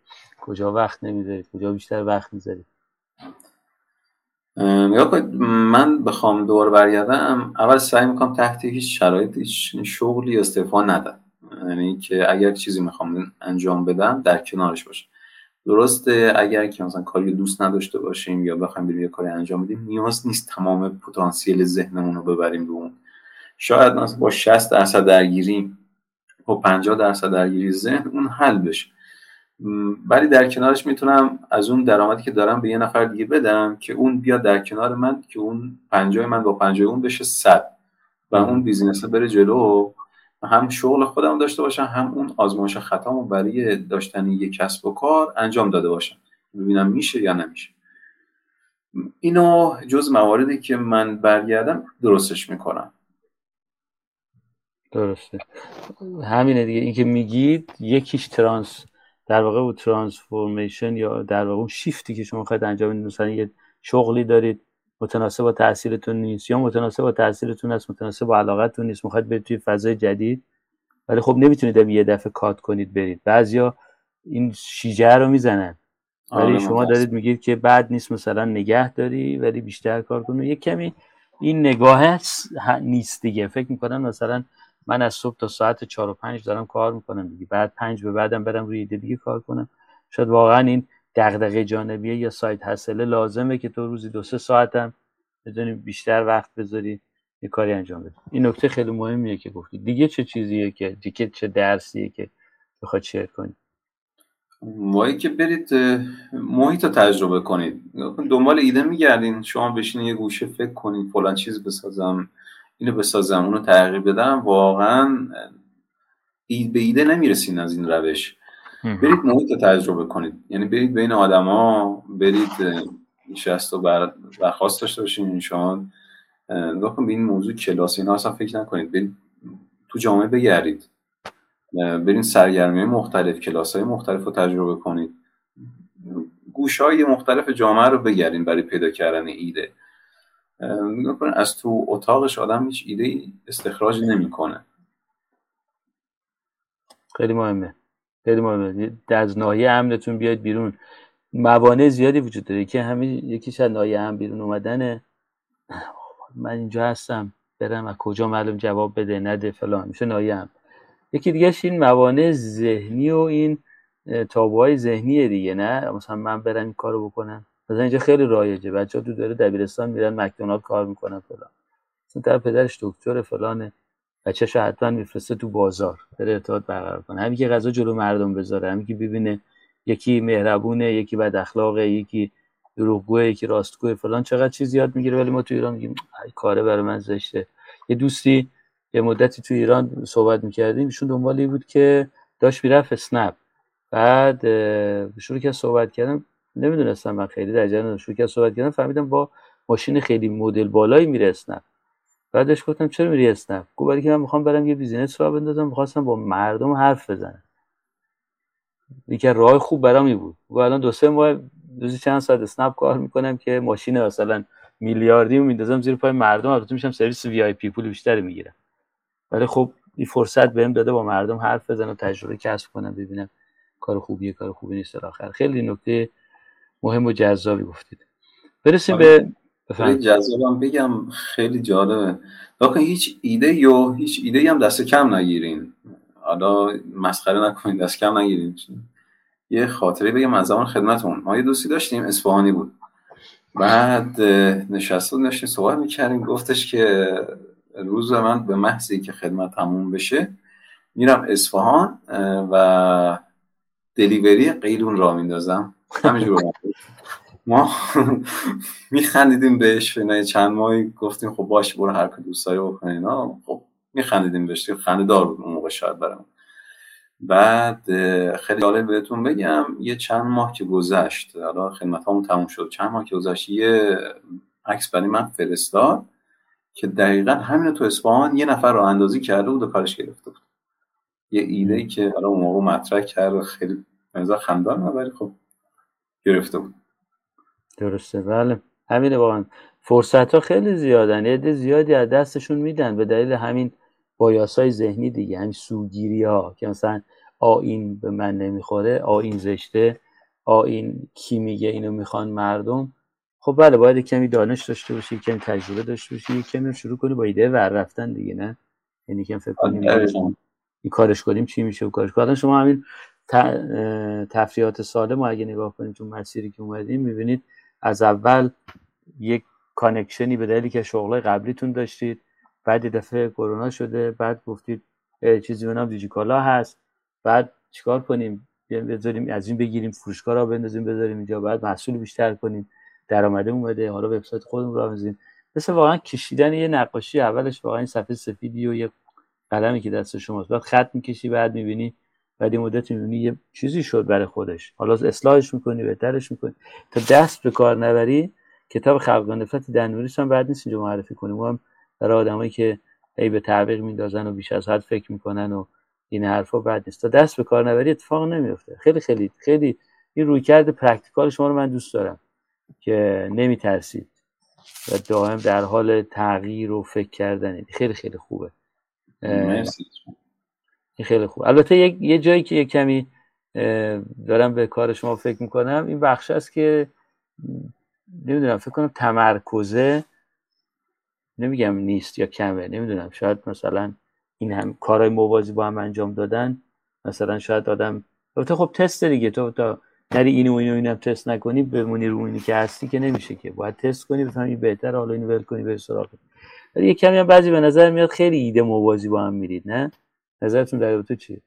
کجا وقت نمی‌ذارید کجا بیشتر وقت می‌ذارید من بخوام دور برگردم اول سعی می‌کنم تحت هیچ شرایط هیچ شغلی استعفا ندم. یعنی که اگر چیزی می‌خوام انجام بدم در کنارش باشه. درسته اگر که مثلا کاری دوست نداشته باشیم یا بخوایم بریم یه کاری انجام بدیم نیاز نیست تمام پتانسیل ذهنمون رو ببریم به اون. شاید با 60 درصد درگیری با 50 درصد درگیری ذهن اون حل بشه. ولی در کنارش می‌تونم از اون درآمدی که دارم به یه نفر دیگه بدم که اون بیاد در کنار من که اون 50 من با 50 اون بشه 100 و اون بیزینس بره جلو. هم شغل خودم داشته باشم هم اون آزمایش خطامو برای داشتن یک کسب و کار انجام داده باشم. ببینم میشه یا نمیشه. اینو جز مواردی که من برگردم درستش می‌کنم. درسته. همینه دیگه. اینکه میگید یکیش ترانس. در واقع اون ترانسفورمیشن یا در واقع اون شیفتی که شما خواهید انجام بدید مثلا یه شغلی دارید متناسب با تحصیلتون نیست یا متناسب با تحصیلتون است متناسب با علاقتون نیست می‌خواید برید توی فضای جدید ولی خب نمی‌تونید یه دفعه کات کنید برید. بعضیا این شیجه رو می‌زنن. ولی شما دارید میگید که بعد نیست مثلا نگه داری ولی بیشتر کار کنی یه کمی این نگاه نیست دیگه. فکر می‌کنم مثلا من از صبح تا ساعت چهار و پنج دارم کار می‌کنم دیگه. بعد پنج به بعدم برم روی ایده دیگه کار کنم. شاید واقعا این دغدغه جانبیه یا سایت حسله لازمه که تو روزی دو سه ساعتم بدونی بیشتر وقت بذاری یه کاری انجام بدی. این نکته خیلی مهمیه که گفتی. دیگه چه چیزیه که دیگه چه درسیه که بخواد شیر کنی؟ وای که برید محیط رو تجربه کنید. دنبال ایده میگردین. شما بشین یه گوشه فکر کنید فلان چیز بسازم. اینو بسازم اونو تغییر بدم واقعا اید به ایده نمی‌رسین از این روش. برید محیط رو تجربه کنید. یعنی برید بین آدما برید نشست و برخواست داشته باشین انشان نگاه به این موضوع کلاس اینا اصلا فکر نکنید. برید تو جامعه بگردید. برین سرگرمی مختلف کلاس های مختلف رو تجربه کنید. گوش های مختلف جامعه رو بگردین برای پیدا کردن ایده. از تو اتاقش آدم هیچ ایده استخراج نمی‌کنه. خیلی مهمه. خیلی مهمه. از ناحیه امنتون بیاید بیرون. موانع زیادی وجود داره. که همین یکیش از ناحیه امن بیرون اومدنه. من اینجا هستم. برم از کجا معلوم جواب بده نده فلان. میشه ناحیه امن. یکی دیگه این موانع ذهنی و این تابوهای ذهنی دیگه نه؟ مثلا من برم این کارو بکنم. مثلا اینجا خیلی رایجه. بچه ها تو داره دبیرستان میرن مکدونالد کار می‌کنن فلان. مثلا در پدرش دکتر فلانه بچه‌شو حتما میفرسته تو بازار. بره ارتباط برقرار کنه. همین که غذا جلو مردم بذاره. همین که ببینه یکی مهربونه یکی بد اخلاقه یکی دروغگوه یکی راستگوه فلان. چقدر چیز یاد می‌گیره. ولی ما تو ایران میگیم کاره برای من زشته. یه دوستی یه مدتی تو ایران صحبت می‌کردیم. ایشون دنبالی بود که داشت می‌رفت اسنپ. بعد شروع که صحبت کردم نمی‌دونستم من خیلی در جریان شروع که صحبت کردم فهمیدم با ماشین خیلی مدل بالایی میره اسنپ. بعدش گفتم چرا میری اسنپ؟ گفت برای که من می‌خوام برم یه business راه بندازم می‌خواستم با مردم حرف بزنم. یکی راه خوب برام بود. و الان دو سه ماه روزی چند ساعت اسنپ کار می‌کنم که ماشین مثلا میلیاردی میندازم زیر پای مردم البته میشم سرویس وی آی پی پول بیشتری می‌گیرم. ولی خب این فرصت بهم داده با مردم حرف بزنم تجربه کسب کنم ببینم کار خوبیه کار خوبی نیست آخر. خیلی نکته مهم و جذابی گفتید. برسیم به آره. خیلی جذابم بگم خیلی جالبه. واقعا هیچ ایده یا هیچ ایده هم دست کم نگیرین. حالا مسخره نکنین دست کم نگیرین. یه خاطره بگم از زمان خدمتمون ما یه دوستی داشتیم اصفهانی بود. بعد نشست و داشتیم صحبت می‌کردیم. گفتش که روز من به محضی که خدمت تموم بشه میرم اصفهان و دلیوری قیلون را میندازم. همینجور. ما میخندیدیم بهش نه چند ماهی گفتیم خب باش برو هر که دوست داری بکنی اینا. خب میخندیدیم بهش خنده دار بود اون موقع شاید برام. بعد خیلی جالب بهتون بگم یه چند ماه که گذشت حالا خدمت همون تموم شد. چند ماه که گذشت یه عکس برای من فرستاد که دقیقا همین تو اصفهان یه نفر رو اندازی کرده بود و کارش گرفته بود. یه ایده ای که حالا اون موقع مطرح کرد خیلی مزا خندان ولی خب گرفته بود درسته بله. همینه واقعا. فرصت ها خیلی زیادن. یه زیادی از دستشون میدن. به دلیل همین بایاس های ذهنی دیگه. همین سوگیری ها که مثلا آین به من نمی‌خوره آین زشته آین کی میگه اینو می‌خوان مردم. خب بله باید کمی دانش داشته باشی کمی تجربه داشته باشی کمی شروع کنی با ایده ور رفتن دیگه نه؟ یعنی کم فکر کنیم آره، این کارش کنیم چی میشه و کارش کنیم. شما همین تفریحات سالم رو اگه نگاه کنید تو مسیری که اومدیم می‌بینید از اول یک کانکشنی به دلیلی که شغل قبلیتون داشتید بعد دفعه کرونا شده بعد گفتید چیزی به نام دیجیکالا هست بعد چیکار کنیم؟ بذاریم از این بگیریم فروشگاه را بندازیم بذاریم اینجا بعد محصول بیشتر کنیم درآمده اومده حالا وبسایت خودمون را بزنیم مثل واقعا کشیدن یه نقاشی اولش واقعا این صفحه سفیدی و یه قلمی که دست شماست. بعد خط می‌کشی بعد می‌بینی بعد مدت می‌بینی یه چیزی شد برای خودش. حالا اصلاحش می‌کنی بهترش می‌کنی. تا دست به کار نبری کتاب خلق نفرت دنوریس هم بعد نیست اینجا معرفی کنیم. هم برای آدمایی که ای به تعویق میندازن و بیش از حد فکر می‌کنن و این حرفا بعد نیست. تا دست به کار نبری اتفاق نمیفته خیلی خیلی خیلی این رویکرد پرکتیکال شما رو من دوست دارم که نمیترسید و دائم در حال تغییر و فکر کردن خیلی خیلی خوبه. مرسی. این خیلی خوب. البته یک یه جایی که یه کمی دارم به کار شما فکر می‌کنم این بخش است که نمی‌دونم فکر کنم تمرکزه نمیگم نیست یا کمه نمی‌دونم. شاید مثلا این هم کارهای موازی با هم انجام دادن مثلا شاید آدم البته خب تست دیگه تو تا نری اینو اینو اینم تست نکنی بمونی رو اینی که هستی که نمیشه که. باید تست کنی بفهمی بهتر حالا اینو ول کنی بری سراغ. ولی یه کمی هم بعضی به نظر میاد خیلی ایده موازی با هم میرید نه؟ نظرتون در تو چیه؟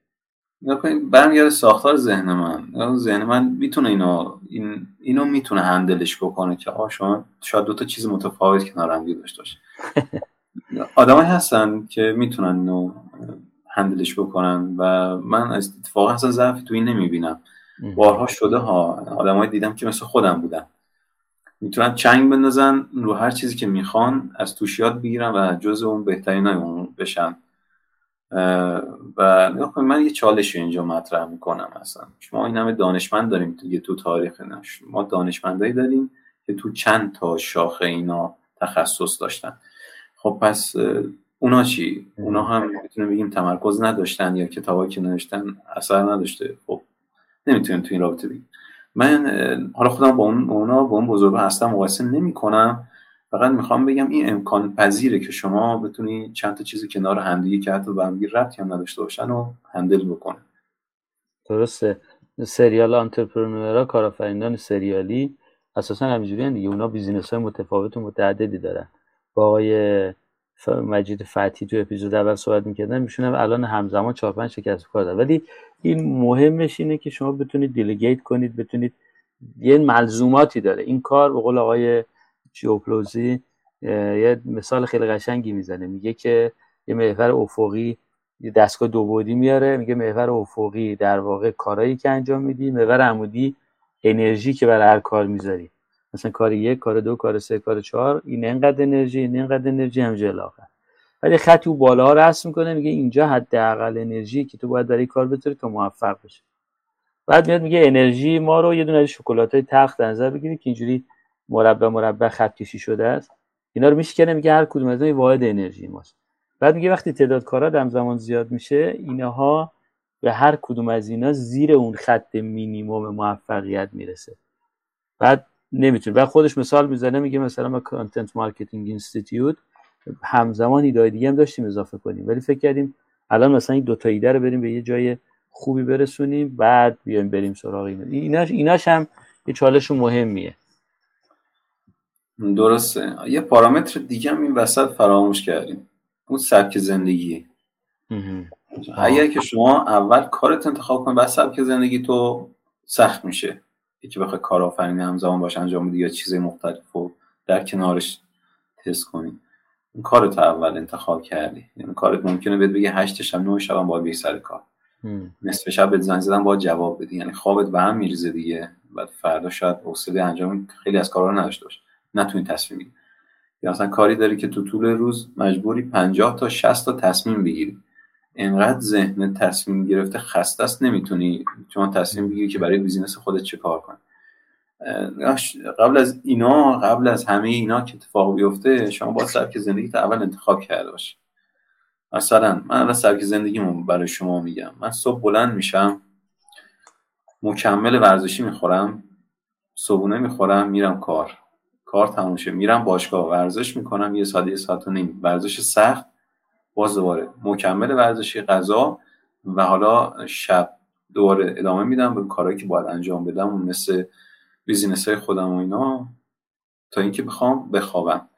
برمیگرده ساختار ذهن من. ذهن من می‌تونه اینو این اینو می‌تونه هندلش بکنه که آ شما شاید دو تا چیز متفاوت کنار هم داشته باشه آدمایی هستن که می‌تونن اینو هندلش بکنن و من اتفاقا اصلا ضعفی تو این نمی‌بینم. بارها شده ها. آدمایی دیدم که مثل خودم بودن. می‌تونن چنگ بندازن رو هر چیزی که می‌خوان از توش یاد بگیرن و جز اون بهترین اون بشن. و من یه چالش اینجا مطرح می‌کنم اصلا. شما این همه دانشمند داریم تو تو تاریخ نش ما دانشمندایی داریم که تو چند تا شاخه اینا تخصص داشتن. خب پس اونا چی؟ اونا هم می‌تونیم بگیم تمرکز نداشتن یا کتابا که نوشتن اثر نداشته. خب نمی‌تونیم تو این رابطه بگیم. من حالا خودم با اون اونا با اون بزرگ هستم مقایسه نمی‌کنم. فقط می‌خوام بگم این امکان پذیره که شما بتونی چند تا چیز کنار همدیگه که حتی به هم ربطی هم نداشته باشن و هندل بکنه درسته. serial entrepreneur ها کارآفرینان سریالی اساسا همینجوری دیگه. اونا business های متفاوت و متعددی دارن. با آقای مجید فتی تو اپیزود اول صحبت می‌کردن ایشونم الان همزمان چهار پنج شش کسب کار دارن. ولی این مهمش اینه که شما بتونید delegate کنید بتونید یه ملزوماتی داره. این کار به قول آقای Joe Pulizzi یه مثال خیلی قشنگی می‌زنه. میگه که یه محور افقی یه دستگاه دو بودی میاره میگه محور افقی در واقع کارایی که انجام میدی محور عمودی انرژی که برای هر کار می‌ذاری. مثلا کار یک کار دو کار سه کار چهار این انقدر انرژی این انقدر انرژی همجا آخر. ولی خطی او بالا رسم می‌کنه میگه اینجا حداقل انرژی که تو باید برای کار بذاری تا موفق بشه بعد میاد میگه انرژی ما رو یه دونه شکلات های تخت نظر بگیرید که اینجوری مربع مربع خط کشی شده است. اینا رو میشکنه میگه هر کدوم از اینا واحد انرژی ماست. بعد میگه وقتی تعداد کارا زمان زیاد میشه اینها به هر کدوم از اینا زیر اون خط مینیموم موفقیت می‌رسه. بعد نمی‌تونه. بعد خودش مثال می‌زنه میگه مثلا ما Content Marketing Institute همزمان ایده دیگه هم داشتیم اضافه کنیم. ولی فکر کردیم الان مثلا این دو تا ایده رو بریم به یه جای خوبی برسونیم بعد بیایم بریم سراغ اینا. ایناش ایناش هم یه چالش مهمیه. درسته. یه پارامتر دیگه هم این وسط فراموش کردیم. اون سبک زندگی. اگر که شما اول کارت انتخاب کنی بعد سبک زندگی تو سخت میشه. یکی بخوای کارآفرینی همزمان باش انجام بدی یا چیز مختلف رو در کنارش تست کنی. اون کارت اول انتخاب کردی. یعنی کارت ممکنه بهت بگه هشت شب نه شب هم باید بی سر کار. نصف شب بهت زنگ زدن باید جواب بدی. یعنی خوابت به هم میریزه دیگه. بعد فردا شاید حوصله انجام خیلی از کارا نداشته باشی نتونی تصمیم بگیری. یا مثلا کاری داری که تو طول روز مجبوری 50 تا 60 تا تصمیم بگیری. انقدر ذهن تصمیم گرفته خسته است نمی‌تونی چون تصمیم بگیری که برای بیزینس خودت چه کار کنی. قبل از اینا قبل از همه اینا که اتفاق بیفته شما با سبک زندگی تا اول انتخاب کرده باشی. مثلا من الان سبک زندگیمو برای شما میگم. من صبح بلند میشم مکمل ورزشی می‌خورم صبونه می‌خورم میرم کار. کار تموم شه میرم باشگاه ورزش می‌کنم. یه ساعت یه ساعت و نیم. ورزش سخت. باز دوباره مکمل ورزشی غذا و حالا شب دوباره ادامه میدم به کارهایی که باید انجام بدم. مثل بیزینس های خودم و اینا. تا اینکه بخوام بخوابم.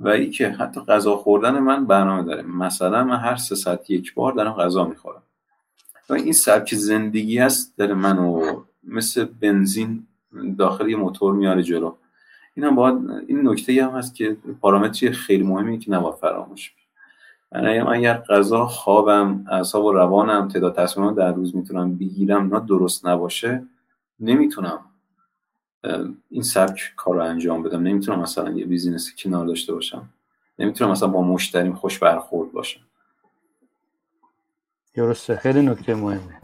و ای که حتی غذا خوردن من برنامه داره. مثلا من هر سه ساعت یک بار دارم غذا می‌خورم. و این سبک زندگی است داره منو. مثل بنزین داخل یه موتور میاره جلو. این هم باید این نکته هم هست که پارامتری خیلی مهمی که نباید فراموش من اگر غذا خوابم اعصاب و روانم تعداد تصمیمات در روز می‌تونم بگیرم نه درست نباشه نمی‌تونم این سبک کار رو انجام بدم. نمی‌تونم مثلا یه بیزینس کنار داشته باشم. نمی‌تونم مثلا با مشتریم خوش برخورد باشم. درسته. خیلی نکته مهمه.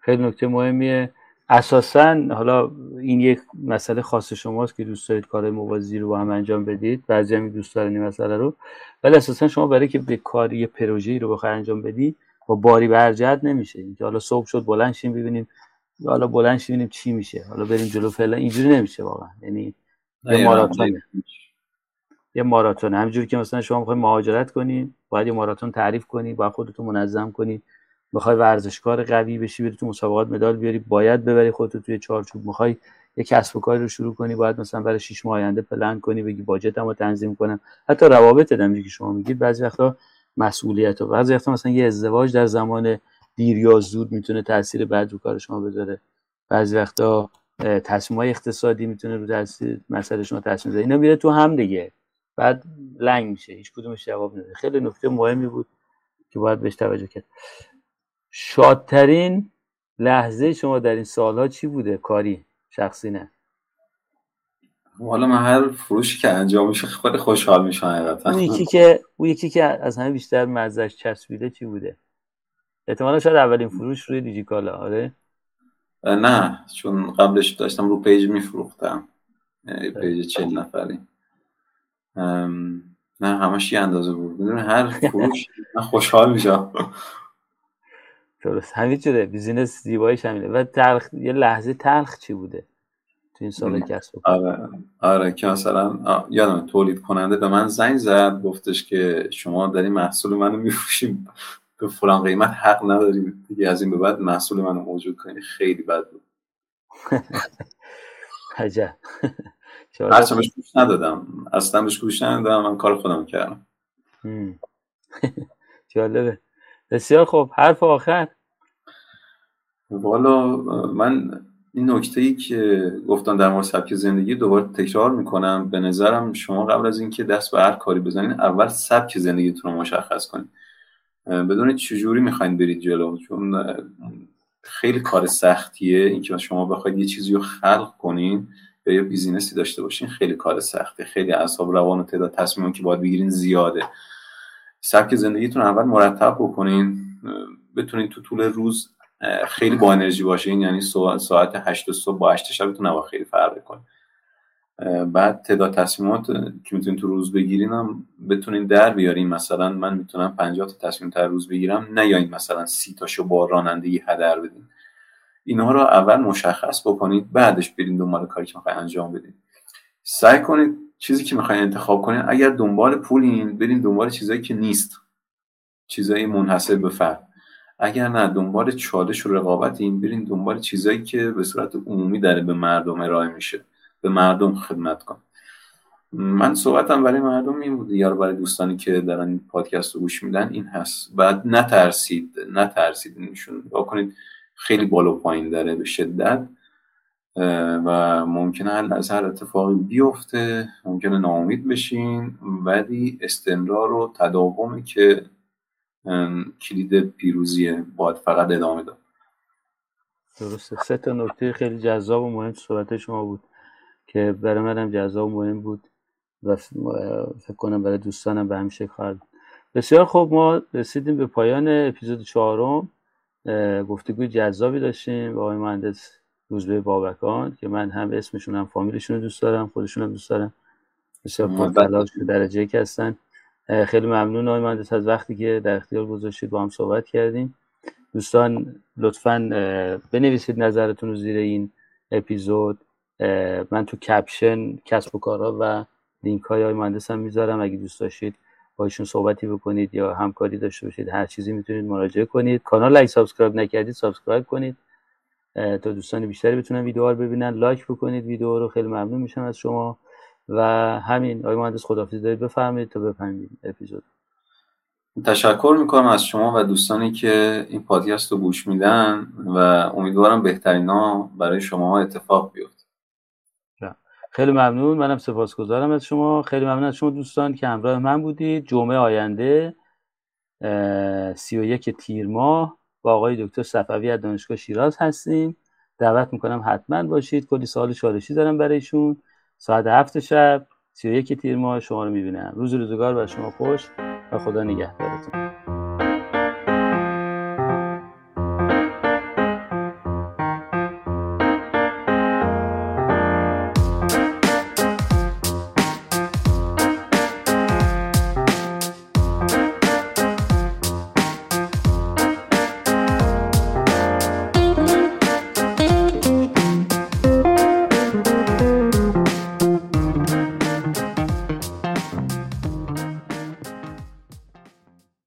خیلی نکته مهمیه. اساسا حالا این یک مسئله خاص شماست که دوست دارید کار موازی رو با هم انجام بدید. بعضی هم دوست دارن این مسئله رو. ولی اساسا شما برای که به کاری پروژه‌ای رو بخوای انجام بدی با باری برجت نمیشه. اینکه حالا صبح شد بلند شیم ببینیم حالا بلند ببینیم چی میشه. حالا بریم جلو فعلا اینجوری نمیشه واقعا. یعنی یه ماراتون. یه ماراتون. همینجوری که مثلا شما می‌خوای مهاجرت کنی باید یه ماراتون تعریف کنی باید خودتو منظم کنی. می‌خوای ورزشکار قوی بشی بری تو مسابقات مدال بیاری باید ببری خودتو توی چارچوب. می‌خوای یه کسب و کاری رو شروع کنی باید مثلا برای 6 ماه آینده پلن کنی بگی باجتمو تنظیم کنم. حتی روابط هم که شما میگید بعضی وقتا مسئولیت و بعضی وقتا مثلا یه ازدواج در زمان دیر یا زود می‌تونه تاثیر بد رو کار شما بذاره. بعضی وقتا تصمیم های اقتصادی می‌تونه رو تاثیر مسئله شما تصمیم بذاره. اینا میره تو هم دیگه. بعد لنگ میشه هیچ کدومش جواب نمیده. خیلی نکته مهمی بود که باید بهش توجه کرد. شادترین لحظه شما در این سالها چی بوده؟ کاری شخصی نه. حالا من هر فروشی که انجام میشه خیلی خوشحال میشم حقیقتا. اون یکی که اون یکی که از همه بیشتر مزهش چسبیده چی بوده؟ احتمالا شاید اولین فروش روی دیجیکالا آره؟ نه چون قبلش داشتم رو page میفروختم. page چل نفری. نه همش یه اندازه بود. بدون هر فروش من خوشحال میشم. درست. همین جوره business زیباییش همینه. و تلخ یه لحظه تلخ چی بوده تو این سال کسب آره. آره که مثلا یادم تولید کننده به من زنگ زد گفتش که شما داری محصول منو میفروشیم به فلان قیمت حق نداریم دیگه از این به بعد محصول منو موجود کنی. خیلی بد بود. عجب. هرچه بهش گوش ندادم. اصلا بهش گوش ندادم. من کار خودم کردم. جالبه. بسیار خوب. حرف آخر. والا من این نکته ای که گفتم در مورد سبک زندگی دوباره تکرار می‌کنم. به نظرم شما قبل از اینکه دست به هر کاری بزنید اول سبک زندگیتون رو مشخص کنید بدونید چجوری می‌خواین برید جلو؟ چون خیلی کار سختیه. اینکه شما بخواید یه چیزی رو خلق کنین یا یه بیزینسی داشته باشین خیلی کار سخته. خیلی اعصاب روان و تعداد تصمیمی که باید بگیرین زیاده. سبک زندگیتون اول مرتب بکنین بتونین تو طول روز خیلی با انرژی باشین یعنی ساعت 8 صبح با 8 شبتون نباید خیلی فرق کنین بعد تعداد تصمیمات که می‌تونین تو روز بگیرین هم بتونین در بیارین. مثلا من می‌تونم 50 تا تصمیم تا روز بگیرم نه یا این مثلا 30 تاشو با رانندگی هدر بدین. اینها رو اول مشخص بکنید بعدش برین دنبال کاری که می‌خواین انجام بدین. سعی کنید چیزی که می‌خواین انتخاب کنین اگر دنبال پولین برین دنبال چیزایی که نیست. چیزایی منحصر به فرد. اگر نه دنبال چالش و رقابتین برین دنبال چیزایی که به صورت عمومی داره به مردم ارائه میشه. به مردم خدمت کن من صحبتم برای مردم این بود یا برای دوستانی که دارن این پادکست رو گوش میدن این هست. بعد نترسید نترسید نشون کنید خیلی بالا پایین داره به شدت. و ممکنه از هر اتفاقی بیفته ممکنه ناامید بشین ولی استمرار و تداومی که کلید پیروزیه باید فقط ادامه داد. درسته. سه تا نکته خیلی جذاب و مهم صحبت شما بود که برای منم جذاب و مهم بود و فکر کنم برای دوستانم به همیشه خواهد بسیار خوب. ما رسیدیم به پایان اپیزود چهارم. گفتگوی جذابی داشتیم با آقای مهندس روزبه بابکان که من هم اسمشون هم فامیلشون رو دوست دارم خودشون هم دوست دارم. بسیار پرتلاش درجه یک هستن. خیلی ممنون آقای مهندس از وقتی که در اختیار گذاشتید با هم صحبت کردیم. دوستان لطفا بنویسید نظرتون رو زیر این اپیزود. من تو caption کسب و کارها و لینک های های مهندس هم می‌ذارم. اگه دوست داشتید با ایشون صحبتی بکنید یا همکاری داشته باشید هر چیزی می‌تونید مراجعه کنید. کانال اگه subscribe نکردید subscribe کنید. تا دوستان بیشتری بتونن ویدیو رو ببینن like بکنید ویدیو رو خیلی ممنون میشم از شما. و همین آقای مهندس خدافظی دارید بفرمایید تا بپندیم اپیزود. تشکر می‌کنم از شما و دوستانی که این پادکست رو گوش میدن و امیدوارم بهترین ها برای شما اتفاق بیفته. خیلی ممنون. منم سپاسگزارم از شما. خیلی ممنون از شما دوستان که همراه من بودید. جمعه آینده سی و یک تیر ماه. با آقای دکتر صفوی از دانشگاه شیراز هستیم. دعوت می‌کنم حتما باشید. کلی سال شادشی دارم برایشون. ساعت هفت شب سی و یک تیر ماه شما رو می‌بینم. روز روزگار بر شما خوش و خدا نگهدارتون.